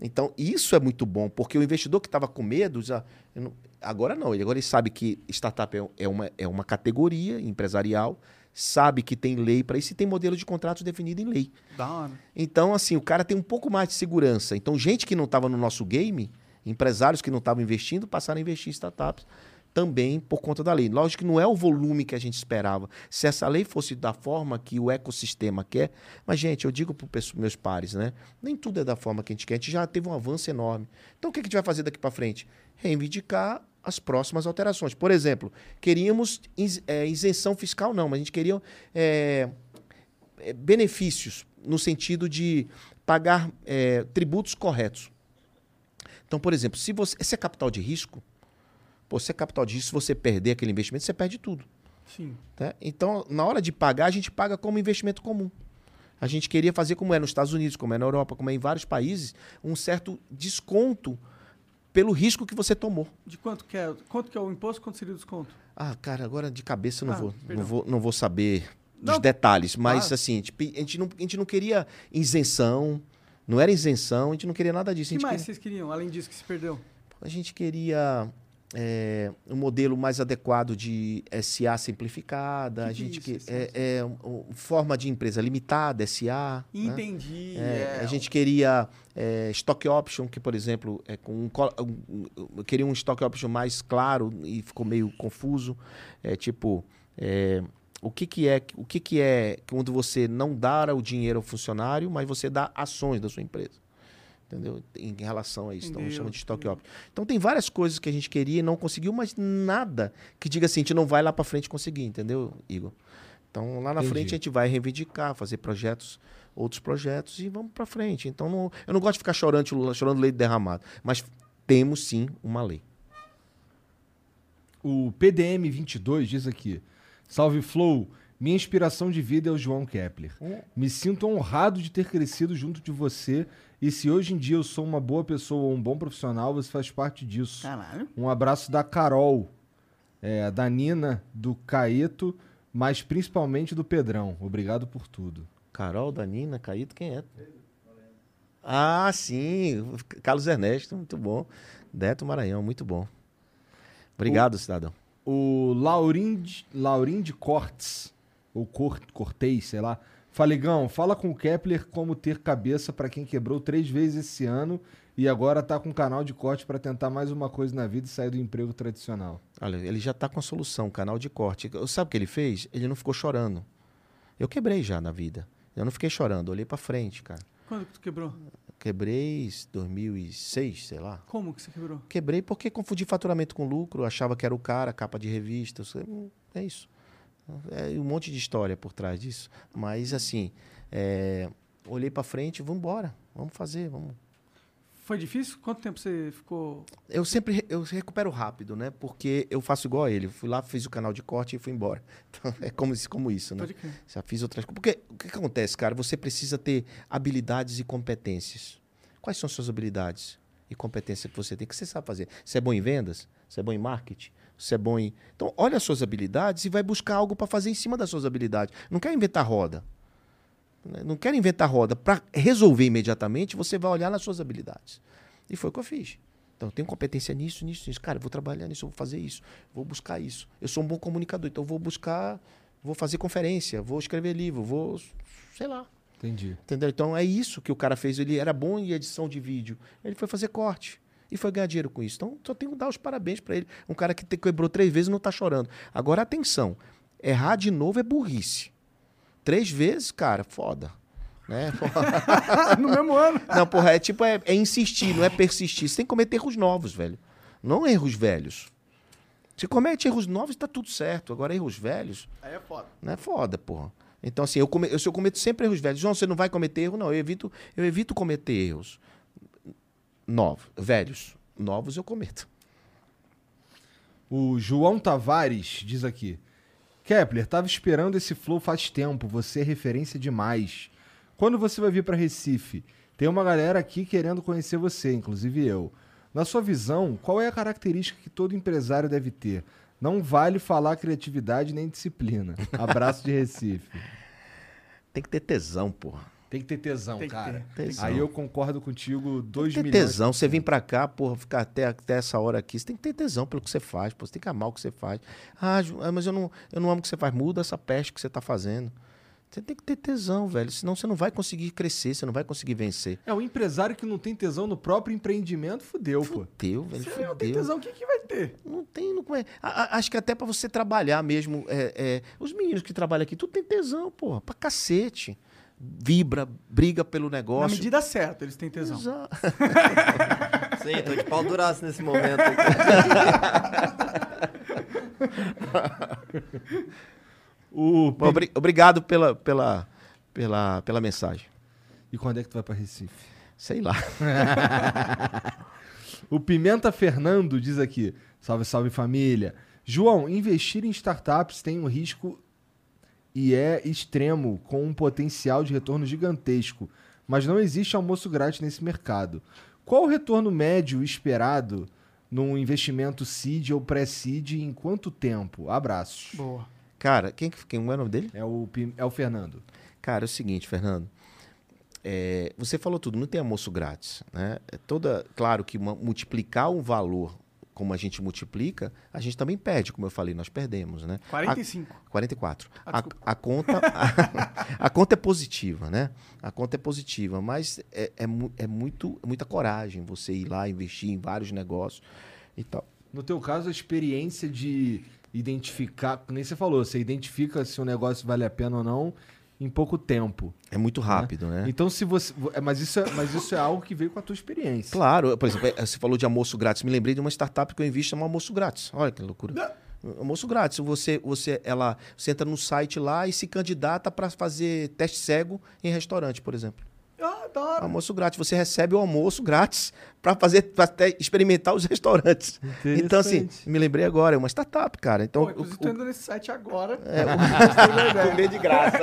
Então, isso é muito bom, porque o investidor que estava com medo, já, não- agora não, ele agora ele sabe que startup é, é uma, é uma categoria empresarial, sabe que tem lei para isso e tem modelo de contratos definido em lei. Da hora. Então, assim, o cara tem um pouco mais de segurança. Então, gente que não estava no nosso game, empresários que não estavam investindo, passaram a investir em startups também por conta da lei. Lógico que não é o volume que a gente esperava. Se essa lei fosse da forma que o ecossistema quer, mas, gente, eu digo para os meus pares, né? Nem tudo é da forma que a gente quer. A gente já teve um avanço enorme. Então, o que a gente vai fazer daqui para frente? Reivindicar as próximas alterações. Por exemplo, queríamos eh, isenção fiscal, não, mas a gente queria eh, eh, benefícios no sentido de pagar eh, tributos corretos. Então, por exemplo, se você. Se é capital de risco, pô, se é capital de risco, se você perder aquele investimento, você perde tudo. Sim. tá? Então, na hora de pagar, a gente paga como investimento comum. A gente queria fazer como é nos Estados Unidos, como é na Europa, como é em vários países, um certo desconto pelo risco que você tomou. De quanto que é? Quanto que é o imposto? Quanto seria o desconto? Ah, cara, agora de cabeça eu não, Ah, vou, perdão. não vou não vou saber dos Não, detalhes, mas claro. assim, tipo, a, gente não, a gente não queria isenção, não era isenção, a gente não queria nada disso. O que gente mais queria- vocês queriam, além disso que se perdeu? A gente queria é, um modelo mais adequado de SA simplificada, Que a que é gente isso, que é, é, um- forma de empresa limitada, SA. né? Entendi. É, é. A gente queria é, stock option, que, por exemplo, é com um, um- queria um stock option mais claro e ficou meio confuso. É tipo, é, o que, que é o que, que é quando você não dá o dinheiro ao funcionário, mas você dá ações da sua empresa? Entendeu? Em relação a isso. Então, chama de stock option. Então, tem várias coisas que a gente queria e não conseguiu, mas nada que diga assim, a gente não vai lá para frente conseguir, entendeu, Igor? Então, lá na Entendi. frente a gente vai reivindicar, fazer projetos, outros projetos e vamos para frente. Então, não- eu não gosto de ficar chorando, chorando leite derramado, mas temos sim uma lei. O PDM 22 diz aqui: Salve Flow, minha inspiração de vida é o João Kepler. Me sinto honrado de ter crescido junto de você e se hoje em dia eu sou uma boa pessoa ou um bom profissional, você faz parte disso. Caralho. Um abraço da Carol, é, da Nina, do Caeto, mas principalmente do Pedrão. Obrigado por tudo. Carol, Danina, Caíto, quem é? Ah, sim, Carlos Ernesto, muito bom. Deto Maranhão, muito bom. Obrigado, cidadão. O Laurim de, Laurim de Cortes, ou Cor, Cortez, sei lá, Faligão, fala com o Kepler como ter cabeça pra quem quebrou três vezes esse ano e agora tá com um canal de corte pra tentar mais uma coisa na vida e sair do emprego tradicional. Olha, ele já tá com a solução, canal de corte. Sabe o que ele fez? Ele não ficou chorando. Eu quebrei já na vida. Eu não fiquei chorando, olhei pra frente, cara. Quando que tu quebrou? Quebrei em 2006, sei lá. Como que você quebrou? Quebrei porque confundi faturamento com lucro, achava que era o cara, capa de revista. hum, É isso. É um monte de história por trás disso. Mas, assim, é, olhei pra frente, vamos embora. Vamos fazer, vamos. Foi difícil? Quanto tempo você ficou. Eu sempre re- eu recupero rápido, né? Porque eu faço igual a ele. Fui lá, fiz o canal de corte e fui embora. Então, é como, isso- como isso, né? Pode crer. Já fiz outras coisas. Porque o que, acontece, cara? Você precisa ter habilidades e competências. Quais são as suas habilidades e competências que você tem? O que você sabe fazer? Você é bom em vendas? Você é bom em marketing? Você é bom em. Então, olha as suas habilidades e vai buscar algo para fazer em cima das suas habilidades. Não quer inventar roda. Né? Não quer inventar roda. Para resolver imediatamente, você vai olhar nas suas habilidades. E foi o que eu fiz. Então, eu tenho competência nisso, nisso, nisso. Cara, eu vou trabalhar nisso, eu vou fazer isso, vou buscar isso. Eu sou um bom comunicador, então eu vou buscar, vou fazer conferência, vou escrever livro, vou, sei lá. Entendi. Entendeu? Então é isso que o cara fez. Ele era bom em edição de vídeo. Ele foi fazer corte. E foi ganhar dinheiro com isso. Então, só tenho que dar os parabéns pra ele. Um cara que te- quebrou três vezes e não tá chorando. Agora, atenção. Errar de novo é burrice. Três vezes, cara, foda. Né? no mesmo ano. Não, porra, é tipo, é, é insistir, não é persistir. Você tem que cometer erros novos, velho. Não erros velhos. Se comete erros novos, tá tudo certo. Agora, erros velhos, Aí é foda. não é foda, porra. Então, assim, eu, come, eu, se eu cometo sempre erros velhos. João, você não vai cometer erro? Não, eu evito, eu evito cometer erros. Novos, velhos. Novos eu cometo. O João Tavares diz aqui: Kepler, tava esperando esse flow faz tempo, você é referência demais. Quando você vai vir pra Recife? Tem uma galera aqui querendo conhecer você, inclusive eu. Na sua visão, qual é a característica que todo empresário deve ter? Não vale falar criatividade nem disciplina. Abraço de Recife. Tem que ter tesão, porra. Tem que ter tesão, Tem que cara. ter. Tesão. Aí eu concordo contigo, dois Tem que ter milhões. tesão. Você vir pra cá, porra, ficar até, até essa hora aqui. Você tem que ter tesão pelo que você faz, pô. Você tem que amar o que você faz. Ah, Ju, ah, mas eu não, eu não amo o que você faz. Muda essa peste que você tá fazendo. Você tem que ter tesão, velho. Senão você não vai conseguir crescer, você não vai conseguir vencer. É, o empresário que não tem tesão no próprio empreendimento, fudeu, pô. Fudeu, velho. Se não tem Fudeu. tesão, o que, que vai ter? Não tem, não é. A- a- Acho que até pra você trabalhar mesmo. é, é, os meninos que trabalham aqui, tudo tem tesão, porra. Pra cacete. Vibra, briga pelo Na negócio. medida certa, eles têm tesão. Exato. Sim, tô de pau duraço nesse momento. O Bom, obri- obrigado pela, pela, pela, pela mensagem. E quando é que tu vai pra Recife? Sei lá. O Pimenta Fernando diz aqui: salve, salve família. João, investir em startups tem um risco e é extremo, com um potencial de retorno gigantesco, mas não existe almoço grátis nesse mercado. Qual o retorno médio esperado num investimento seed ou pré-seed e em quanto tempo? Abraços. Boa. Cara, quem, que- quem é o nome dele? É o, é o Fernando. Cara, é o seguinte, Fernando. É, você falou tudo, não tem almoço grátis. Né? É toda, claro que uma- multiplicar um valor como a gente multiplica, a gente também perde, como eu falei, nós perdemos. Né? 45. A, 44. Ah, a, a conta, a, conta é positiva, né? A conta é positiva, mas é, é, é muito, é muita coragem você ir lá investir em vários negócios e tal. No teu caso, a experiência de identificar, nem você falou, você identifica se o negócio vale a pena ou não em pouco tempo. É muito rápido, né? Então, se você. é, Mas isso, é, mas isso é algo que veio com a tua experiência. Claro, por exemplo, eh, você falou de almoço grátis. Me lembrei de uma startup que eu invisto, chama almoço grátis. Olha que loucura. Almoço grátis. Você, você, ela, você entra no site lá e se candidata para fazer teste cego em restaurante, por exemplo. Ah, da hora. Almoço grátis. Você recebe o almoço grátis para fazer, pra te- experimentar os restaurantes. Então, assim, me lembrei agora, é uma startup, cara. Então, Pô, o- tô indo nesse site agora. é, o- comer de graça.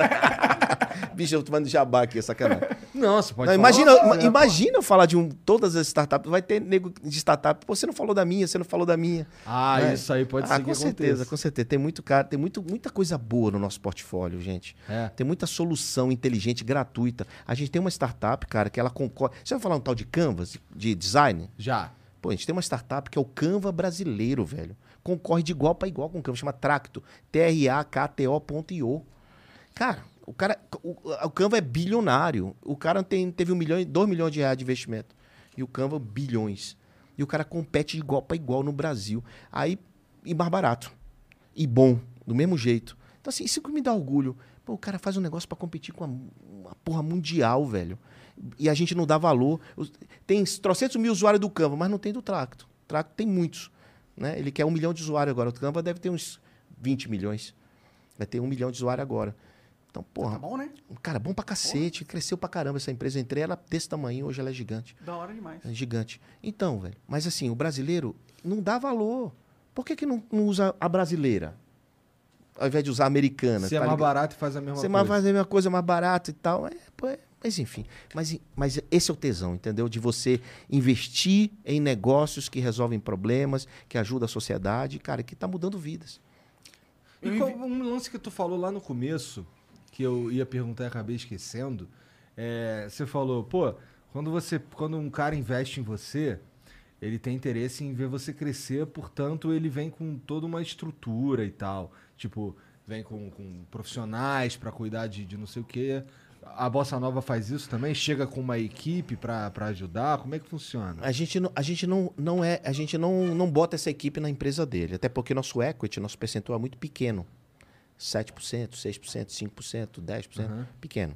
Bicho, eu tô de jabá aqui, é sacanagem. Você pode Não, falar imagina, o que quiser, imagina eu falar de um, todas as startups. Vai ter nego de startup. Pô, você não falou da minha, você não falou da minha. Ah, É. isso aí pode ah, ser com certeza, aconteça. com certeza. Tem muito cara, tem muito, muita coisa boa no nosso portfólio, gente. É. Tem muita solução inteligente, gratuita. A gente tem uma startup, cara, que ela concorre. Você vai falar um tal de Canvas, de design? Já. Pô, a gente tem uma startup que é o Canva brasileiro, velho. Concorre de igual para igual com o Canva. Chama Tracto. T-R-A-K-T-O.io. Cara, O cara, o, o Canva é bilionário. O cara tem, teve um milhão, dois milhões de reais de investimento. E o Canva, bilhões. E o cara compete de igual para igual no Brasil. Aí, e mais barato. E bom, do mesmo jeito. Então, assim, isso que me dá orgulho. Pô, o cara faz um negócio para competir com uma, uma porra mundial, velho. E a gente não dá valor. Tem trocentos mil usuários do Canva, mas não tem do Tracto. O Tracto tem muitos. Né? Ele quer um milhão de usuários agora. O Canva deve ter uns 20 milhões. Vai ter um milhão de usuários agora. Então, porra, Tá bom, né? cara, bom pra cacete. Cresceu pra caramba essa empresa. Eu entrei, ela desse tamanho, hoje ela é gigante. Da hora demais. É gigante. Então, velho, mas assim, o brasileiro não dá valor. Por que, que não, não usa a brasileira? Ao invés de usar a americana. Se é tá mais ligado? barato e faz a mesma Você coisa. mais faz a mesma coisa mais barata e tal. É, pô, é- mas enfim. Mas, mas esse é o tesão, entendeu? De você investir em negócios que resolvem problemas, que ajudam a sociedade, cara, que tá mudando vidas. E qual- um lance que tu falou lá no começo, que eu ia perguntar e acabei esquecendo, é, você falou, pô, quando, você, quando um cara investe em você, ele tem interesse em ver você crescer, portanto, ele vem com toda uma estrutura e tal. Tipo, vem com, com profissionais pra cuidar de, de não sei o quê. A Bossa Nova faz isso também? Chega com uma equipe pra ajudar? Como é que funciona? A gente, não, a gente não, não é, a gente não, não bota essa equipe na empresa dele, até porque nosso equity, nosso percentual é muito pequeno. 7%, 6%, 5%, 10%, Aham. pequeno.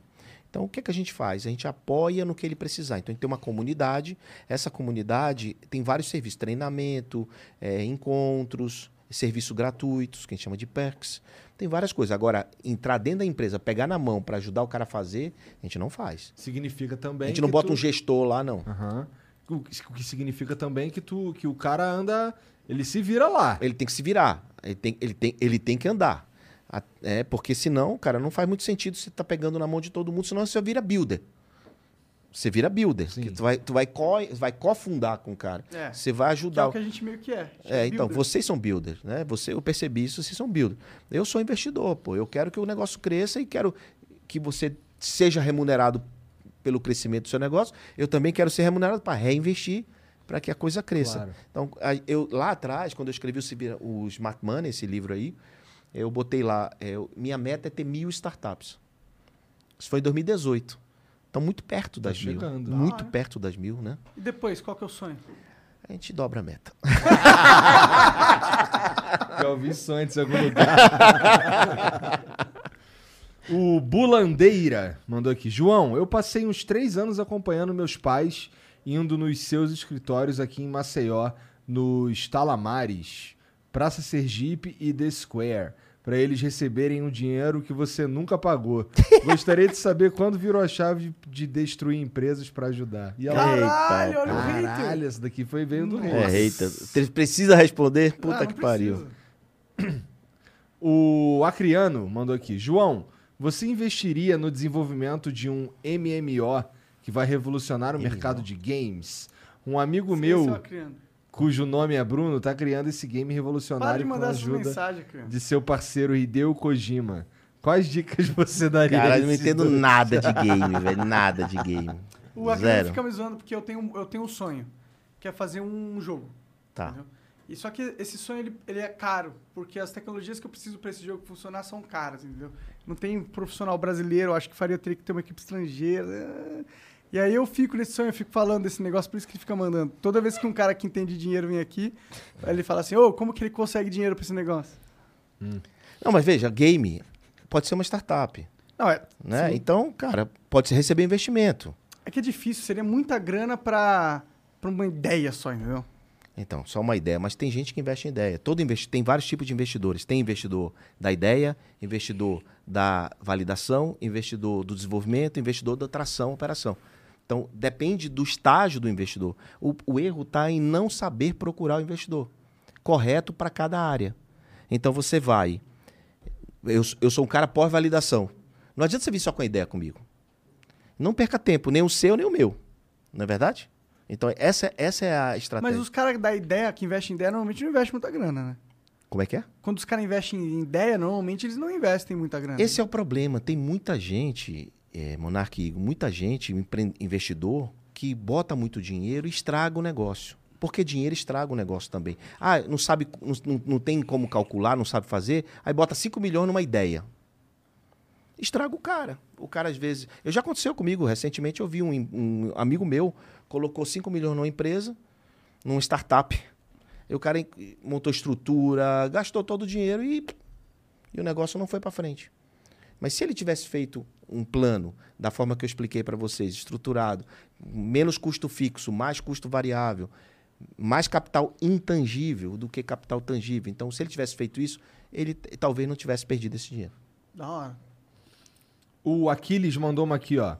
Então, o que, que a gente faz? A gente apoia no que ele precisar. Então, a gente tem uma comunidade. Essa comunidade tem vários serviços: treinamento, eh, encontros, serviços gratuitos, que a gente chama de perks. Tem várias coisas. Agora, entrar dentro da empresa, pegar na mão para ajudar o cara a fazer, a gente não faz. Significa também A gente não bota tu- um gestor lá, não. Que o que significa também que, tu, que o cara anda. Ele se vira lá. Ele tem que se virar. Ele tem, ele tem, ele tem que andar. É, porque senão, cara, não faz muito sentido você tá pegando na mão de todo mundo, senão você vira builder. Você vira builder. Sim. que tu vai, tu vai, co, vai cofundar com o cara. É. Você vai Que é ajudar. o que a gente meio que é. É, então, Builder. vocês são builders, né? Você, eu percebi isso, vocês são builders. Eu sou investidor, pô. Eu quero que o negócio cresça e quero que você seja remunerado pelo crescimento do seu negócio. Eu também quero ser remunerado para reinvestir para que a coisa cresça. Claro. Então, eu lá atrás, quando eu escrevi o Smart Money, esse livro aí, eu botei lá, é, eu- minha meta é ter mil startups. Isso foi em 2018. Então, muito perto Tá das mil. chegando. Muito hora. perto das mil, né? E depois, qual que é o sonho? A gente dobra a meta. Já ouvi isso antes em algum lugar. o Bulandeira mandou aqui. João, eu passei uns três anos acompanhando meus pais indo nos seus escritórios aqui em Maceió, nos Talamares, Praça Sergipe e The Square, para eles receberem um dinheiro que você nunca pagou. Gostaria de saber quando virou a chave de destruir empresas para ajudar. E ela... Caralho, olha o hater. Caralho, essa daqui foi veio do Nossa. É. Você precisa responder? Ah, Puta não que pariu. precisa. O Acriano mandou aqui. João, você investiria no desenvolvimento de um MMO que vai revolucionar o mercado de games? Um amigo Sim, meu, seu Acriano. Cujo nome é Bruno, tá criando esse game Para de revolucionário com a mandar essas ajuda mensagens, Acriano. de seu parceiro Hideo Kojima. Quais dicas você daria? Cara, eu não entendo doido? nada de game, velho. Nada de game. O Zero. fica me zoando porque eu tenho, eu tenho um sonho, que é fazer um jogo. Tá. entendeu? E só que esse sonho ele, ele é caro, porque as tecnologias que eu preciso para esse jogo funcionar são caras, entendeu? Não tem profissional brasileiro, acho que faria teria que ter uma equipe estrangeira. E aí eu fico nesse sonho, eu fico falando desse negócio, por isso que ele fica mandando. Toda vez que um cara que entende dinheiro vem aqui, ele fala assim: "Ô, como que ele consegue dinheiro para esse negócio?" Não, mas veja, game pode ser uma startup, Não, é, né? sim. Então, cara, pode receber investimento. é que é difícil, seria muita grana para para uma ideia só, entendeu? Então, só uma ideia, mas tem gente que investe em ideia. Todo investi tem vários tipos de investidores. Tem investidor da ideia, investidor da validação, investidor do desenvolvimento, investidor da tração, operação. Então, depende do estágio do investidor. O, o erro está em não saber procurar o investidor correto para cada área. Então, você vai. Eu, eu sou um cara pós-validação. Não adianta você vir só com a ideia comigo. Não perca tempo, nem o seu, nem o meu. Não é verdade? Então, essa, essa é a estratégia. Mas os caras da ideia, que investem em ideia, normalmente não investem muita grana, né? Como é que é? Quando os caras investem em ideia, normalmente eles não investem muita grana. Esse é o problema. Tem muita gente, é, Monark, muita gente, investidor, que bota muito dinheiro e estraga o negócio. Porque dinheiro estraga o negócio também. Ah, não sabe, não, não- tem como calcular, não sabe fazer, aí bota 5 milhões numa ideia. estraga o cara. O cara, às vezes. Eu já aconteceu comigo, recentemente eu vi um, um amigo meu, colocou 5 milhões numa empresa, numa startup. E o cara montou estrutura, gastou todo o dinheiro e, e o negócio não foi para frente. Mas se ele tivesse feito um plano da forma que eu expliquei para vocês, estruturado, menos custo fixo, mais custo variável, mais capital intangível do que capital tangível. Então, se ele tivesse feito isso, ele talvez não tivesse perdido esse dinheiro. Da hora. O Aquiles mandou uma aqui, ó.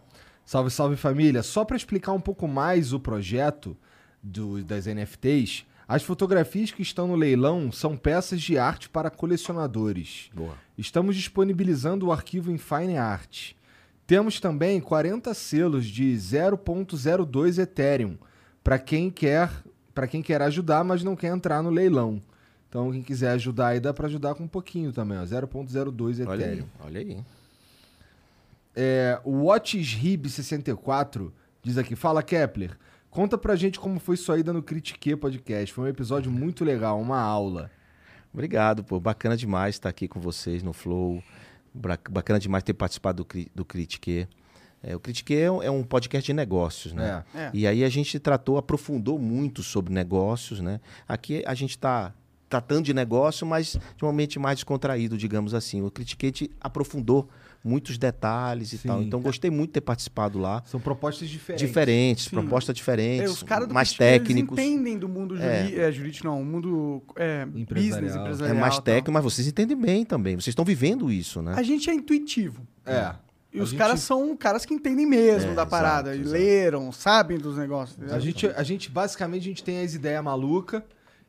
Salve, salve família. Só para explicar um pouco mais o projeto do- das NFTs, as fotografias que estão no leilão são peças de arte para colecionadores. Boa. Estamos disponibilizando o arquivo em Fine Art. Temos também 40 selos de 0.02 Ethereum para quem quer para quem quer ajudar, mas não quer entrar no leilão. Então, quem quiser ajudar aí dá para ajudar com um pouquinho também, ó, 0.02 Ethereum. Olha aí, olha aí. É, o WatchRib64 diz aqui: Fala Kepler, conta pra gente como foi sua ida no Critique Podcast. Foi um episódio muito legal, uma aula. Obrigado, pô. Bacana demais estar aqui com vocês no Flow. Bacana demais ter participado do, do Critique. É, o Critique é um- é um podcast de negócios, né? É. É. E aí a gente tratou, aprofundou muito sobre negócios, né? Aqui a gente está tratando de negócio, mas de um ambiente mais descontraído, digamos assim. O Critique aprofundou muitos detalhes e Sim. tal. Então gostei muito de ter participado lá. São propostas diferentes. Diferentes, Sim. propostas É, diferentes, os caras do mais Critique, eles técnicos. entendem do mundo juri é. jurídico, não, o mundo é, Empresarial. business, É empresarial. mais tal. técnico, mas vocês entendem bem também. Vocês estão vivendo isso, né? A gente é intuitivo. É. E A os gente- caras são caras que entendem mesmo É, da parada. exato, e exato. leram, sabem dos negócios. A gente, a gente, basicamente, a gente tem as ideias malucas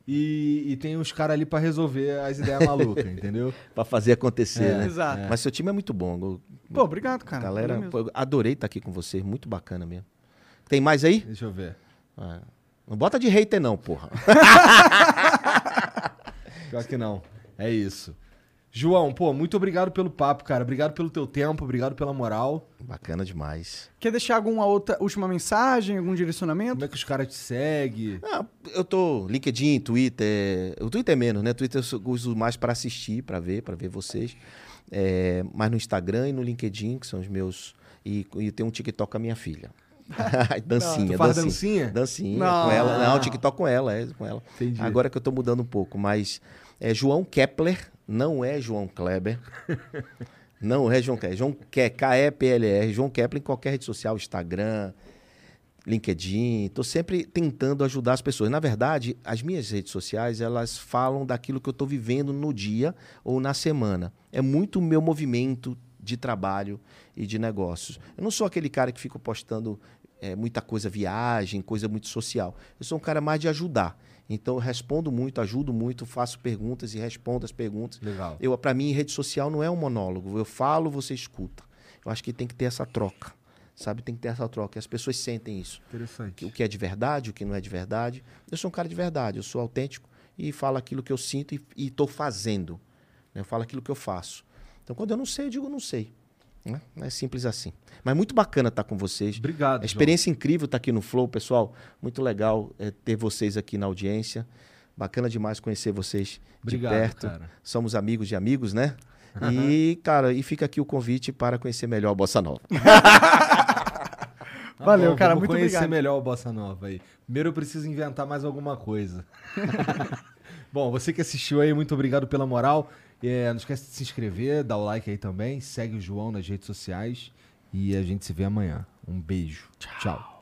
e, e tem os caras ali pra resolver as ideias malucas, entendeu? Pra fazer acontecer, É, né? Exato. Mas seu time é muito bom. Eu- Pô, obrigado, cara. Galera, pô, adorei estar aqui com vocês. Muito bacana mesmo. Tem mais aí? Deixa eu ver. Ah, não bota de hater, não, porra. Pior que não. É isso. João, pô, muito obrigado pelo papo, cara. Obrigado pelo teu tempo, obrigado pela moral. Bacana demais. Quer deixar alguma outra última mensagem, algum Como direcionamento? é que os caras te seguem? Ah, eu tô LinkedIn, Twitter. O Twitter é menos, né? Twitter eu uso mais para assistir, para ver, para ver vocês. É, mas no Instagram e no LinkedIn, que são os meus. E, e tem um TikTok com a minha filha. dancinha, Tu faz dancinha. dancinha? Dancinha Não. com ela. Não, TikTok com ela, é com ela. Entendi. Agora que eu tô mudando um pouco, mas é João Kepler, não é João Kleber. não é João Kleber. João Ke- K-E-P-L-R. João Kepler em qualquer rede social, Instagram, LinkedIn. Tô sempre tentando ajudar as pessoas. Na verdade, as minhas redes sociais, elas falam daquilo que eu tô vivendo no dia ou na semana. É muito o meu movimento de trabalho e de negócios. Eu não sou aquele cara que fica postando é, muita coisa, viagem, coisa muito social. Eu sou um cara mais de ajudar. Então eu respondo muito, ajudo muito, faço perguntas e respondo as perguntas. Legal. Eu, para mim, rede social não é um monólogo. Eu falo, você escuta. Eu acho que tem que ter essa troca. Sabe? Tem que ter essa troca. E as pessoas sentem isso. Interessante. O que é de verdade, o que não é de verdade. Eu sou um cara de verdade, eu sou autêntico e falo aquilo que eu sinto e estou fazendo. né? Eu falo aquilo que eu faço. Então, quando eu não sei, eu digo não sei. Né? É simples assim. Mas muito bacana estar com vocês. Obrigado. A experiência incrível estar aqui no Flow, pessoal. Muito legal é, ter vocês aqui na audiência. Bacana demais conhecer vocês Obrigado, de perto. cara. Somos amigos de amigos, né? E, cara, e fica aqui o convite para conhecer melhor a Bossa Nova. Tá Valeu, bom, cara, muito conhecer obrigado. melhor o Bossa Nova aí. Primeiro eu preciso inventar mais alguma coisa. bom, você que assistiu aí, muito obrigado pela moral. É, não esquece de se inscrever, dar o like aí também. Segue o João nas redes sociais. E a gente se vê amanhã. Um beijo. Tchau.